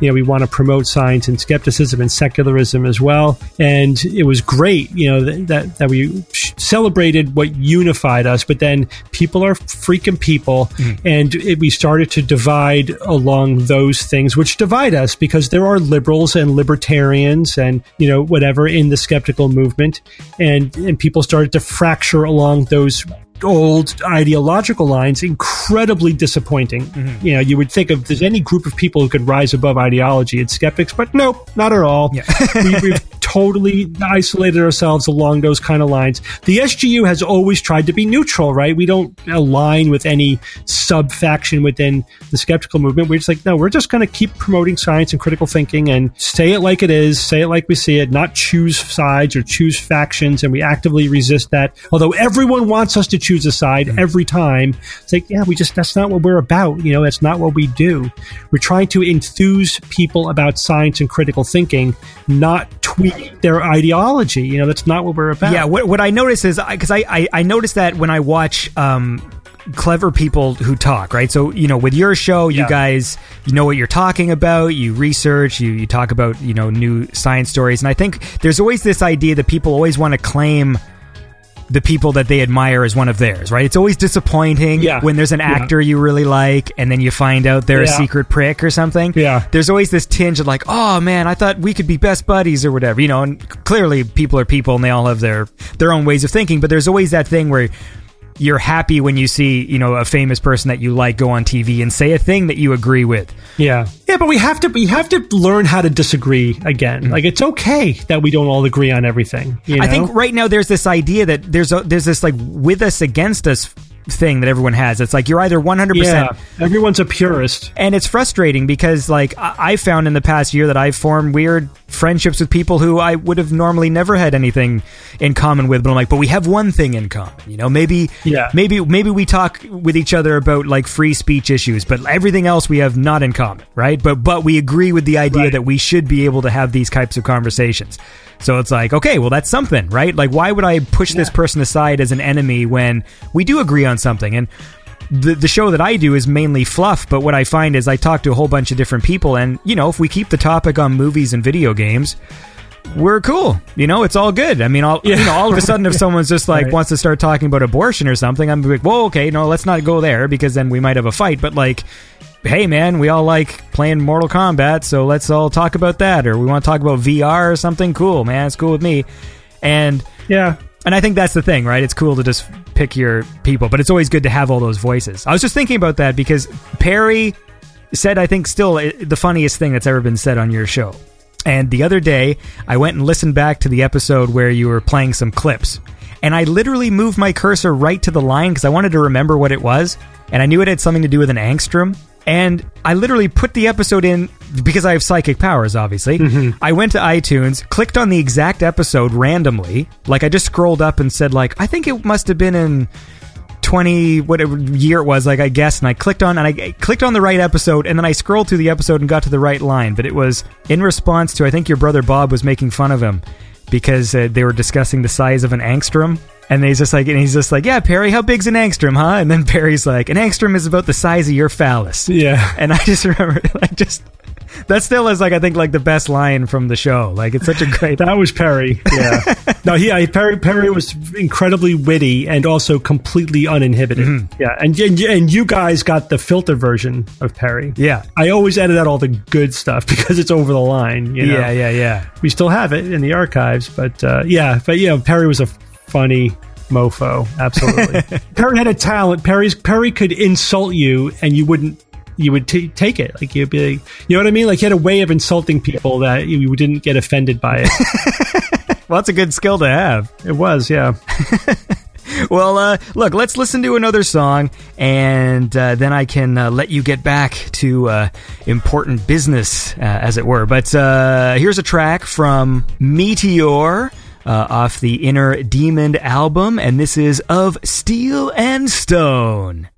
You know, we want to promote science and skepticism and secularism as well. And it was great, you know, that, that, that we celebrated what unified us, but then people are freaking people. Mm. And it, we started to divide along those things, which divide us because there are liberals and libertarians and, you know, whatever in the skeptical movement. And, and people started to fracture along those old ideological lines incredibly disappointing. Mm-hmm. You know, you would think if there's any group of people who could rise above ideology, it's skeptics, but nope, not at all. we, we've totally isolated ourselves along those kind of lines. The SGU has always tried to be neutral, right? We don't align with any sub faction within the skeptical movement. We're just like, no, we're just going to keep promoting science and critical thinking and say it like it is, say it like we see it, not choose sides or choose factions. And we actively resist that. Although everyone wants us to choose a side mm-hmm. every time, it's like, yeah, we just, that's not what we're about. You know, that's not what we do. We're trying to enthuse people about science and critical thinking, not tweak their ideology. You know, that's not what we're about. Yeah, what, what I notice is because I, I I notice that when I watch um, clever people who talk, right? So you know, with your show, you Yeah. guys you know what you're talking about. You research, you you talk about you know new science stories, and I think there's always this idea that people always want to claim. The people that they admire as one of theirs, right? It's always disappointing Yeah. when there's an Yeah. actor you really like, and then you find out they're a secret prick or something. Yeah. there's always this tinge of like, oh man, I thought we could be best buddies or whatever, you know. And clearly, people are people, and they all have their their own ways of thinking. But there's always that thing where you're happy when you see, you know, a famous person that you like go on TV and say a thing that you agree with. Yeah. Yeah, but we have to we have to learn how to disagree again. Mm. Like it's okay that we don't all agree on everything. You know? I think right now there's this idea that there's a, there's this like with us against us thing that everyone has. It's like you're either 100 yeah, percent everyone's a purist. and it's frustrating because like I I found in the past year that I've formed weird friendships with people who I would have normally never had anything in common with but I'm like but we have one thing in common you know maybe Yeah. maybe maybe we talk with each other about like free speech issues but everything else we have not in common right but but we agree with the idea Right. that we should be able to have these types of conversations so it's like okay well that's something right like why would I push this person aside as an enemy when we do agree on something and the, the show that I do is mainly fluff, but what I find is I talk to a whole bunch of different people, and you know, if we keep the topic on movies and video games, we're cool. You know, it's all good. I mean, all you know, all of a sudden, if someone's just like Right. wants to start talking about abortion or something, I'm like, whoa, okay, no, let's not go there because then we might have a fight. But like, hey, man, we all like playing Mortal Kombat, so let's all talk about that, or we want to talk about VR or something. Cool, man, it's cool with me. And Yeah. and I think that's the thing, right? It's cool to just pick your people, but it's always good to have all those voices. I was just thinking about that because Perry said, I think, still uh, the funniest thing that's ever been said on your show. And the other day, I went and listened back to the episode where you were playing some clips. And I literally moved my cursor right to the line because I wanted to remember what it was. And I knew it had something to do with an angstrom. And I literally put the episode in because I have psychic powers, obviously. Mm-hmm. I went to iTunes, clicked on the exact episode randomly. Like I just scrolled up and said, like, I think it must have been in 20 whatever year it was like i guess and i clicked on and i clicked on the right episode and then i scrolled through the episode and got to the right line but it was in response to i think your brother bob was making fun of him because uh, they were discussing the size of an angstrom and he's just like and he's just like yeah perry how big's an angstrom huh and then perry's like an angstrom is about the size of your phallus Yeah. and i just remember like just that still is like i think like the best line from the show like it's such a great That was Perry. Yeah. no, he I, Perry Perry was incredibly witty and also completely uninhibited. Mm-hmm. Yeah, and, and and you guys got the filter version of Perry. yeah I always edit out all the good stuff because it's over the line. You know? yeah yeah yeah we still have it in the archives, but uh, yeah, but yeah, Perry was a funny mofo. Absolutely, Perry had a talent. Perry's Perry could insult you, and you wouldn't. You would t- take it like you'd be, like, you know what I mean? Like he had a way of insulting people that you didn't get offended by it. well that's a good skill to have it was, yeah. Well, uh, look, let's listen to another song, and uh, then I can uh, let you get back to uh, important business, uh, as it were. But uh, here's a track from Meteor. Uh, off the Inner Demon album, and this is of Steel and Stone.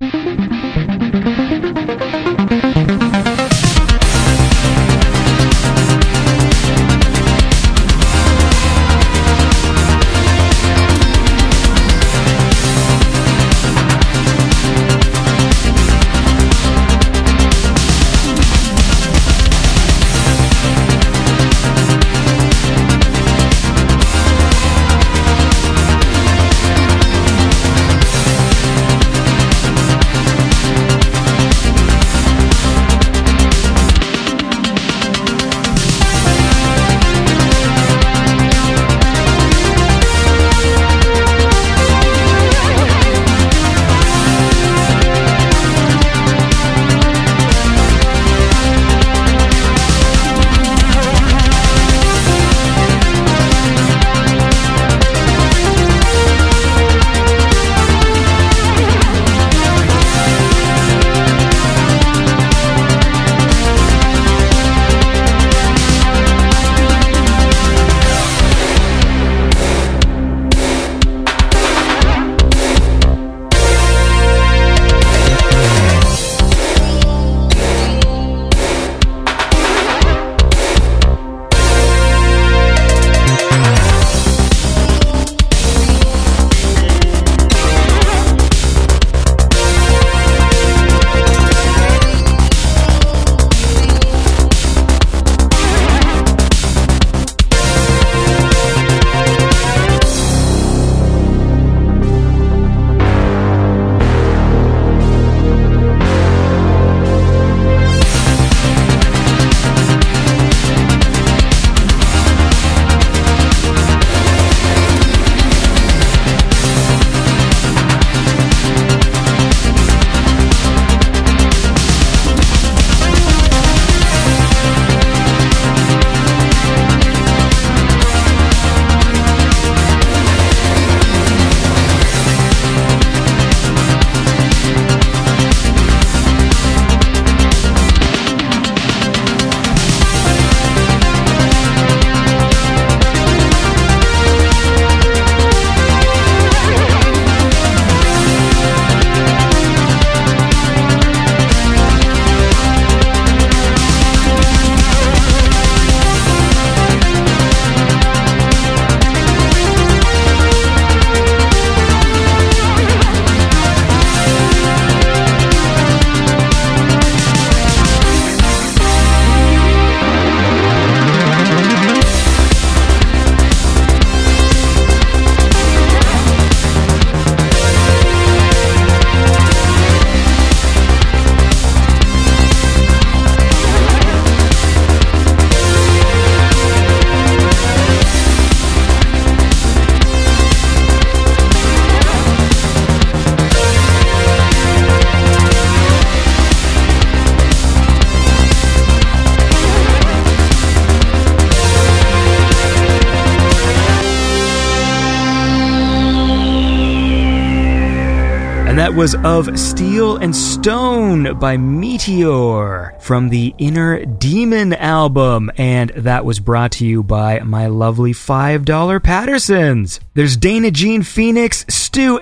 By Meteor from the Inner Demon album. And that was brought to you by my lovely $5 Patreons. There's Dana Jean Phoenix, Stu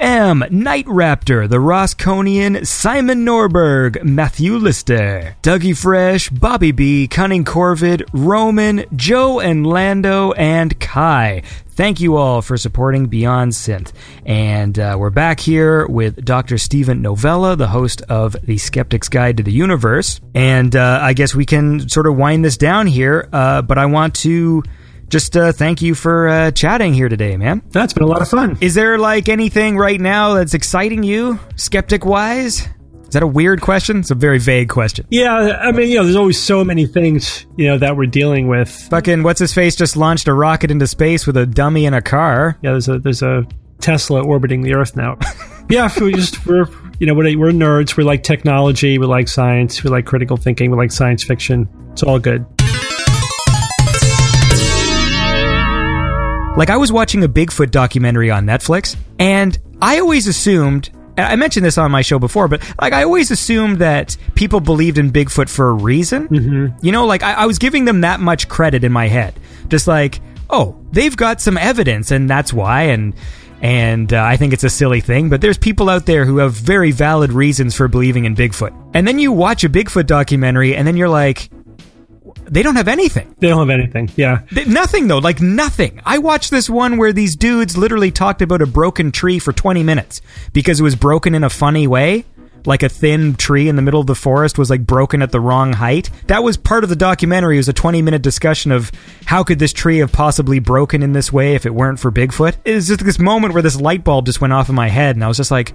Night Raptor, The Rosconian, Simon Norberg, Matthew Lister, Dougie Fresh, Bobby B, Cunning Corvid, Roman, Joe and Lando, and Kai. Thank you all for supporting Beyond Synth. And uh, we're back here with Dr. Steven Novella, the host of The Skeptic's Guide to the Universe. And uh, I guess we can sort of wind this down here, uh, but I want to just uh, thank you for uh, chatting here today, man. That's been a lot of fun. Is there like anything right now that's exciting you, skeptic wise? Is that a weird question? It's a very vague question. Yeah, I mean, you know, there's always so many things, you know, that we're dealing with. Fucking what's his face just launched a rocket into space with a dummy in a car. Yeah, there's a there's a Tesla orbiting the Earth now. yeah, we just we're you know we're, we're nerds. We like technology. We like science. We like critical thinking. We like science fiction. It's all good. Like I was watching a Bigfoot documentary on Netflix, and I always assumed and I mentioned this on my show before, but like I always assumed that people believed in Bigfoot for a reason. Mm-hmm. You know, like I, I was giving them that much credit in my head, just like, oh, they've got some evidence, and that's why, and and uh, I think it's a silly thing, but there's people out there who have very valid reasons for believing in Bigfoot. And then you watch a Bigfoot documentary, and then you're like, they don't have anything. They don't have anything. Yeah. Th- nothing though, like nothing. I watched this one where these dudes literally talked about a broken tree for 20 minutes because it was broken in a funny way. Like a thin tree in the middle of the forest was like broken at the wrong height. That was part of the documentary. It was a 20 minute discussion of how could this tree have possibly broken in this way if it weren't for Bigfoot. It was just this moment where this light bulb just went off in my head and I was just like,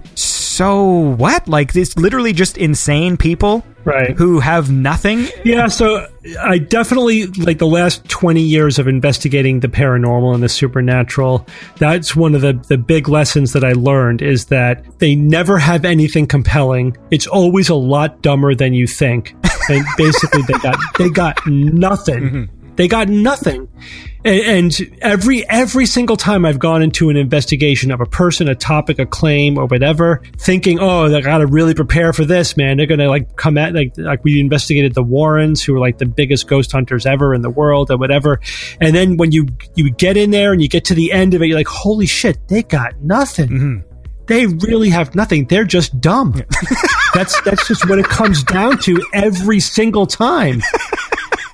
so what? Like it's literally just insane people Right. who have nothing. Yeah, so I definitely like the last 20 years of investigating the paranormal and the supernatural. That's one of the, the big lessons that I learned is that they never have anything compelling. It's always a lot dumber than you think. And basically they got they got nothing. Mm-hmm. They got nothing. And, and every every single time I've gone into an investigation of a person, a topic, a claim, or whatever, thinking, oh, I got to really prepare for this, man. They're gonna like come at like like we investigated the Warrens, who were like the biggest ghost hunters ever in the world, or whatever. And then when you you get in there and you get to the end of it, you're like, holy shit, they got nothing. Mm-hmm. They really have nothing. They're just dumb. that's that's just what it comes down to every single time.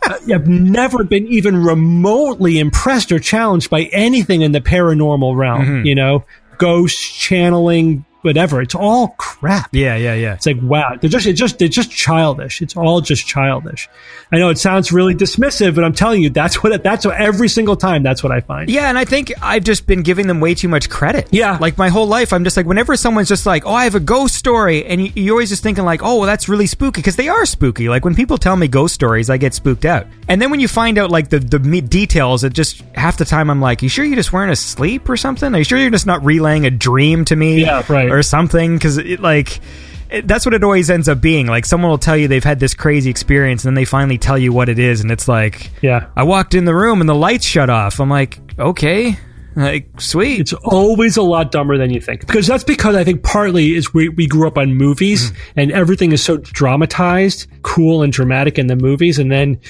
I've never been even remotely impressed or challenged by anything in the paranormal realm. Mm-hmm. You know, ghosts, channeling, whatever. It's all crap. Yeah, yeah, yeah. It's like wow, they're just it's just they're just childish. It's all just childish. I know it sounds really dismissive, but I'm telling you, that's what that's what every single time. That's what I find. Yeah, and I think I've just been giving them way too much credit. Yeah. Like my whole life, I'm just like, whenever someone's just like, oh, I have a ghost story, and you, you're always just thinking, like, oh, well, that's really spooky, because they are spooky. Like, when people tell me ghost stories, I get spooked out. And then when you find out, like, the, the details, it just, half the time, I'm like, you sure you just weren't asleep or something? Are you sure you're just not relaying a dream to me? Yeah, right. Or something? Because, it, like, it, that's what it always ends up being. Like, someone will tell you they've had this crazy experience, and then they finally tell you what it is, and it's like, Yeah. I walked in the room and the lights shut off. I'm like, okay, like sweet. It's always a lot dumber than you think. Because that's because I think partly is we, we grew up on movies mm. and everything is so dramatized, cool and dramatic in the movies. And then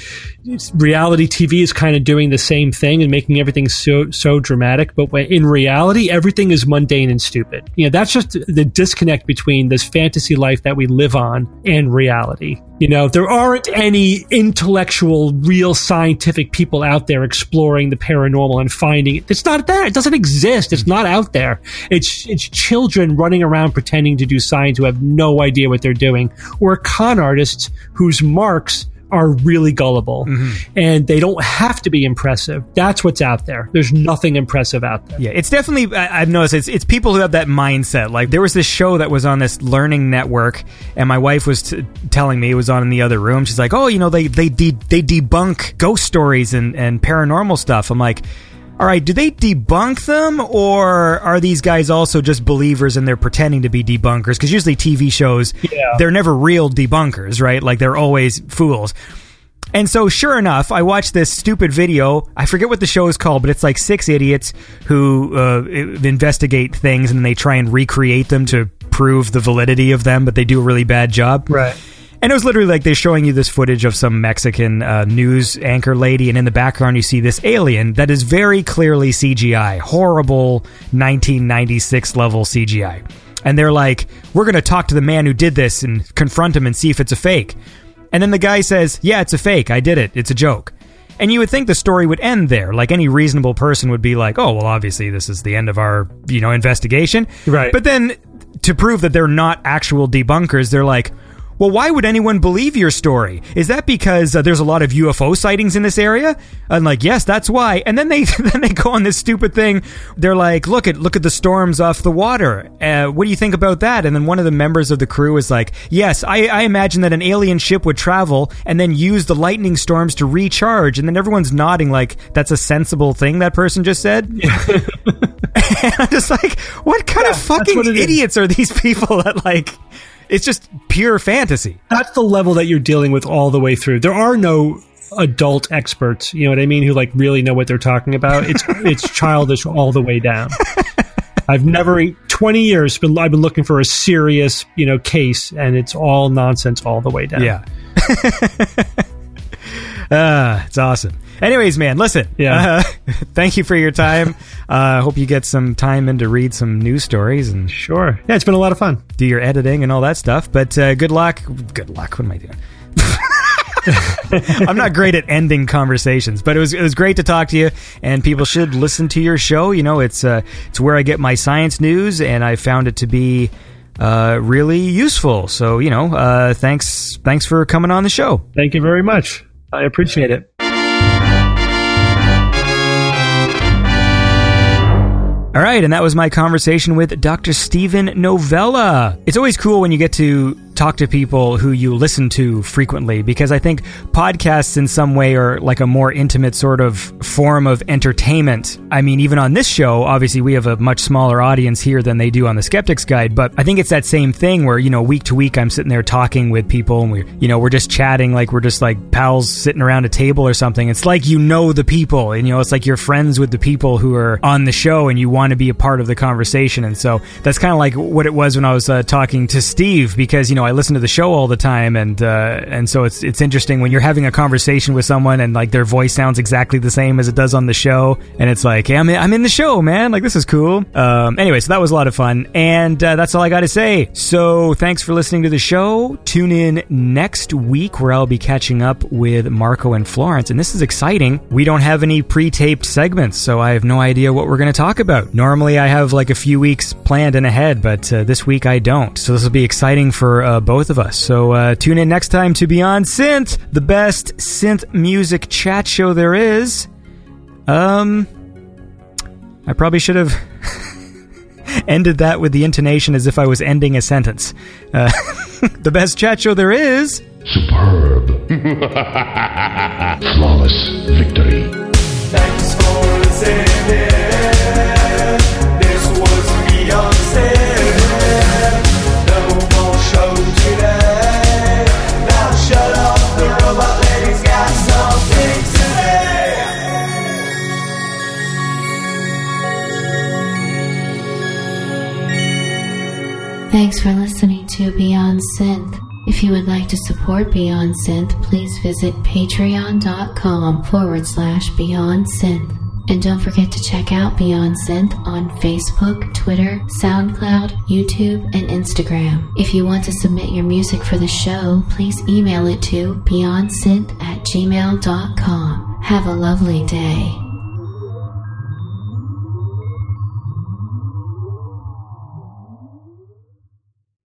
reality TV is kind of doing the same thing and making everything so, so dramatic. But when, in reality, everything is mundane and stupid. You know, that's just the disconnect between this fantasy life that we live on and reality. You know, there aren't any intellectual, real scientific people out there exploring the paranormal and finding it. It's not there. It doesn't exist. It's not out there. It's it's children running around pretending to do science who have no idea what they're doing, or con artists whose marks are really gullible mm-hmm. and they don't have to be impressive. That's what's out there. There's nothing impressive out there. Yeah, it's definitely. I, I've noticed it's it's people who have that mindset. Like there was this show that was on this learning network, and my wife was t- telling me it was on in the other room. She's like, "Oh, you know, they they de- they debunk ghost stories and and paranormal stuff." I'm like. All right, do they debunk them or are these guys also just believers and they're pretending to be debunkers? Because usually TV shows, Yeah. they're never real debunkers, right? Like they're always fools. And so, sure enough, I watched this stupid video. I forget what the show is called, but it's like six idiots who uh, investigate things and then they try and recreate them to prove the validity of them, but they do a really bad job. Right. And it was literally like they're showing you this footage of some Mexican uh, news anchor lady, and in the background you see this alien that is very clearly CGI, horrible 1996 level CGI. And they're like, "We're going to talk to the man who did this and confront him and see if it's a fake." And then the guy says, "Yeah, it's a fake. I did it. It's a joke." And you would think the story would end there. Like any reasonable person would be like, "Oh, well, obviously this is the end of our, you know, investigation." Right. But then to prove that they're not actual debunkers, they're like, well, why would anyone believe your story? Is that because uh, there's a lot of UFO sightings in this area? And like, yes, that's why. And then they then they go on this stupid thing. They're like, look at look at the storms off the water. Uh, what do you think about that? And then one of the members of the crew is like, yes, I, I imagine that an alien ship would travel and then use the lightning storms to recharge. And then everyone's nodding like that's a sensible thing that person just said. and I'm just like, what kind of fucking it is. idiots are these people that like? It's just pure fantasy. That's the level that you're dealing with all the way through. There are no adult experts, you know what I mean, who like really know what they're talking about. It's it's childish all the way down. I've never 20 years been I've been looking for a serious, you know, case and it's all nonsense all the way down. Yeah. Ah, it's awesome. Anyways, man, listen. Yeah. Uh, thank you for your time. I uh, hope you get some time in to read some news stories and Sure. Yeah, it's been a lot of fun. do your editing and all that stuff. But uh, good luck. Good luck. What am I doing? I'm not great at ending conversations, but it was it was great to talk to you. And people should listen to your show. You know, it's uh, it's where I get my science news, and I found it to be uh, really useful. So you know, uh, thanks thanks for coming on the show. Thank you very much. I appreciate it. All right, and that was my conversation with Dr. Steven Novella. It's always cool when you get to talk to people who you listen to frequently because I think podcasts in some way are like a more intimate sort of form of entertainment. I mean, even on this show, obviously we have a much smaller audience here than they do on the Skeptics Guide, but I think it's that same thing where, you know, week to week I'm sitting there talking with people and we, you know, we're just chatting like we're just like pals sitting around a table or something. It's like you know the people and, you know, it's like you're friends with the people who are on the show and you want to be a part of the conversation. And so that's kind of like what it was when I was uh, talking to Steve because, you know, I listen to the show all the time and, uh, and so it's, it's interesting when you're having a conversation with someone and like their voice sounds exactly the same as it does on the show. And it's like, hey, I'm in, I'm in the show, man. Like this is cool. Um, anyway, so that was a lot of fun. And uh, that's all I got to say. So thanks for listening to the show. Tune in next week where I'll be catching up with Marco and Florence. And this is exciting. We don't have any pre taped segments, so I have no idea what we're going to talk about. Normally I have like a few weeks planned in ahead, but uh, this week I don't. So this will be exciting for uh, both of us. So uh, tune in next time to Beyond Synth, the best synth music chat show there is. Um, I probably should have ended that with the intonation as if I was ending a sentence. Uh, the best chat show there is. Superb. Flawless victory. Thanks for listening. Thanks for listening to Beyond Synth. If you would like to support Beyond Synth, please visit patreon.com forward slash Beyond Synth. And don't forget to check out Beyond Synth on Facebook, Twitter, SoundCloud, YouTube, and Instagram. If you want to submit your music for the show, please email it to beyondsynth at gmail.com. Have a lovely day.